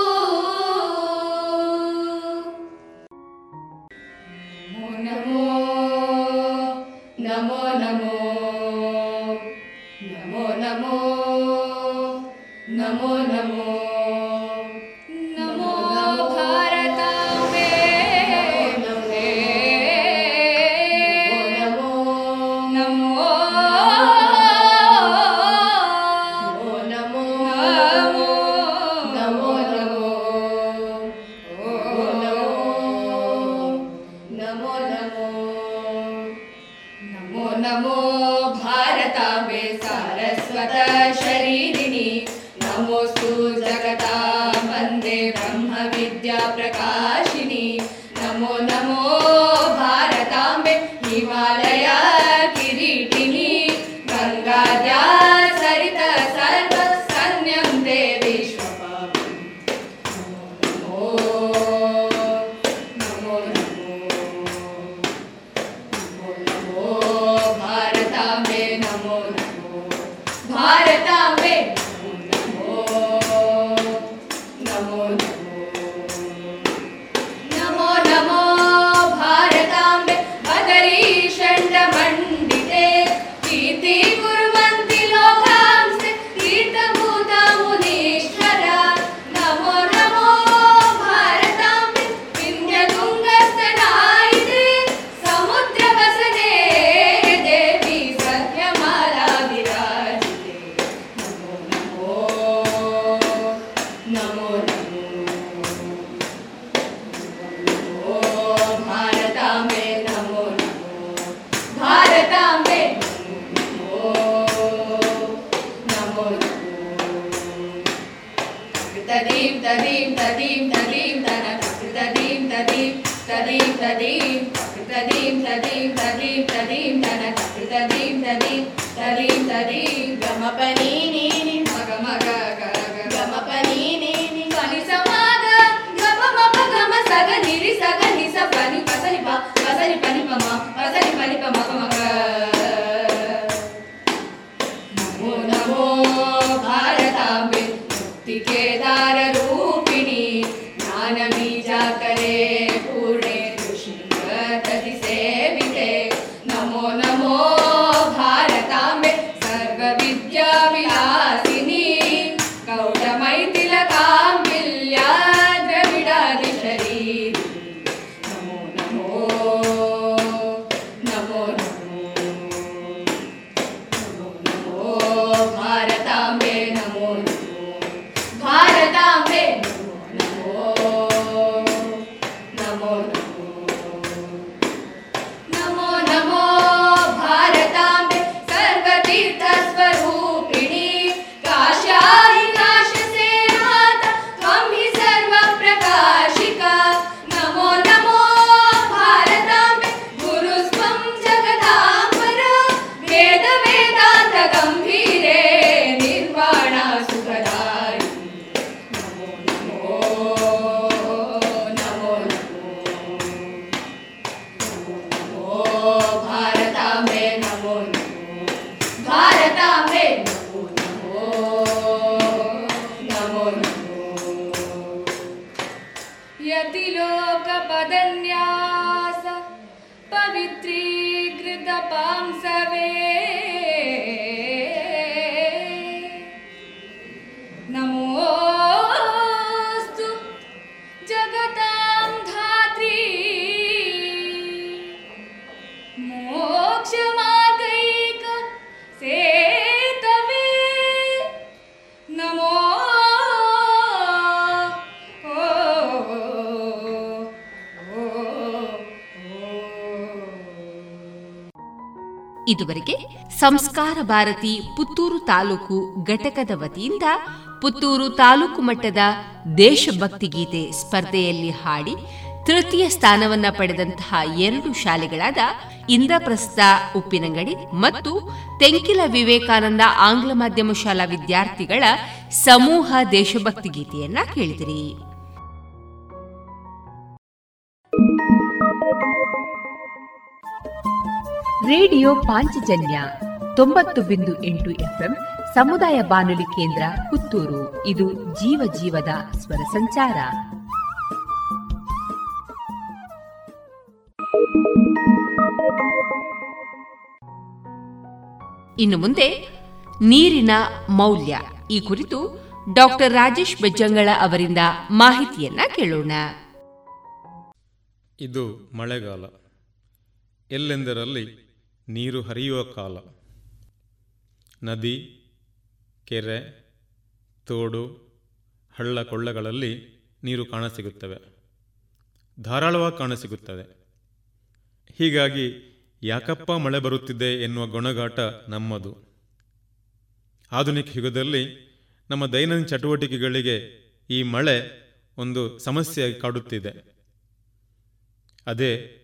Keda. ಸಂಸ್ಕಾರ ಭಾರತಿ ಪುತ್ತೂರು ತಾಲೂಕು ಘಟಕದ ವತಿಯಿಂದ ಪುತ್ತೂರು ತಾಲೂಕು ಮಟ್ಟದ ದೇಶಭಕ್ತಿ ಗೀತೆ ಸ್ಪರ್ಧೆಯಲ್ಲಿ ಹಾಡಿ ತೃತೀಯ ಸ್ಥಾನವನ್ನ ಪಡೆದಂತಹ ಎರಡು ಶಾಲೆಗಳಾದ ಇಂದ್ರಪ್ರಸ್ಥ ಉಪ್ಪಿನಂಗಡಿ ಮತ್ತು ತೆಂಕಿಲ ವಿವೇಕಾನಂದ ಆಂಗ್ಲ ಮಾಧ್ಯಮ ಶಾಲಾ ವಿದ್ಯಾರ್ಥಿಗಳ ಸಮೂಹ ದೇಶಭಕ್ತಿ ಗೀತೆಯನ್ನ ಕೇಳಿದಿರಿ. ರೇಡಿಯೋ ಪಾಂಚಜನ್ಯ ತೊಂಬತ್ತು ಬಿಂದು ಎಂಟು ಎಫ್ಎಂ ಸಮುದಾಯ ಬಾನುಲಿ ಕೇಂದ್ರ ಪುತ್ತೂರು. ಇದು ಜೀವ ಜೀವದ ಸ್ವರ ಸಂಚಾರ. ಇನ್ನು ಮುಂದೆ ನೀರಿನ ಮೌಲ್ಯ. ಈ ಕುರಿತು ಡಾಕ್ಟರ್ ರಾಜೇಶ್ ಬೆಜ್ಜಂಗಳ ಅವರಿಂದ ಮಾಹಿತಿಯನ್ನ ಕೇಳೋಣ. ಇದು ಮಳೆಗಾಲ. ಎಲ್ಲೆಂದರಲ್ಲಿ ನೀರು ಹರಿಯುವ ಕಾಲ. ನದಿ, ಕೆರೆ, ತೋಡು, ಹಳ್ಳ ಕೊಳ್ಳಗಳಲ್ಲಿ ನೀರು ಕಾಣಸಿಗುತ್ತವೆ. ಧಾರಾಳವಾಗಿ ಕಾಣಸಿಗುತ್ತದೆ. ಹೀಗಾಗಿ ಯಾಕಪ್ಪ ಮಳೆ ಬರುತ್ತಿದೆ ಎನ್ನುವ ಗುಣಗಾಟ ನಮ್ಮದು. ಆಧುನಿಕ ಯುಗದಲ್ಲಿ ನಮ್ಮ ದೈನಂದಿನ ಚಟುವಟಿಕೆಗಳಿಗೆ ಈ ಮಳೆ ಒಂದು ಸಮಸ್ಯೆಯಾಗಿ ಕಾಡುತ್ತಿದೆ. ಅದೇ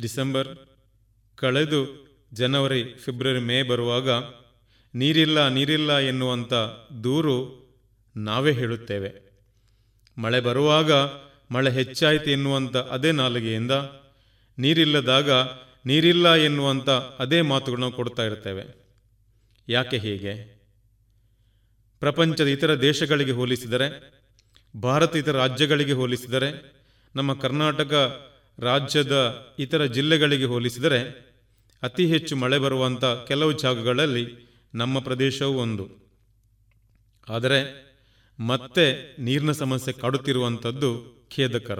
ಡಿಸೆಂಬರ್, ಕಳೆದು ಜನವರಿ, ಫೆಬ್ರವರಿ, ಮೇ ಬರುವಾಗ ನೀರಿಲ್ಲ ನೀರಿಲ್ಲ ಎನ್ನುವಂಥ ದೂರು ನಾವೇ ಹೇಳುತ್ತೇವೆ. ಮಳೆ ಬರುವಾಗ ಮಳೆ ಹೆಚ್ಚಾಯಿತು ಎನ್ನುವಂಥ ಅದೇ ನಾಲಿಗೆಯಿಂದ ನೀರಿಲ್ಲದಾಗ ನೀರಿಲ್ಲ ಎನ್ನುವಂಥ ಅದೇ ಮಾತುಗಳನ್ನು ಕೊಡ್ತಾ ಇರ್ತೇವೆ. ಯಾಕೆ ಹೀಗೆ? ಪ್ರಪಂಚದ ಇತರ ದೇಶಗಳಿಗೆ ಹೋಲಿಸಿದರೆ, ಭಾರತ ಇತರ ರಾಜ್ಯಗಳಿಗೆ ಹೋಲಿಸಿದರೆ, ನಮ್ಮ ಕರ್ನಾಟಕ ರಾಜ್ಯದ ಇತರ ಜಿಲ್ಲೆಗಳಿಗೆ ಹೋಲಿಸಿದರೆ, ಅತಿ ಹೆಚ್ಚು ಮಳೆ ಬರುವಂಥ ಕೆಲವು ಜಾಗಗಳಲ್ಲಿ ನಮ್ಮ ಪ್ರದೇಶವೂ ಒಂದು. ಆದರೆ ಮತ್ತೆ ನೀರಿನ ಸಮಸ್ಯೆ ಕಾಡುತ್ತಿರುವಂಥದ್ದು ಖೇದಕರ.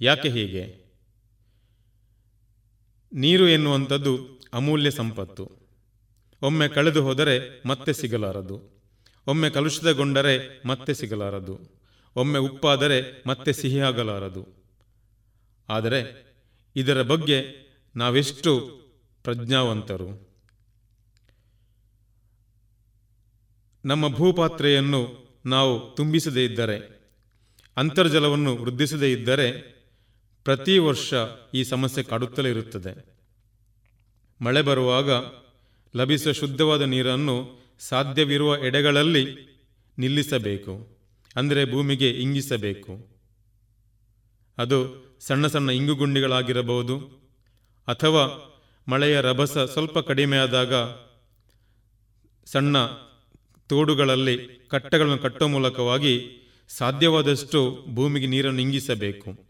ಯಾಕೆ ಹೀಗೆ? ನೀರು ಎನ್ನುವಂಥದ್ದು ಅಮೂಲ್ಯ ಸಂಪತ್ತು. ಒಮ್ಮೆ ಕಳೆದು ಹೋದರೆ ಮತ್ತೆ ಸಿಗಲಾರದು. ಒಮ್ಮೆ ಕಲುಷಿತಗೊಂಡರೆ ಮತ್ತೆ ಸಿಗಲಾರದು. ಒಮ್ಮೆ ಉಪ್ಪಾದರೆ ಮತ್ತೆ ಸಿಹಿಯಾಗಲಾರದು. ಆದರೆ ಇದರ ಬಗ್ಗೆ ನಾವೆಷ್ಟು ಪ್ರಜ್ಞಾವಂತರು? ನಮ್ಮ ಭೂಪಾತ್ರೆಯನ್ನು ನಾವು ತುಂಬಿಸದೇ ಇದ್ದರೆ, ಅಂತರ್ಜಲವನ್ನು ವೃದ್ಧಿಸದೇ ಇದ್ದರೆ ಪ್ರತಿ ವರ್ಷ ಈ ಸಮಸ್ಯೆ ಕಾಡುತ್ತಲೇ ಇರುತ್ತದೆ. ಮಳೆ ಬರುವಾಗ ಲಭಿಸುವ ಶುದ್ಧವಾದ ನೀರನ್ನು ಸಾಧ್ಯವಿರುವ ಎಡೆಗಳಲ್ಲಿ ನಿಲ್ಲಿಸಬೇಕು, ಅಂದರೆ ಭೂಮಿಗೆ ಇಂಗಿಸಬೇಕು. ಅದು ಸಣ್ಣ ಸಣ್ಣ ಇಂಗುಗುಂಡಿಗಳಾಗಿರಬಹುದು, ಅಥವಾ ಮಳೆಯ ರಭಸ ಸ್ವಲ್ಪ ಕಡಿಮೆಯಾದಾಗ ಸಣ್ಣ ತೋಡುಗಳಲ್ಲಿ ಕಟ್ಟೆಗಳನ್ನು ಕಟ್ಟುವ ಮೂಲಕವಾಗಿ ಸಾಧ್ಯವಾದಷ್ಟು ಭೂಮಿಗೆ ನೀರನ್ನು ಇಂಗಿಸಬೇಕು.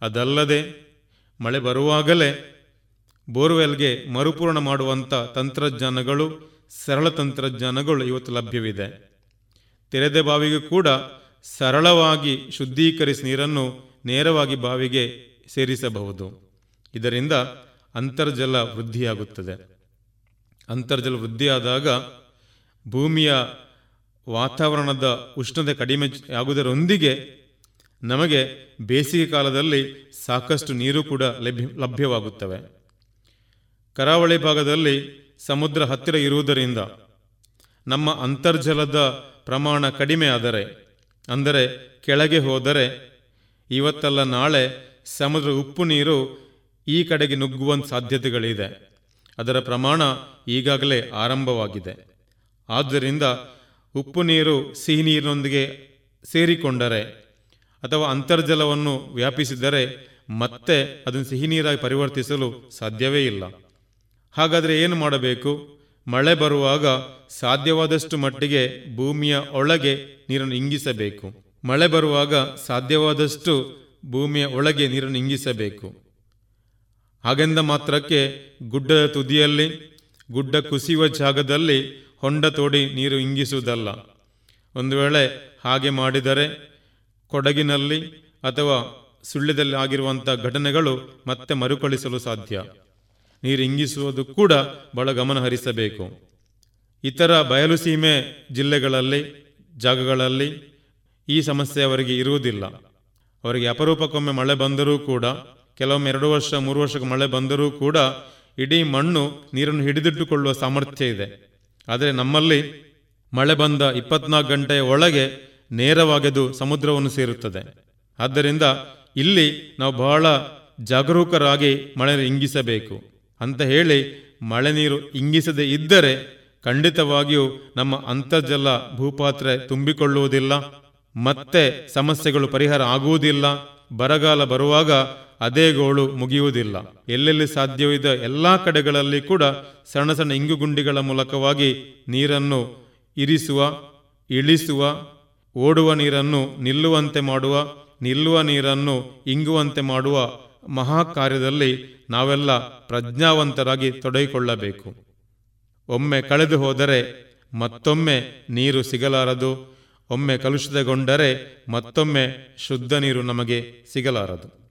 ಅದಲ್ಲದೆ ಮಳೆ ಬರುವಾಗಲೇ ಬೋರ್ವೆಲ್ಗೆ ಮರುಪೂರ್ಣ ಮಾಡುವಂಥ ತಂತ್ರಜ್ಞಾನಗಳು, ಸರಳ ತಂತ್ರಜ್ಞಾನಗಳು ಇವತ್ತು ಲಭ್ಯವಿದೆ. ತೆರೆದ ಬಾವಿಗೂ ಕೂಡ ಸರಳವಾಗಿ ಶುದ್ಧೀಕರಿಸಿ ನೀರನ್ನು ನೇರವಾಗಿ ಬಾವಿಗೆ ಸೇರಿಸಬಹುದು. ಇದರಿಂದ ಅಂತರ್ಜಲ ವೃದ್ಧಿಯಾಗುತ್ತದೆ. ಅಂತರ್ಜಲ ವೃದ್ಧಿಯಾದಾಗ ಭೂಮಿಯ ವಾತಾವರಣದ ಉಷ್ಣತೆ ಕಡಿಮೆ ಆಗುವುದರೊಂದಿಗೆ ನಮಗೆ ಬೇಸಿಗೆ ಕಾಲದಲ್ಲಿ ಸಾಕಷ್ಟು ನೀರು ಕೂಡ ಲಭ್ಯ, ಲಭ್ಯವಾಗುತ್ತವೆ. ಕರಾವಳಿ ಭಾಗದಲ್ಲಿ ಸಮುದ್ರ ಹತ್ತಿರ ಇರುವುದರಿಂದ ನಮ್ಮ ಅಂತರ್ಜಲದ ಪ್ರಮಾಣ ಕಡಿಮೆ ಆದರೆ, ಅಂದರೆ ಕೆಳಗೆ ಹೋದರೆ ಇವತ್ತಲ್ಲ ನಾಳೆ ಸಮುದ್ರ ಉಪ್ಪು ನೀರು ಈ ಕಡೆಗೆ ನುಗ್ಗುವ ಸಾಧ್ಯತೆಗಳಿದೆ. ಅದರ ಪ್ರಮಾಣ ಈಗಾಗಲೇ ಆರಂಭವಾಗಿದೆ. ಆದ್ದರಿಂದ ಉಪ್ಪು ನೀರು, ಸಿಹಿ ನೀರಿನೊಂದಿಗೆ ಸೇರಿಕೊಂಡರೆ ಅಥವಾ ಅಂತರ್ಜಲವನ್ನು ವ್ಯಾಪಿಸಿದರೆ ಮತ್ತೆ ಅದನ್ನು ಸಿಹಿ ನೀರಾಗಿ ಪರಿವರ್ತಿಸಲು ಸಾಧ್ಯವೇ ಇಲ್ಲ. ಹಾಗಾದರೆ ಏನು ಮಾಡಬೇಕು? ಮಳೆ ಬರುವಾಗ ಸಾಧ್ಯವಾದಷ್ಟು ಮಟ್ಟಿಗೆ ಭೂಮಿಯ ಒಳಗೆ ನೀರನ್ನು ಇಂಗಿಸಬೇಕು. ಮಳೆ ಬರುವಾಗ ಸಾಧ್ಯವಾದಷ್ಟು ಭೂಮಿಯ ಒಳಗೆ ನೀರನ್ನು ಇಂಗಿಸಬೇಕು. ಹಾಗೆಂದ ಮಾತ್ರಕ್ಕೆ ಗುಡ್ಡದ ತುದಿಯಲ್ಲಿ, ಗುಡ್ಡ ಕುಸಿಯುವ ಜಾಗದಲ್ಲಿ ಹೊಂಡ ತೋಡಿ ನೀರು ಇಂಗಿಸುವುದಲ್ಲ. ಒಂದು ವೇಳೆ ಹಾಗೆ ಮಾಡಿದರೆ ಕೊಡಗಿನಲ್ಲಿ ಅಥವಾ ಸುಳ್ಳ್ಯದಲ್ಲಿ ಆಗಿರುವಂಥ ಘಟನೆಗಳು ಮತ್ತೆ ಮರುಕಳಿಸಲು ಸಾಧ್ಯ. ನೀರು ಇಂಗಿಸುವುದು ಕೂಡ ಬಹಳ ಗಮನ ಹರಿಸಬೇಕು. ಇತರ ಬಯಲು ಸೀಮೆ ಜಿಲ್ಲೆಗಳಲ್ಲಿ, ಜಾಗಗಳಲ್ಲಿ ಈ ಸಮಸ್ಯೆ ಅವರಿಗೆ ಇರುವುದಿಲ್ಲ. ಅವರಿಗೆ ಅಪರೂಪಕ್ಕೊಮ್ಮೆ ಮಳೆ ಬಂದರೂ ಕೂಡ, ಕೆಲವೊಮ್ಮೆ ಎರಡು ವರ್ಷ, ಮೂರು ವರ್ಷಕ್ಕೆ ಮಳೆ ಬಂದರೂ ಕೂಡ ಇಡೀ ಮಣ್ಣು ನೀರನ್ನು ಹಿಡಿದಿಟ್ಟುಕೊಳ್ಳುವ ಸಾಮರ್ಥ್ಯ ಇದೆ. ಆದರೆ ನಮ್ಮಲ್ಲಿ ಮಳೆ ಬಂದ ಇಪ್ಪತ್ನಾಲ್ಕು ಗಂಟೆಯ ಒಳಗೆ ನೇರವಾಗೆದು ಸಮುದ್ರವನ್ನು ಸೇರುತ್ತದೆ. ಆದ್ದರಿಂದ ಇಲ್ಲಿ ನಾವು ಬಹಳ ಜಾಗರೂಕರಾಗಿ ಮಳೆ ಇಂಗಿಸಬೇಕು. ಅಂತ ಹೇಳಿ ಮಳೆ ನೀರು ಇಂಗಿಸದೇ ಇದ್ದರೆ ಖಂಡಿತವಾಗಿಯೂ ನಮ್ಮ ಅಂತರ್ಜಲ ಭೂಪಾತ್ರೆ ತುಂಬಿಕೊಳ್ಳುವುದಿಲ್ಲ, ಮತ್ತೆ ಸಮಸ್ಯೆಗಳು ಪರಿಹಾರ ಆಗುವುದಿಲ್ಲ. ಬರಗಾಲ ಬರುವಾಗ ಅದೇ ಗೋಳು ಮುಗಿಯುವುದಿಲ್ಲ. ಎಲ್ಲೆಲ್ಲಿ ಸಾಧ್ಯವಿದ್ದ ಎಲ್ಲ ಕಡೆಗಳಲ್ಲಿ ಕೂಡ ಸಣ್ಣ ಸಣ್ಣ ಇಂಗುಗುಂಡಿಗಳ ಮೂಲಕವಾಗಿ ನೀರನ್ನು ಇರಿಸುವ, ಇಳಿಸುವ, ಓಡುವ ನೀರನ್ನು ನಿಲ್ಲುವಂತೆ ಮಾಡುವ, ನಿಲ್ಲುವ ನೀರನ್ನು ಇಂಗುವಂತೆ ಮಾಡುವ ಮಹಾ ಕಾರ್ಯದಲ್ಲಿ ನಾವೆಲ್ಲ ಪ್ರಜ್ಞಾವಂತರಾಗಿ ತೊಡಗಿಕೊಳ್ಳಬೇಕು. ಒಮ್ಮೆ ಕಳೆದು ಹೋದರೆ ಮತ್ತೊಮ್ಮೆ ನೀರು ಸಿಗಲಾರದು. ಒಮ್ಮೆ ಕಲುಷಿತಗೊಂಡರೆ ಮತ್ತೊಮ್ಮೆ ಶುದ್ಧ ನೀರು ನಮಗೆ ಸಿಗಲಾರದು.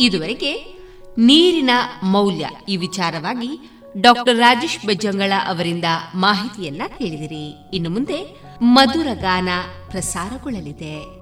ಇದುವರೆಗೆ ನೀರಿನ ಮೌಲ್ಯ ಈ ವಿಚಾರವಾಗಿ ಡಾಕ್ಟರ್ ರಾಜೇಶ್ ಬೆಜ್ಜಂಗಳ ಅವರಿಂದ ಮಾಹಿತಿಯನ್ನ ಕೇಳಿದಿರಿ. ಇನ್ನು ಮುಂದೆ ಮಧುರ ಗಾನ ಪ್ರಸಾರಗೊಳ್ಳಲಿದೆ.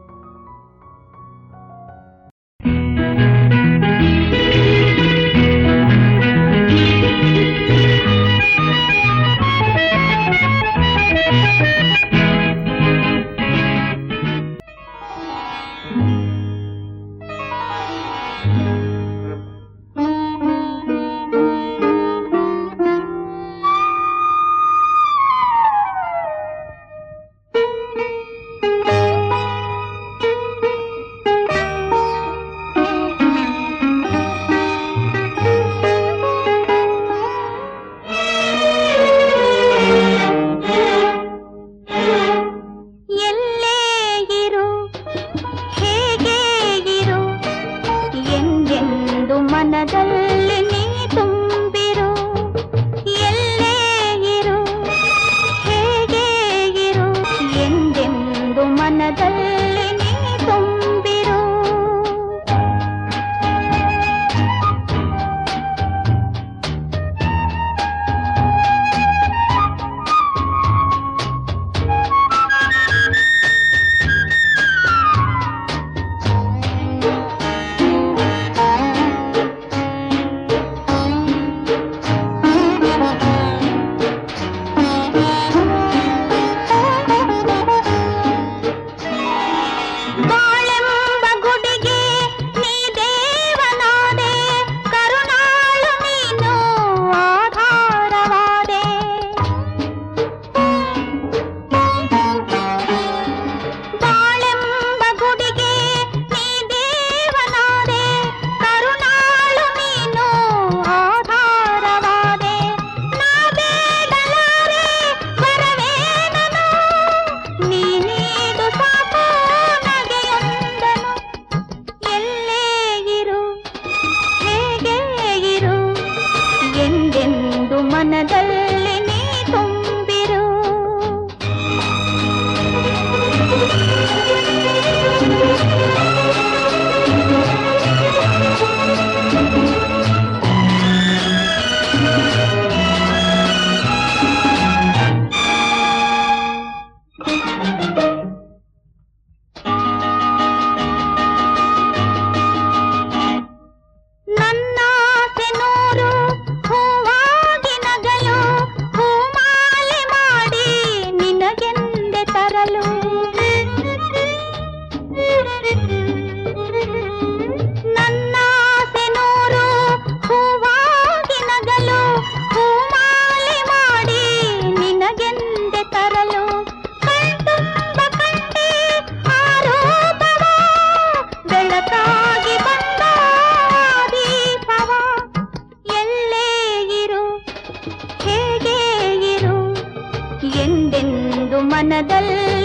and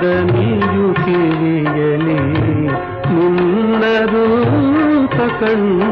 ದನಿಯು ಕಿವಿಯಲಿ ನಿನ್ನ ರೂಪ ಕಣ್ಣು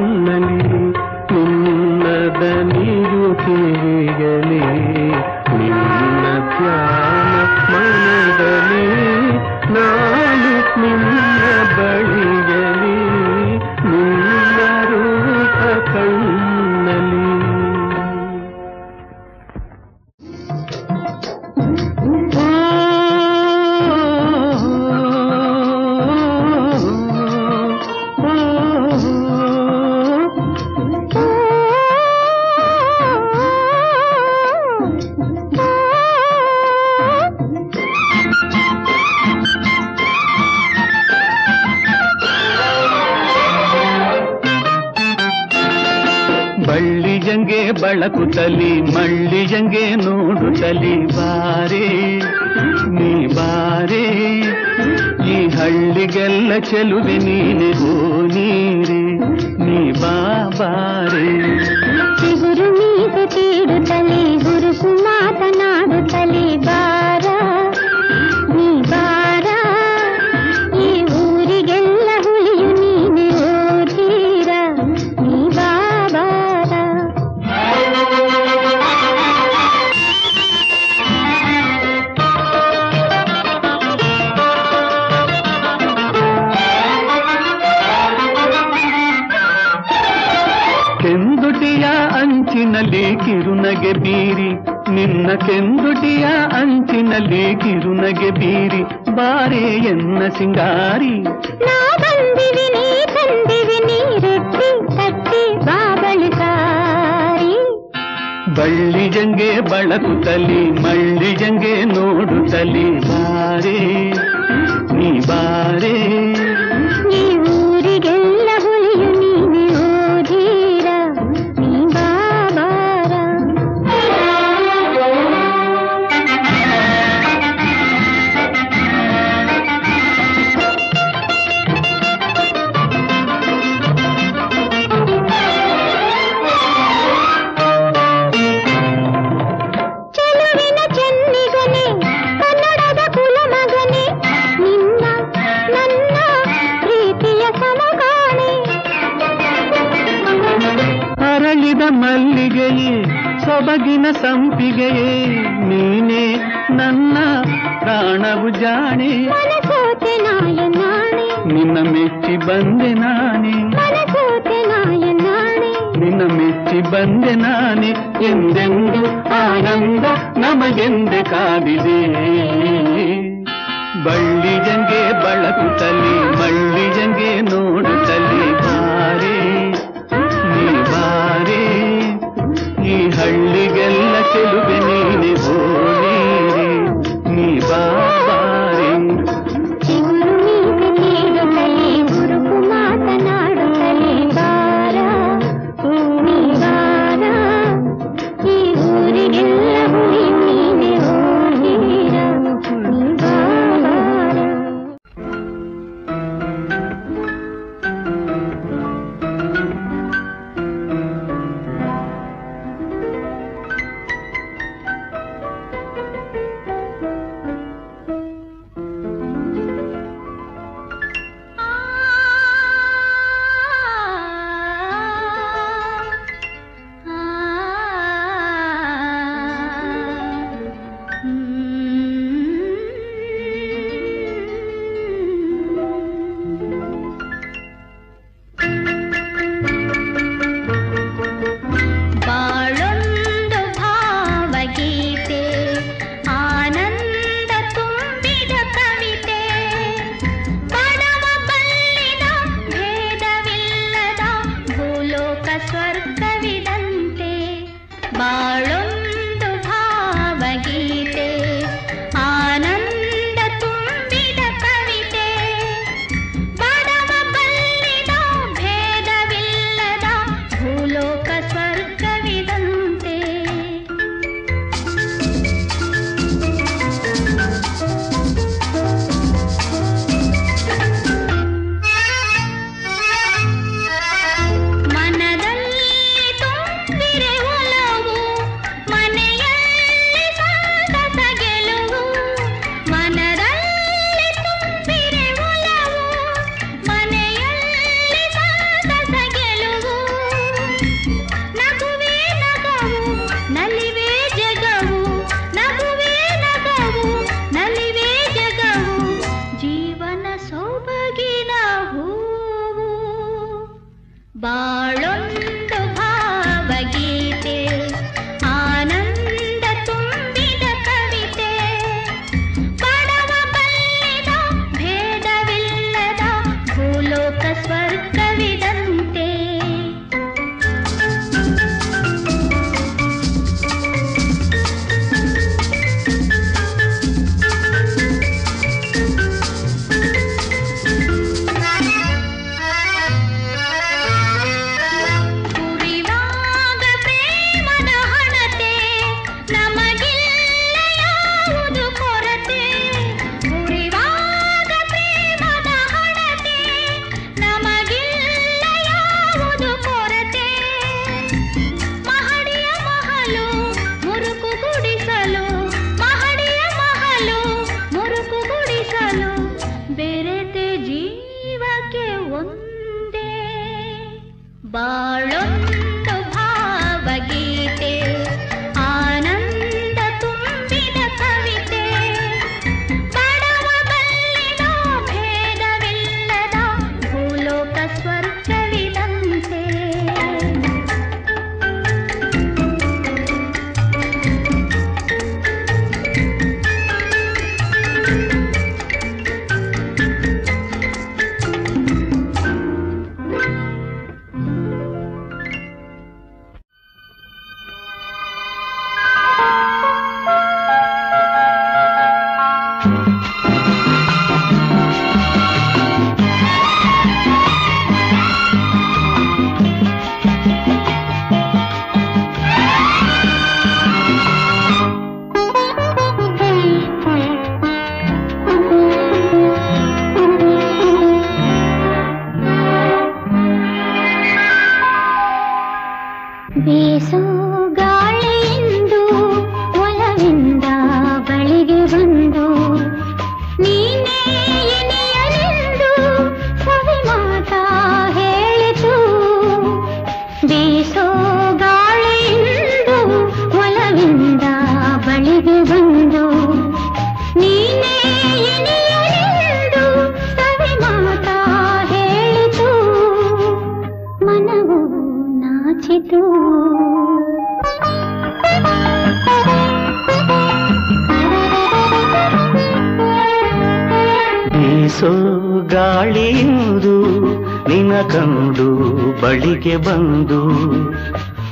ಬಳಿಗೆ ಬಂದು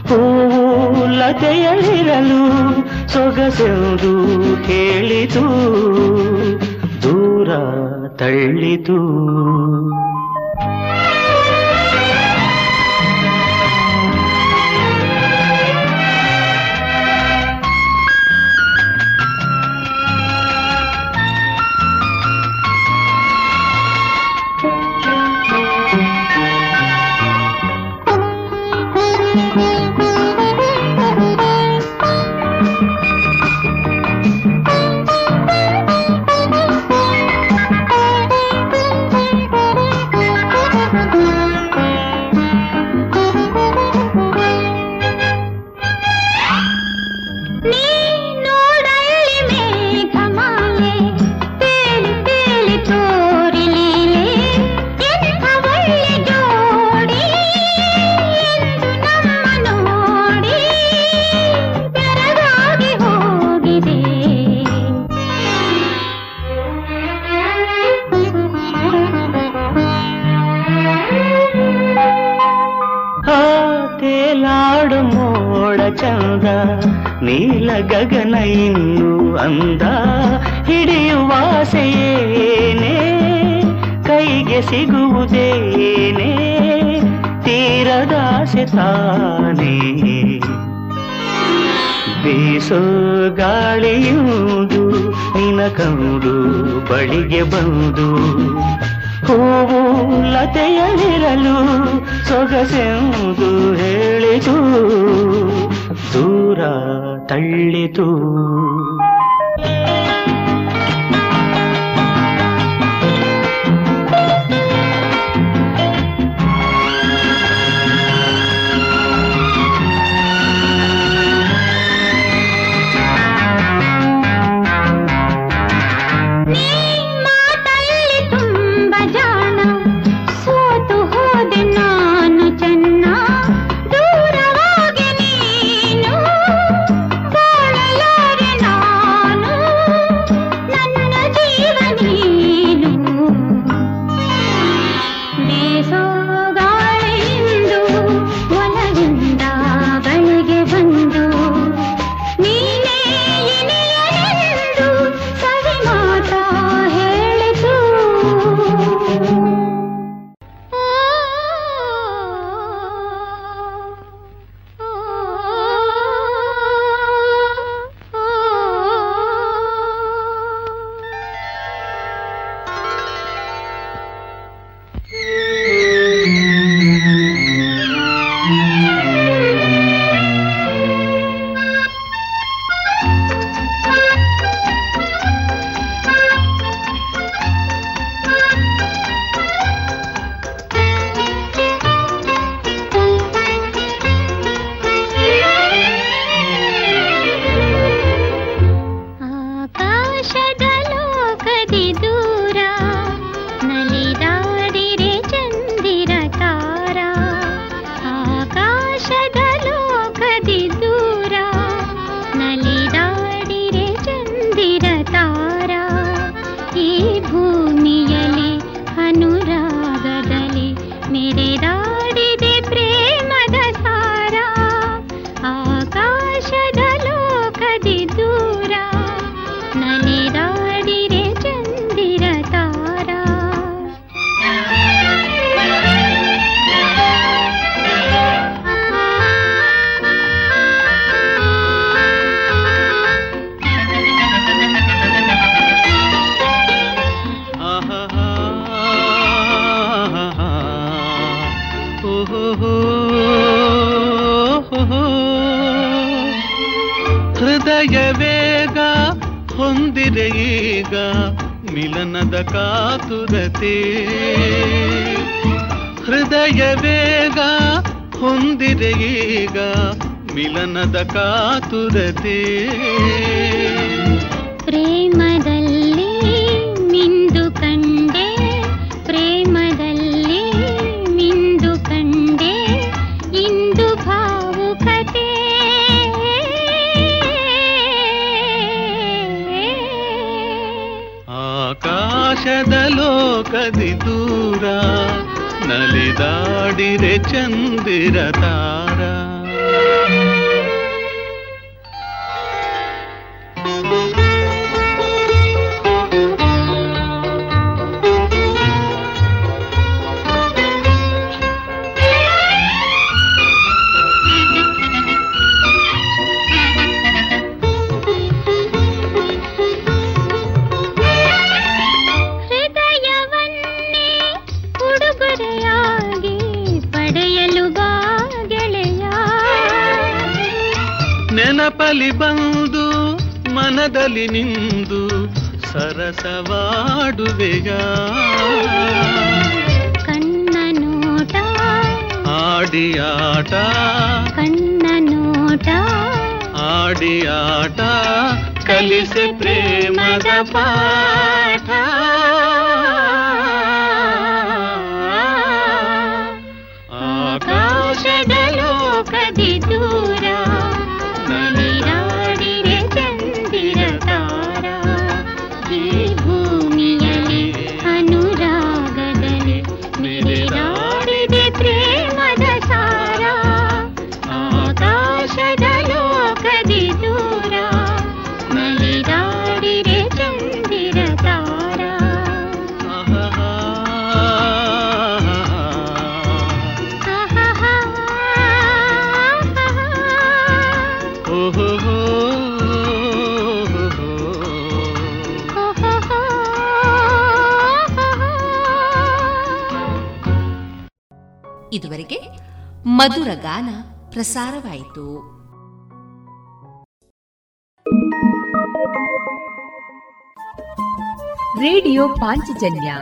ಹೂವು ಲತೆಯಲ್ಲಿರಲು ಸೊಗಸೆಂದು ಹೇಳಿತು ಪ್ರಸಾರವಾಯಿತು ರೇಡಿಯೋ ಪಾಂಚಜನ್ಯ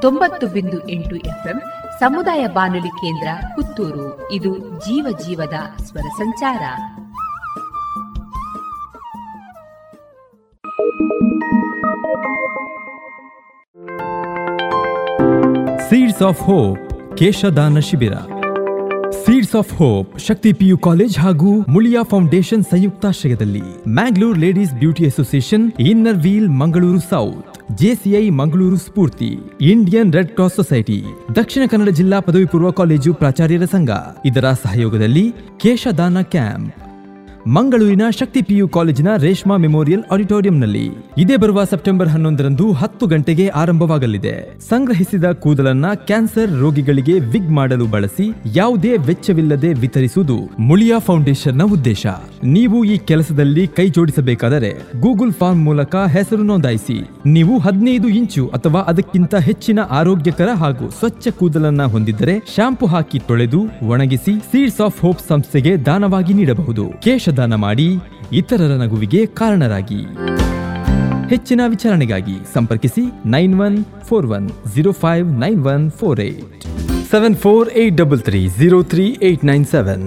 ತೊಂಬತ್ತು ಬಿಂದು ಎಂಟು ಎಫ್ಎಂ ಸಮುದಾಯ ಬಾನುಲಿ ಕೇಂದ್ರ ಪುತ್ತೂರು. ಇದು ಜೀವ ಜೀವದ ಸ್ವರ ಸಂಚಾರ. ಸೀಡ್ಸ್ ಆಫ್ ಹೋಪ್ ಕೇಶದಾನ ಶಿಬಿರ seeds of hope Shakti PU college ಹಾಗೂ ಮುಳಿಯಾ ಫೌಂಡೇಶನ್ ಸಂಯುಕ್ತಾಶ್ರಯದಲ್ಲಿ Mangalore ladies beauty association inner wheel Mangaluru south JCI Mangaluru Spoorthi Indian red cross society Dakshina Kannada ಜಿಲ್ಲಾ ಪದವಿ ಪೂರ್ವ ಕಾಲೇಜು ಪ್ರಾಚಾರ್ಯರ ಸಂಘ ಇದರ ಸಹಯೋಗದಲ್ಲಿ ಕೇಶದಾನ ಕ್ಯಾಂಪ್. ಮಂಗಳೂರಿನ ಶಕ್ತಿ ಪಿಯು ಕಾಲೇಜಿನ ರೇಷ್ಮಾ ಮೆಮೋರಿಯಲ್ ಆಡಿಟೋರಿಯಂನಲ್ಲಿ ಇದೇ ಬರುವ ಸೆಪ್ಟೆಂಬರ್ ಹನ್ನೊಂದರಂದು ಹತ್ತು ಗಂಟೆಗೆ ಆರಂಭವಾಗಲಿದೆ. ಸಂಗ್ರಹಿಸಿದ ಕೂದಲನ್ನ ಕ್ಯಾನ್ಸರ್ ರೋಗಿಗಳಿಗೆ ವಿಗ್ ಮಾಡಲು ಬಳಸಿ ಯಾವುದೇ ವೆಚ್ಚವಿಲ್ಲದೆ ವಿತರಿಸುವುದು ಮುಳಿಯಾ ಫೌಂಡೇಶನ್ನ ಉದ್ದೇಶ. ನೀವು ಈ ಕೆಲಸದಲ್ಲಿ ಕೈ ಜೋಡಿಸಬೇಕಾದರೆ ಗೂಗಲ್ ಫಾರ್ಮ್ ಮೂಲಕ ಹೆಸರು ನೋಂದಾಯಿಸಿ. ನೀವು ಹದಿನೈದು ಇಂಚು ಅಥವಾ ಅದಕ್ಕಿಂತ ಹೆಚ್ಚಿನ ಆರೋಗ್ಯಕರ ಹಾಗೂ ಸ್ವಚ್ಛ ಕೂದಲನ್ನ ಹೊಂದಿದ್ದರೆ ಶಾಂಪು ಹಾಕಿ ತೊಳೆದು ಒಣಗಿಸಿ ಸೀಡ್ಸ್ ಆಫ್ ಹೋಪ್ ಸಂಸ್ಥೆಗೆ ದಾನವಾಗಿ ನೀಡಬಹುದು. ಕೇಶದಾನ ಮಾಡಿ ಇತರರ ನಗುವಿಗೆ ಕಾರಣರಾಗಿ. ಹೆಚ್ಚಿನ ವಿಚಾರಣೆಗಾಗಿ ಸಂಪರ್ಕಿಸಿ nine one four one zero five nine one four eight. Seven four eight double three zero three eight nine seven.